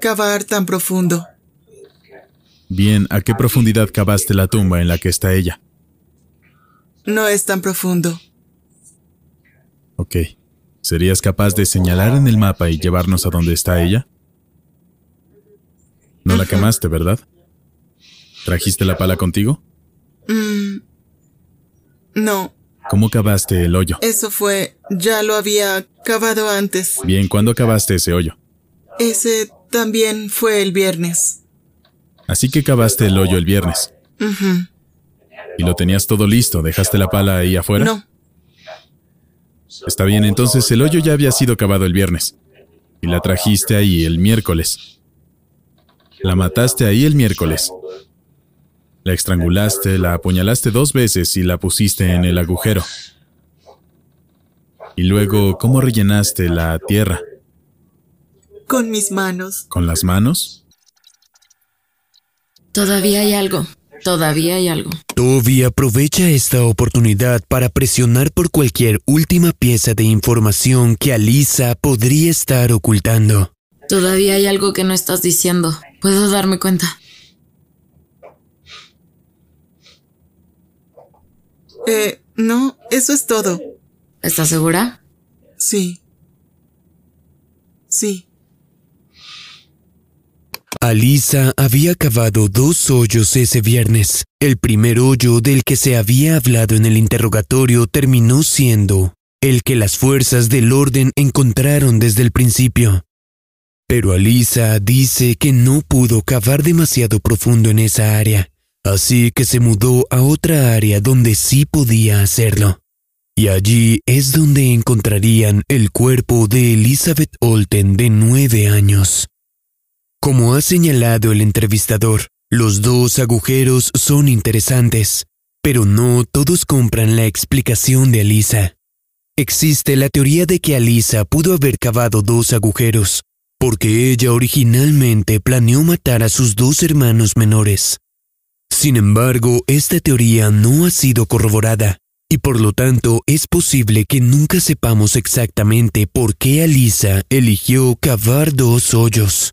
cavar tan profundo. Bien, ¿a qué profundidad cavaste la tumba en la que está ella? No es tan profundo. Ok. ¿Serías capaz de señalar en el mapa y llevarnos a donde está ella? No la quemaste, ¿verdad? ¿Trajiste la pala contigo? Mm, no, ¿Cómo cavaste el hoyo? eso fue... Ya lo había cavado antes. Bien, ¿cuándo cavaste ese hoyo? Ese también fue el viernes. Así que cavaste el hoyo el viernes. Ujú. Y lo tenías todo listo, ¿dejaste la pala ahí afuera? No, Está bien, entonces el hoyo ya había sido cavado el viernes. Y la trajiste ahí el miércoles. La mataste ahí el miércoles. La estrangulaste, la apuñalaste dos veces y la pusiste en el agujero. Y luego, ¿cómo rellenaste la tierra? con mis manos. ¿Con las manos? Todavía hay algo. Todavía hay algo. Toby aprovecha esta oportunidad para presionar por cualquier última pieza de información que Alisa podría estar ocultando. Todavía hay algo que no estás diciendo. Puedo darme cuenta. Eh, no, eso es todo. ¿Estás segura? Sí. Sí. Alisa había cavado dos hoyos ese viernes. El primer hoyo del que se había hablado en el interrogatorio terminó siendo el que las fuerzas del orden encontraron desde el principio. Pero Alisa dice que no pudo cavar demasiado profundo en esa área, así que se mudó a otra área donde sí podía hacerlo. Y allí es donde encontrarían el cuerpo de Elizabeth Olten de nueve años. Como ha señalado el entrevistador, los dos agujeros son interesantes, pero no todos compran la explicación de Alisa. Existe la teoría de que Alisa pudo haber cavado dos agujeros, porque ella originalmente planeó matar a sus dos hermanos menores. Sin embargo, esta teoría no ha sido corroborada, y por lo tanto es posible que nunca sepamos exactamente por qué Alisa eligió cavar dos hoyos.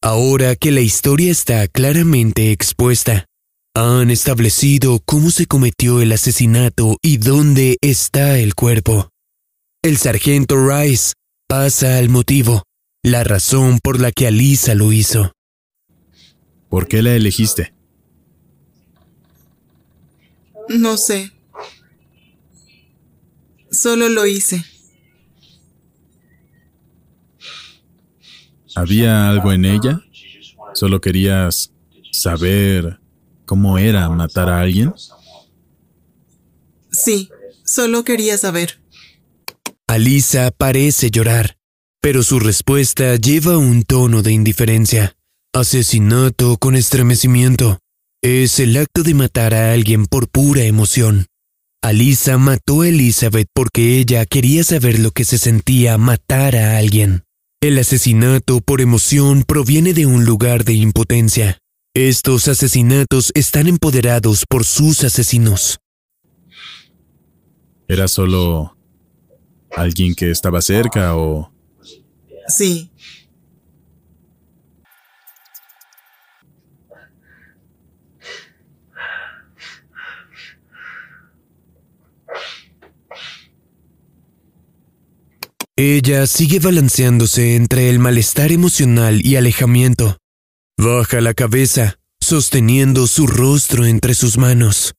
Ahora que la historia está claramente expuesta, han establecido cómo se cometió el asesinato y dónde está el cuerpo. El sargento Rice pasa al motivo, la razón por la que Alisa lo hizo. ¿Por qué la elegiste? No sé. Solo lo hice. ¿Había algo en ella? ¿Solo querías saber cómo era matar a alguien? Sí, solo quería saber. Alisa parece llorar, pero su respuesta lleva un tono de indiferencia. Asesinato con estremecimiento. Es el acto de matar a alguien por pura emoción. Alisa mató a Elizabeth porque ella quería saber lo que se sentía matar a alguien. El asesinato por emoción proviene de un lugar de impotencia. Estos asesinatos están empoderados por sus asesinos. ¿Era solo alguien que estaba cerca o Sí, Ella sigue balanceándose entre el malestar emocional y alejamiento. Baja la cabeza, sosteniendo su rostro entre sus manos.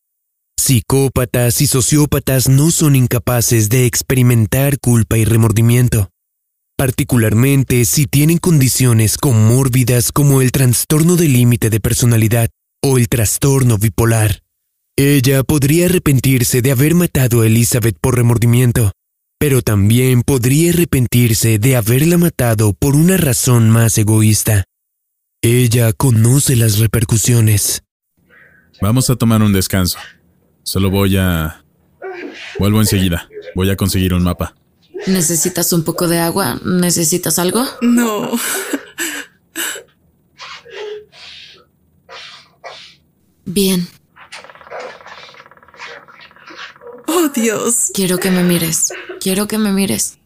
Psicópatas y sociópatas no son incapaces de experimentar culpa y remordimiento, particularmente si tienen condiciones comórbidas como el trastorno de límite de personalidad o el trastorno bipolar. Ella podría arrepentirse de haber matado a Elizabeth por remordimiento, pero también podría arrepentirse de haberla matado por una razón más egoísta. Ella conoce las repercusiones. vamos a tomar un descanso? Solo voy a... Vuelvo enseguida. Voy a conseguir un mapa. ¿Necesitas un poco de agua? ¿Necesitas algo? No. Bien. Oh, Dios. Quiero que me mires. Quiero que me mires.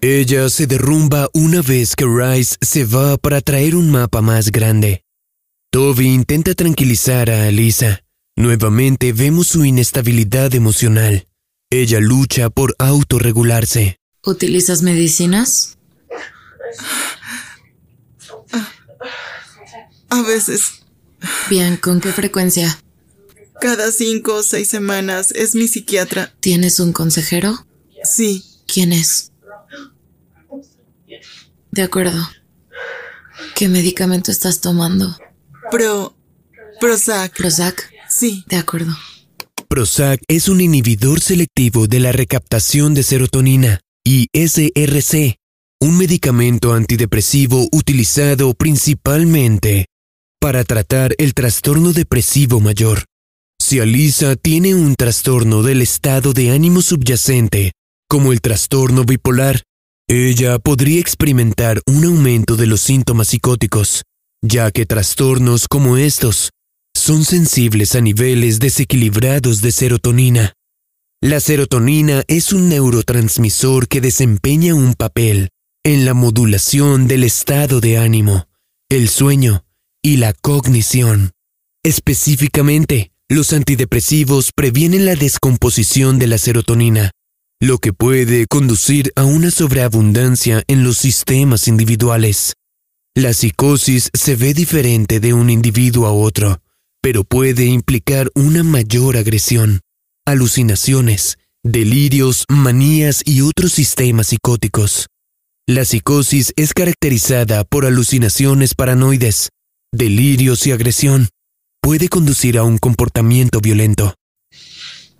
Ella se derrumba una vez que Rice se va para traer un mapa más grande. Toby intenta tranquilizar a Alisa. Nuevamente vemos su inestabilidad emocional. Ella lucha por autorregularse. ¿Utilizas medicinas? A veces, Bien, ¿con qué frecuencia? Cada cinco o seis semanas, es mi psiquiatra. ¿Tienes un consejero? Sí, ¿Quién es? De acuerdo. ¿Qué medicamento estás tomando? Pro. Prozac. Prozac. Sí, De acuerdo. Prozac es un inhibidor selectivo de la recaptación de serotonina y SRC, un medicamento antidepresivo utilizado principalmente para tratar el trastorno depresivo mayor. Si Alisa tiene un trastorno del estado de ánimo subyacente, como el trastorno bipolar, ella podría experimentar un aumento de los síntomas psicóticos, ya que trastornos como estos son sensibles a niveles desequilibrados de serotonina. La serotonina es un neurotransmisor que desempeña un papel en la modulación del estado de ánimo, el sueño y la cognición. Específicamente, los antidepresivos previenen la descomposición de la serotonina, lo que puede conducir a una sobreabundancia en los sistemas individuales. La psicosis se ve diferente de un individuo a otro, pero puede implicar una mayor agresión, alucinaciones, delirios, manías y otros sistemas psicóticos. La psicosis es caracterizada por alucinaciones paranoides, delirios y agresión. Puede conducir a un comportamiento violento.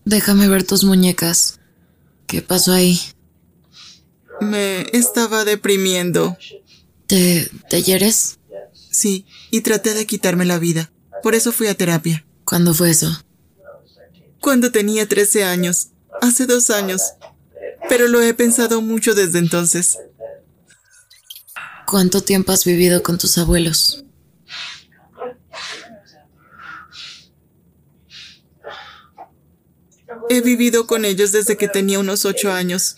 Déjame ver tus muñecas. ¿Qué pasó ahí? me estaba deprimiendo. ¿Te, te hieres? Sí, y traté de quitarme la vida. Por eso fui a terapia. ¿Cuándo fue eso? Cuando tenía 13 años. Hace dos años. Pero lo he pensado mucho desde entonces. ¿Cuánto tiempo has vivido con tus abuelos? He vivido con ellos desde que tenía unos ocho años.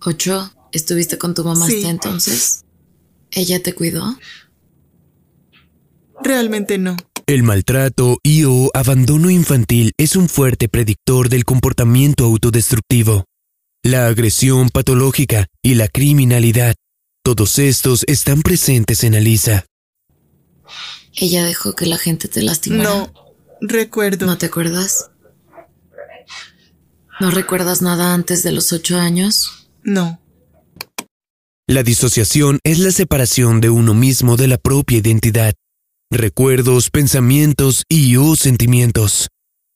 ¿Ocho? ¿Estuviste con tu mamá Sí. hasta entonces? ¿Ella te cuidó? Realmente no. El maltrato y o abandono infantil es un fuerte predictor del comportamiento autodestructivo. La agresión patológica y la criminalidad, todos estos están presentes en Alisa. ¿Ella dejó que la gente te lastimara? No. Recuerdo. ¿No te acuerdas? ¿No recuerdas nada antes de los ocho años? No. La disociación es la separación de uno mismo de la propia identidad, recuerdos, pensamientos y o sentimientos.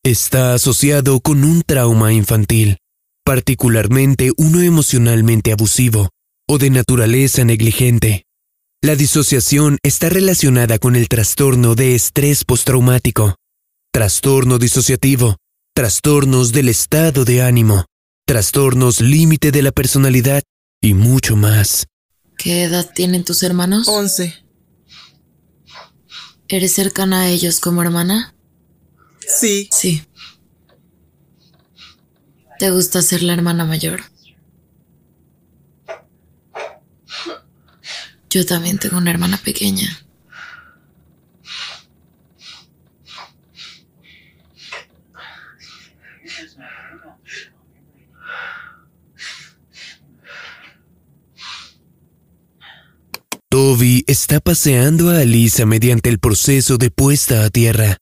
Está asociado con un trauma infantil, particularmente uno emocionalmente abusivo o de naturaleza negligente. La disociación está relacionada con el trastorno de estrés postraumático, trastorno disociativo, trastornos del estado de ánimo, trastornos límite de la personalidad y mucho más. ¿Qué edad tienen tus hermanos? Once. ¿Eres cercana a ellos como hermana? Sí. Sí. ¿Te gusta ser la hermana mayor? Yo también tengo una hermana pequeña. Toby está paseando a Alisa mediante el proceso de puesta a tierra.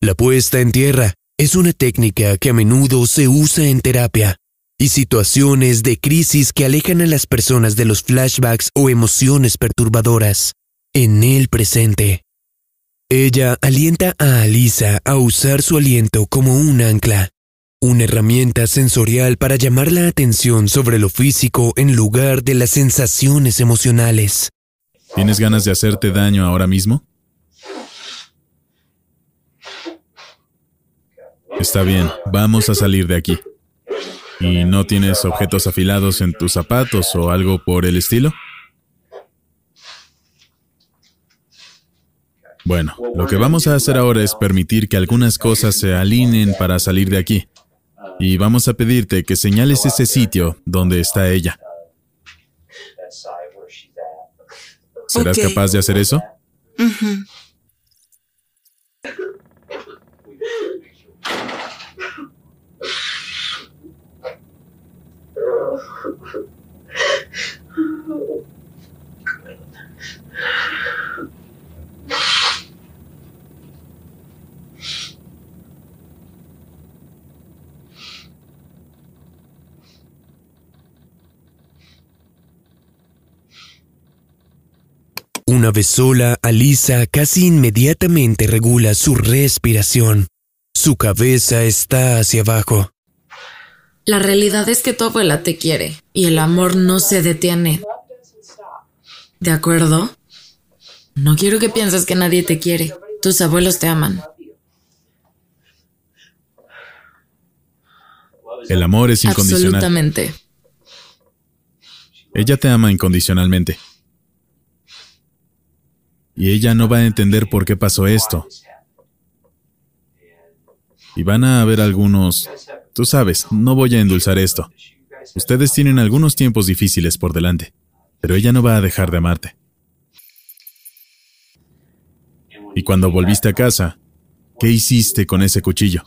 La puesta en tierra es una técnica que a menudo se usa en terapia y situaciones de crisis que alejan a las personas de los flashbacks o emociones perturbadoras en el presente. Ella alienta a Alisa a usar su aliento como un ancla, una herramienta sensorial para llamar la atención sobre lo físico en lugar de las sensaciones emocionales. ¿Tienes ganas de hacerte daño ahora mismo? Está bien, vamos a salir de aquí. ¿Y no tienes objetos afilados en tus zapatos o algo por el estilo? Bueno, lo que vamos a hacer ahora es permitir que algunas cosas se alineen para salir de aquí. Y vamos a pedirte que señales ese sitio donde está ella. ¿Serás capaz de hacer eso? Una vez sola, Alisa casi inmediatamente regula su respiración. Su cabeza está hacia abajo. La realidad es que tu abuela te quiere y el amor no se detiene. ¿De acuerdo? No quiero que pienses que nadie te quiere. Tus abuelos te aman. El amor es incondicional. Absolutamente. Ella te ama incondicionalmente. Y ella no va a entender por qué pasó esto. Y van a haber algunos... Tú sabes, no voy a endulzar esto. Ustedes tienen algunos tiempos difíciles por delante, pero ella no va a dejar de amarte. Y cuando volviste a casa, ¿qué hiciste con ese cuchillo?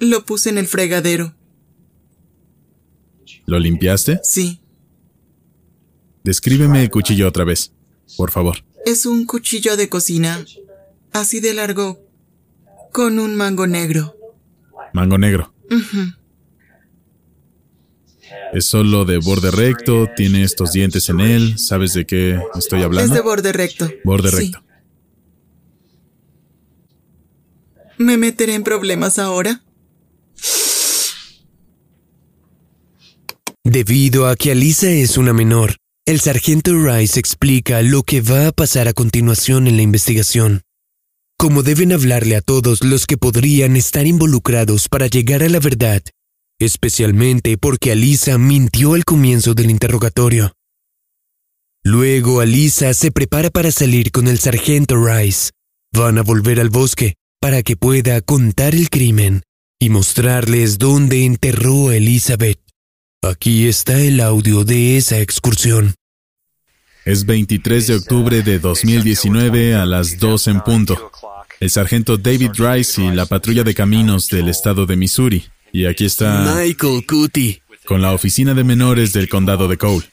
Lo puse en el fregadero. ¿Lo limpiaste? Sí. Descríbeme el cuchillo otra vez, por favor. Es un cuchillo de cocina. Así de largo. Con un mango negro. Mango negro. Es solo de borde recto, tiene estos dientes en él. ¿Sabes de qué estoy Es hablando? de borde recto. Borde Sí. recto. ¿Me meteré en problemas ahora? Debido a que Alisa es una menor, el sargento Rice explica lo que va a pasar a continuación en la investigación. Como deben hablarle a todos los que podrían estar involucrados para llegar a la verdad, especialmente porque Alisa mintió al comienzo del interrogatorio. Luego Alisa se prepara para salir con el sargento Rice. Van a volver al bosque para que pueda contar el crimen y mostrarles dónde enterró a Elizabeth. Aquí está el audio de esa excursión. Es 23 de octubre de 2019 a las 2 en punto. El sargento David Rice y la patrulla de caminos del estado de Missouri. Y aquí está Michael Cutie. con la oficina de menores del condado de Cole.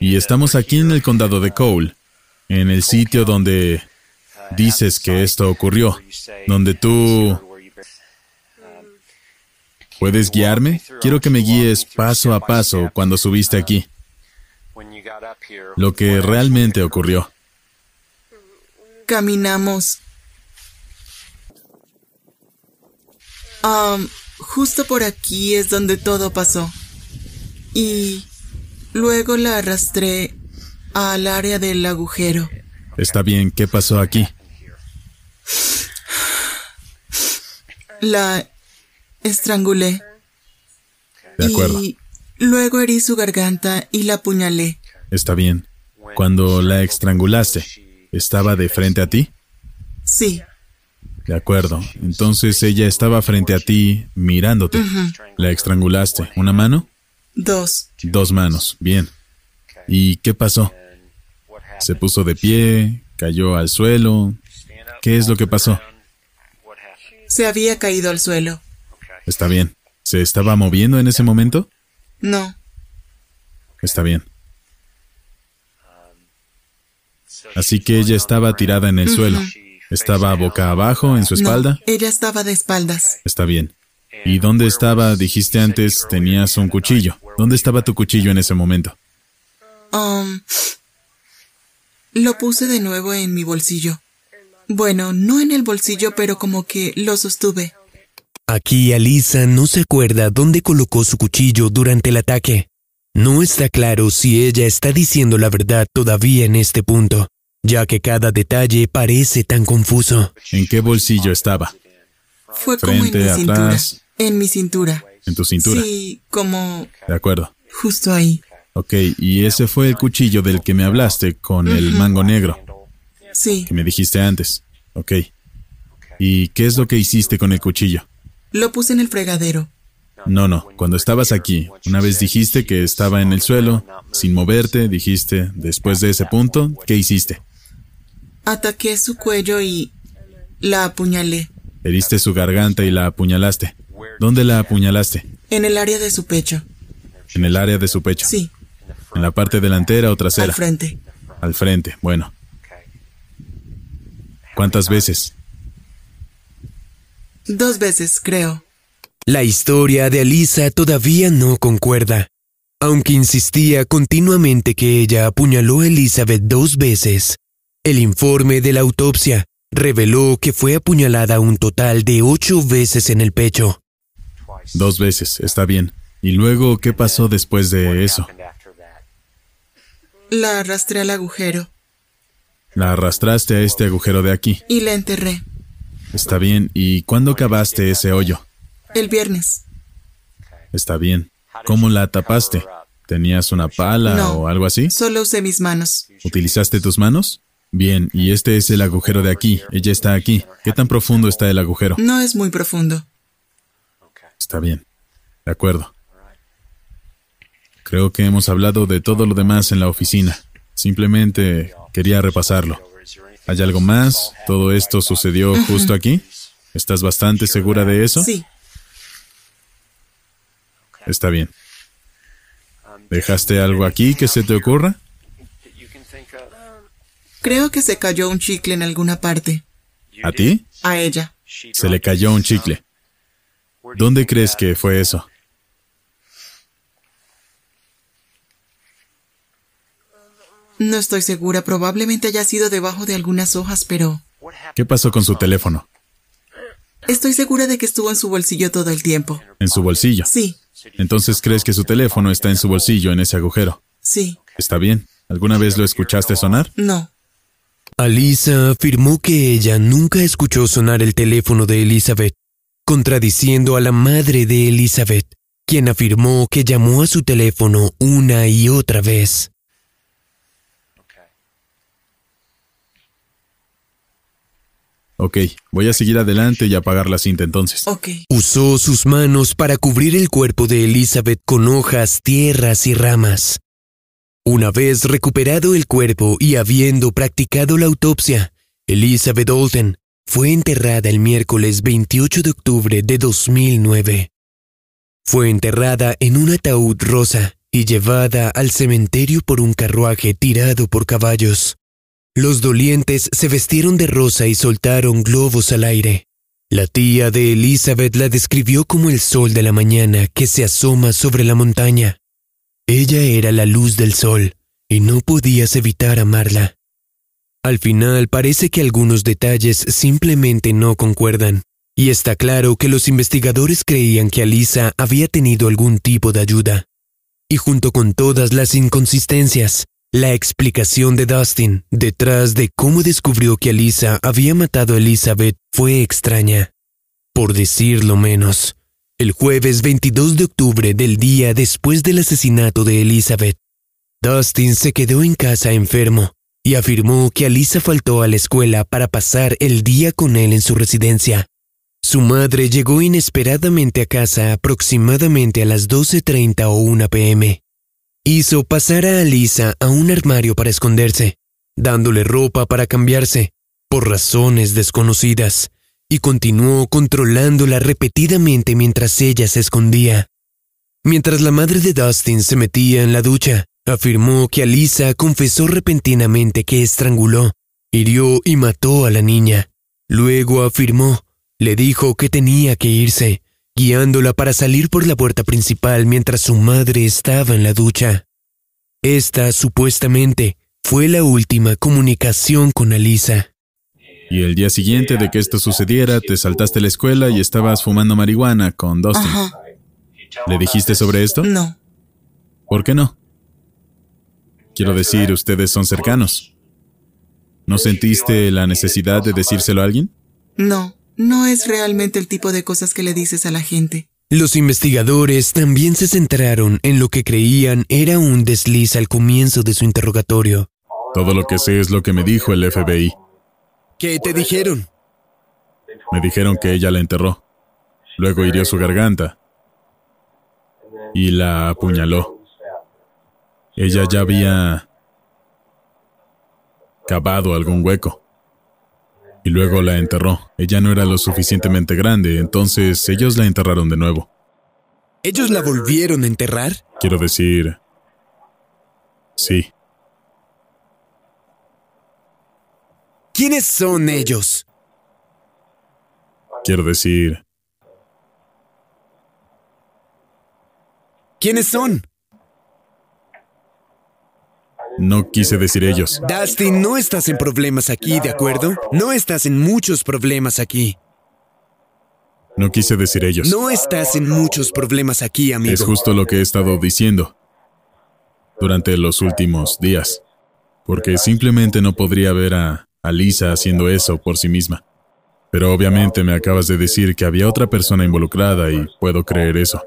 Y estamos aquí en el condado de Cole, en el sitio donde dices que esto ocurrió, donde tú... ¿Puedes guiarme? Quiero que me guíes paso a paso cuando subiste aquí, lo que realmente ocurrió. Caminamos. Am, justo por aquí es donde todo pasó. Y luego la arrastré al área del agujero. Está bien, ¿qué pasó aquí? La estrangulé. De acuerdo, Y luego herí su garganta y la apuñalé. está bien. Cuando la estrangulaste, ¿estaba de frente a ti? Sí, De acuerdo. Entonces ella estaba frente a ti mirándote. La estrangulaste. ¿Una mano? dos. Dos manos. Bien. ¿Y qué pasó? ¿Se puso de pie? ¿Cayó al suelo? ¿Qué es lo que pasó? Se había caído al suelo. Está bien. ¿Se estaba moviendo en ese momento? No, Está bien. Así que ella estaba tirada en el suelo. ¿Estaba boca abajo en su espalda? no, ella estaba de espaldas. Está bien. ¿Y dónde estaba? Dijiste antes, tenías un cuchillo. ¿Dónde estaba tu cuchillo en ese momento? Um, lo puse de nuevo en mi bolsillo. Bueno, no en el bolsillo, pero como que lo sostuve. Aquí Alisa no se acuerda dónde colocó su cuchillo durante el ataque. No está claro si ella está diciendo la verdad todavía en este punto, ya que cada detalle parece tan confuso. ¿En qué bolsillo estaba? Fue como en mi cintura. atrás. En mi cintura. En tu cintura. Sí, como De acuerdo. justo ahí. Ok, y ese fue el cuchillo del que me hablaste con el mango negro, Sí, que me dijiste antes. Ok. ¿Y qué es lo que hiciste con el cuchillo? Lo puse en el fregadero. No, no, cuando estabas aquí, una vez dijiste que estaba en el suelo, sin moverte, dijiste, después de ese punto, ¿qué hiciste? Ataqué su cuello y la apuñalé. Heriste su garganta y la apuñalaste. ¿Dónde la apuñalaste? En el área de su pecho. En el área de su pecho. Sí, ¿En la parte delantera o trasera? al frente. Al frente, bueno. ¿Cuántas veces? Dos veces, creo. La historia de Alisa todavía no concuerda. Aunque insistía continuamente que ella apuñaló a Elizabeth dos veces, el informe de la autopsia reveló que fue apuñalada un total de ocho veces en el pecho. Dos veces, está bien. ¿Y luego qué pasó después de eso? La arrastré al agujero La arrastraste a este agujero de aquí. y la enterré. Está bien. ¿Y cuándo cavaste ese hoyo? El viernes. Está bien. ¿Cómo la tapaste? ¿Tenías una pala No. o algo así? Solo usé mis manos. ¿Utilizaste tus manos? Bien, y este es el agujero de aquí. Ella está aquí. ¿Qué tan profundo está el agujero? No es muy profundo. Está bien. De acuerdo. Creo que hemos hablado de todo lo demás en la oficina. Simplemente quería repasarlo. ¿Hay algo más? ¿Todo esto sucedió justo aquí? ¿Estás bastante segura de eso? Sí, Está bien. ¿Dejaste algo aquí que se te ocurra? creo que se cayó un chicle en alguna parte. ¿A ti? A ella. Se le cayó un chicle. ¿Dónde crees que fue eso? No estoy segura. Probablemente haya sido debajo de algunas hojas, pero ¿Qué pasó con su teléfono? estoy segura de que estuvo en su bolsillo todo el tiempo. En su bolsillo. Sí, Entonces crees que su teléfono está en su bolsillo en ese agujero. sí. Está bien. ¿Alguna vez lo escuchaste sonar? No. Alisa afirmó que ella nunca escuchó sonar el teléfono de Elizabeth, contradiciendo a la madre de Elizabeth, quien afirmó que llamó a su teléfono una y otra vez. Ok, voy a seguir adelante y apagar la cinta entonces. Ok. Usó sus manos para cubrir el cuerpo de Elizabeth con hojas, tierras y ramas. Una vez recuperado el cuerpo y habiendo practicado la autopsia, Elizabeth Olten fue enterrada el miércoles 28 de octubre de 2009. Fue enterrada en un ataúd rosa y llevada al cementerio por un carruaje tirado por caballos. Los dolientes se vestieron de rosa y soltaron globos al aire. La tía de Elizabeth la describió como el sol de la mañana que se asoma sobre la montaña. Ella era la luz del sol y no podías evitar amarla. Al final parece que algunos detalles simplemente no concuerdan, y está claro que los investigadores creían que Alisa había tenido algún tipo de ayuda. Y junto con todas las inconsistencias, la explicación de Dustin detrás de cómo descubrió que Alisa había matado a Elizabeth fue extraña. Por decirlo menos, el jueves 22 de octubre del día después del asesinato de Elizabeth, Dustin se quedó en casa enfermo y afirmó que Alisa faltó a la escuela para pasar el día con él en su residencia. Su madre llegó inesperadamente a casa aproximadamente a las 12.30 o 1 pm. Hizo pasar a Alisa a un armario para esconderse, dándole ropa para cambiarse, por razones desconocidas, y continuó controlándola repetidamente mientras ella se escondía. Mientras la madre de Dustin se metía en la ducha, afirmó que Alisa confesó repentinamente que estranguló, hirió y mató a la niña. Luego afirmó, le dijo que tenía que irse, guiándola para salir por la puerta principal mientras su madre estaba en la ducha. Esta, supuestamente, fue la última comunicación con Alisa. Y el día siguiente de que esto sucediera, te saltaste a la escuela y estabas fumando marihuana con Dustin. Ajá. ¿Le dijiste sobre esto? No. ¿Por qué no? Quiero decir, ustedes son cercanos. ¿No sentiste la necesidad de decírselo a alguien? No. No es realmente el tipo de cosas que le dices a la gente. Los investigadores también se centraron en lo que creían era un desliz al comienzo de su interrogatorio. Todo lo que sé es lo que me dijo el FBI. ¿Qué te dijeron? Me dijeron que ella la enterró. Luego hirió su garganta y la apuñaló. Ella ya había cavado algún hueco y luego la enterró. Ella no era lo suficientemente grande, entonces ellos la enterraron de nuevo. ¿Ellos la volvieron a enterrar? Quiero decir... Sí. ¿Quiénes son ellos? Quiero decir... ¿Quiénes son? No quise decir ellos. Dustin, no estás en problemas aquí, ¿de acuerdo? No estás en muchos problemas aquí. No quise decir ellos. No estás en muchos problemas aquí, amigo. Es justo lo que he estado diciendo durante los últimos días. Porque simplemente no podría ver a, a Lisa haciendo eso por sí misma. Pero obviamente me acabas de decir que había otra persona involucrada y puedo creer eso.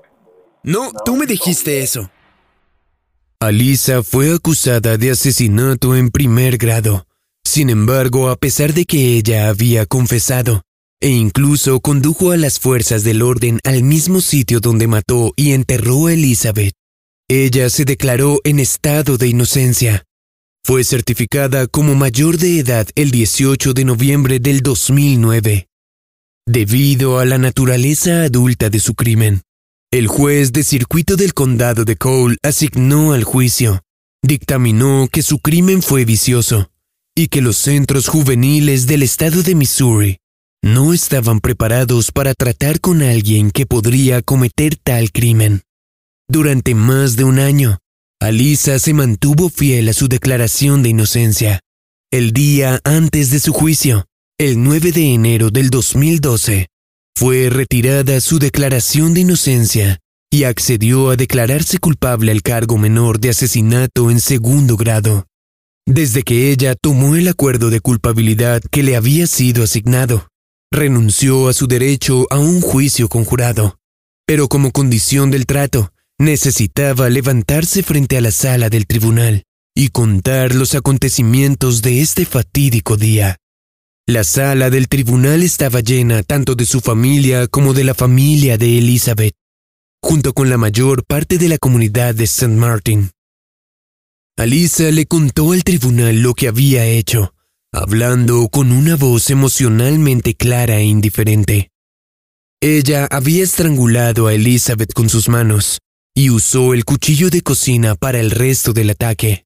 No, tú me dijiste eso. Alisa fue acusada de asesinato en primer grado. Sin embargo, a pesar de que ella había confesado, e incluso condujo a las fuerzas del orden al mismo sitio donde mató y enterró a Elizabeth, ella se declaró en estado de inocencia. Fue certificada como mayor de edad el 18 de noviembre del 2009. Debido a la naturaleza adulta de su crimen, el juez de circuito del condado de Cole asignó al juicio. Dictaminó que su crimen fue vicioso y que los centros juveniles del estado de Missouri no estaban preparados para tratar con alguien que podría cometer tal crimen. Durante más de un año, Alisa se mantuvo fiel a su declaración de inocencia. El día antes de su juicio, el 9 de enero del 2012, fue retirada su declaración de inocencia y accedió a declararse culpable al cargo menor de asesinato en segundo grado, desde que ella tomó el acuerdo de culpabilidad que le había sido asignado. Renunció a su derecho a un juicio conjurado, pero como condición del trato, necesitaba levantarse frente a la sala del tribunal y contar los acontecimientos de este fatídico día. La sala del tribunal estaba llena tanto de su familia como de la familia de Elizabeth, junto con la mayor parte de la comunidad de St. Martin. Alisa le contó al tribunal lo que había hecho, hablando con una voz emocionalmente clara e indiferente. Ella había estrangulado a Elizabeth con sus manos y usó el cuchillo de cocina para el resto del ataque.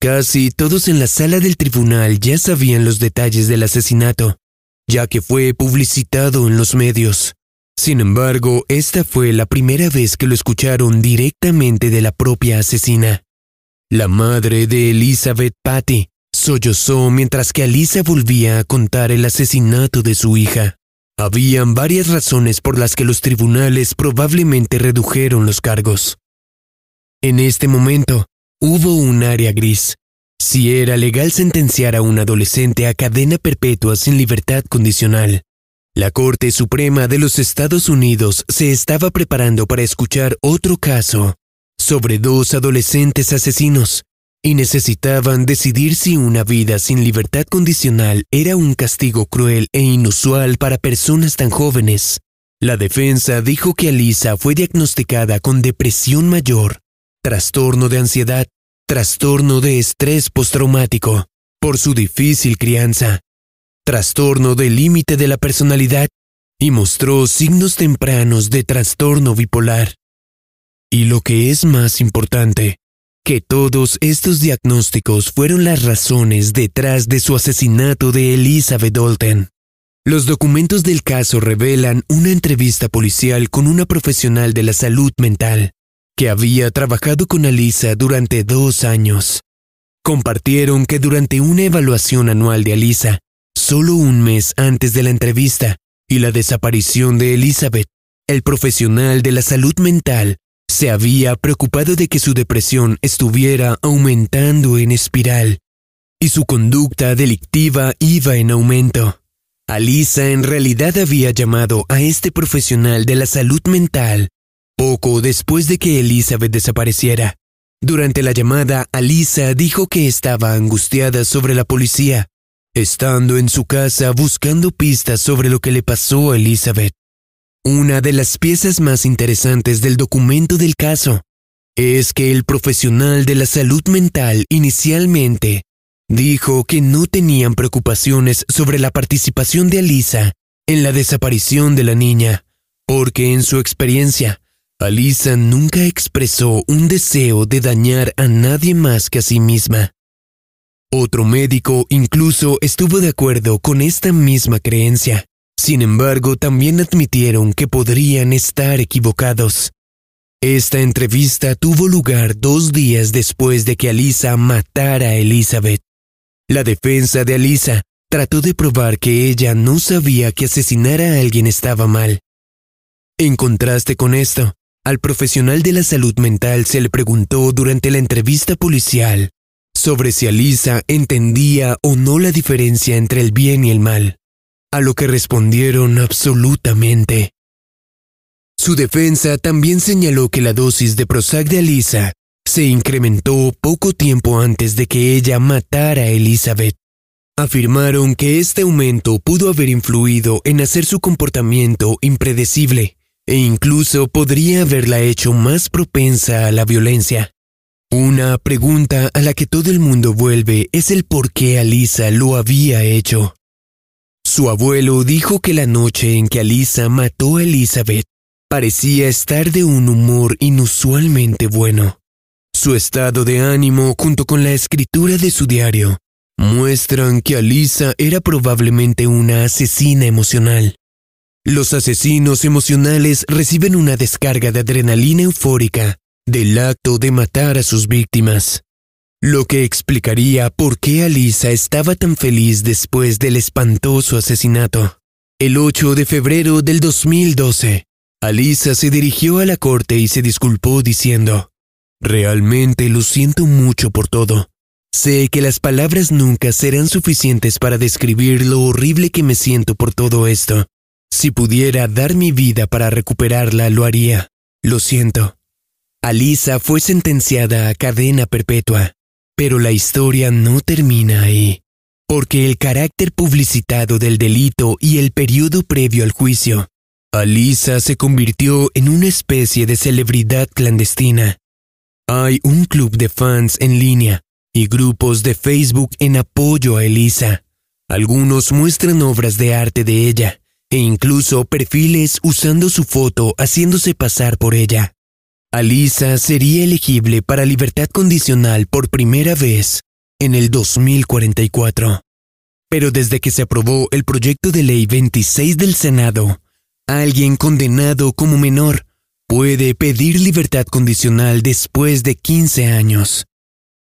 Casi todos en la sala del tribunal ya sabían los detalles del asesinato, ya que fue publicitado en los medios. Sin embargo, esta fue la primera vez que lo escucharon directamente de la propia asesina. La madre de Elizabeth Patty sollozó mientras que Alisa volvía a contar el asesinato de su hija. Habían varias razones por las que los tribunales probablemente redujeron los cargos. En este momento, Hubo un área gris. Si era legal sentenciar a un adolescente a cadena perpetua sin libertad condicional. La Corte Suprema de los Estados Unidos se estaba preparando para escuchar otro caso sobre dos adolescentes asesinos y necesitaban decidir si una vida sin libertad condicional era un castigo cruel e inusual para personas tan jóvenes. La defensa dijo que Alisa fue diagnosticada con depresión mayor trastorno de ansiedad, trastorno de estrés postraumático, por su difícil crianza, trastorno del límite de la personalidad. Y mostró signos tempranos de trastorno bipolar. Y lo que es más importante, que todos estos diagnósticos fueron las razones detrás de su asesinato de Elizabeth Dalton. Los documentos del caso revelan una entrevista policial con una profesional de la salud mental, que había trabajado con Alisa durante dos años. Compartieron que durante una evaluación anual de Alisa, solo un mes antes de la entrevista y la desaparición de Elizabeth, el profesional de la salud mental se había preocupado de que su depresión estuviera aumentando en espiral y su conducta delictiva iba en aumento. Alisa en realidad había llamado a este profesional de la salud mental poco después de que Elizabeth desapareciera. Durante la llamada, Alisa dijo que estaba angustiada sobre la policía, estando en su casa buscando pistas sobre lo que le pasó a Elizabeth. Una de las piezas más interesantes del documento del caso es que el profesional de la salud mental inicialmente dijo que no tenían preocupaciones sobre la participación de Alisa en la desaparición de la niña, porque en su experiencia, Alisa nunca expresó un deseo de dañar a nadie más que a sí misma. Otro médico incluso estuvo de acuerdo con esta misma creencia. Sin embargo, también admitieron que podrían estar equivocados. Esta entrevista tuvo lugar dos días después de que Alisa matara a Elizabeth. La defensa de Alisa trató de probar que ella no sabía que asesinar a alguien estaba mal. En contraste con esto, al profesional de la salud mental se le preguntó durante la entrevista policial sobre si Alisa entendía o no la diferencia entre el bien y el mal, a lo que respondieron absolutamente. Su defensa también señaló que la dosis de Prozac de Alisa se incrementó poco tiempo antes de que ella matara a Elizabeth. Afirmaron que este aumento pudo haber influido en hacer su comportamiento impredecible e incluso podría haberla hecho más propensa a la violencia. Una pregunta a la que todo el mundo vuelve es el por qué Alisa lo había hecho. Su abuelo dijo que la noche en que Alisa mató a Elizabeth parecía estar de un humor inusualmente bueno. Su estado de ánimo junto con la escritura de su diario muestran que Alisa era probablemente una asesina emocional. Los asesinos emocionales reciben una descarga de adrenalina eufórica del acto de matar a sus víctimas, lo que explicaría por qué Alisa estaba tan feliz después del espantoso asesinato. El 8 de febrero del 2012, Alisa se dirigió a la corte y se disculpó diciendo, Realmente lo siento mucho por todo. Sé que las palabras nunca serán suficientes para describir lo horrible que me siento por todo esto. Si pudiera dar mi vida para recuperarla, lo haría. Lo siento. Alisa fue sentenciada a cadena perpetua, pero la historia no termina ahí, porque el carácter publicitado del delito y el periodo previo al juicio, Alisa se convirtió en una especie de celebridad clandestina hay un club de fans en línea y grupos de Facebook en apoyo a Elisa. Algunos muestran obras de arte de ella e incluso perfiles usando su foto haciéndose pasar por ella. Alisa sería elegible para libertad condicional por primera vez en el 2044. Pero desde que se aprobó el proyecto de ley 26 del Senado, alguien condenado como menor puede pedir libertad condicional después de 15 años.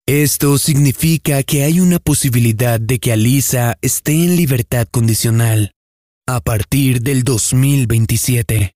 Esto significa que hay una posibilidad de que Alisa esté en libertad condicional a partir del 2027.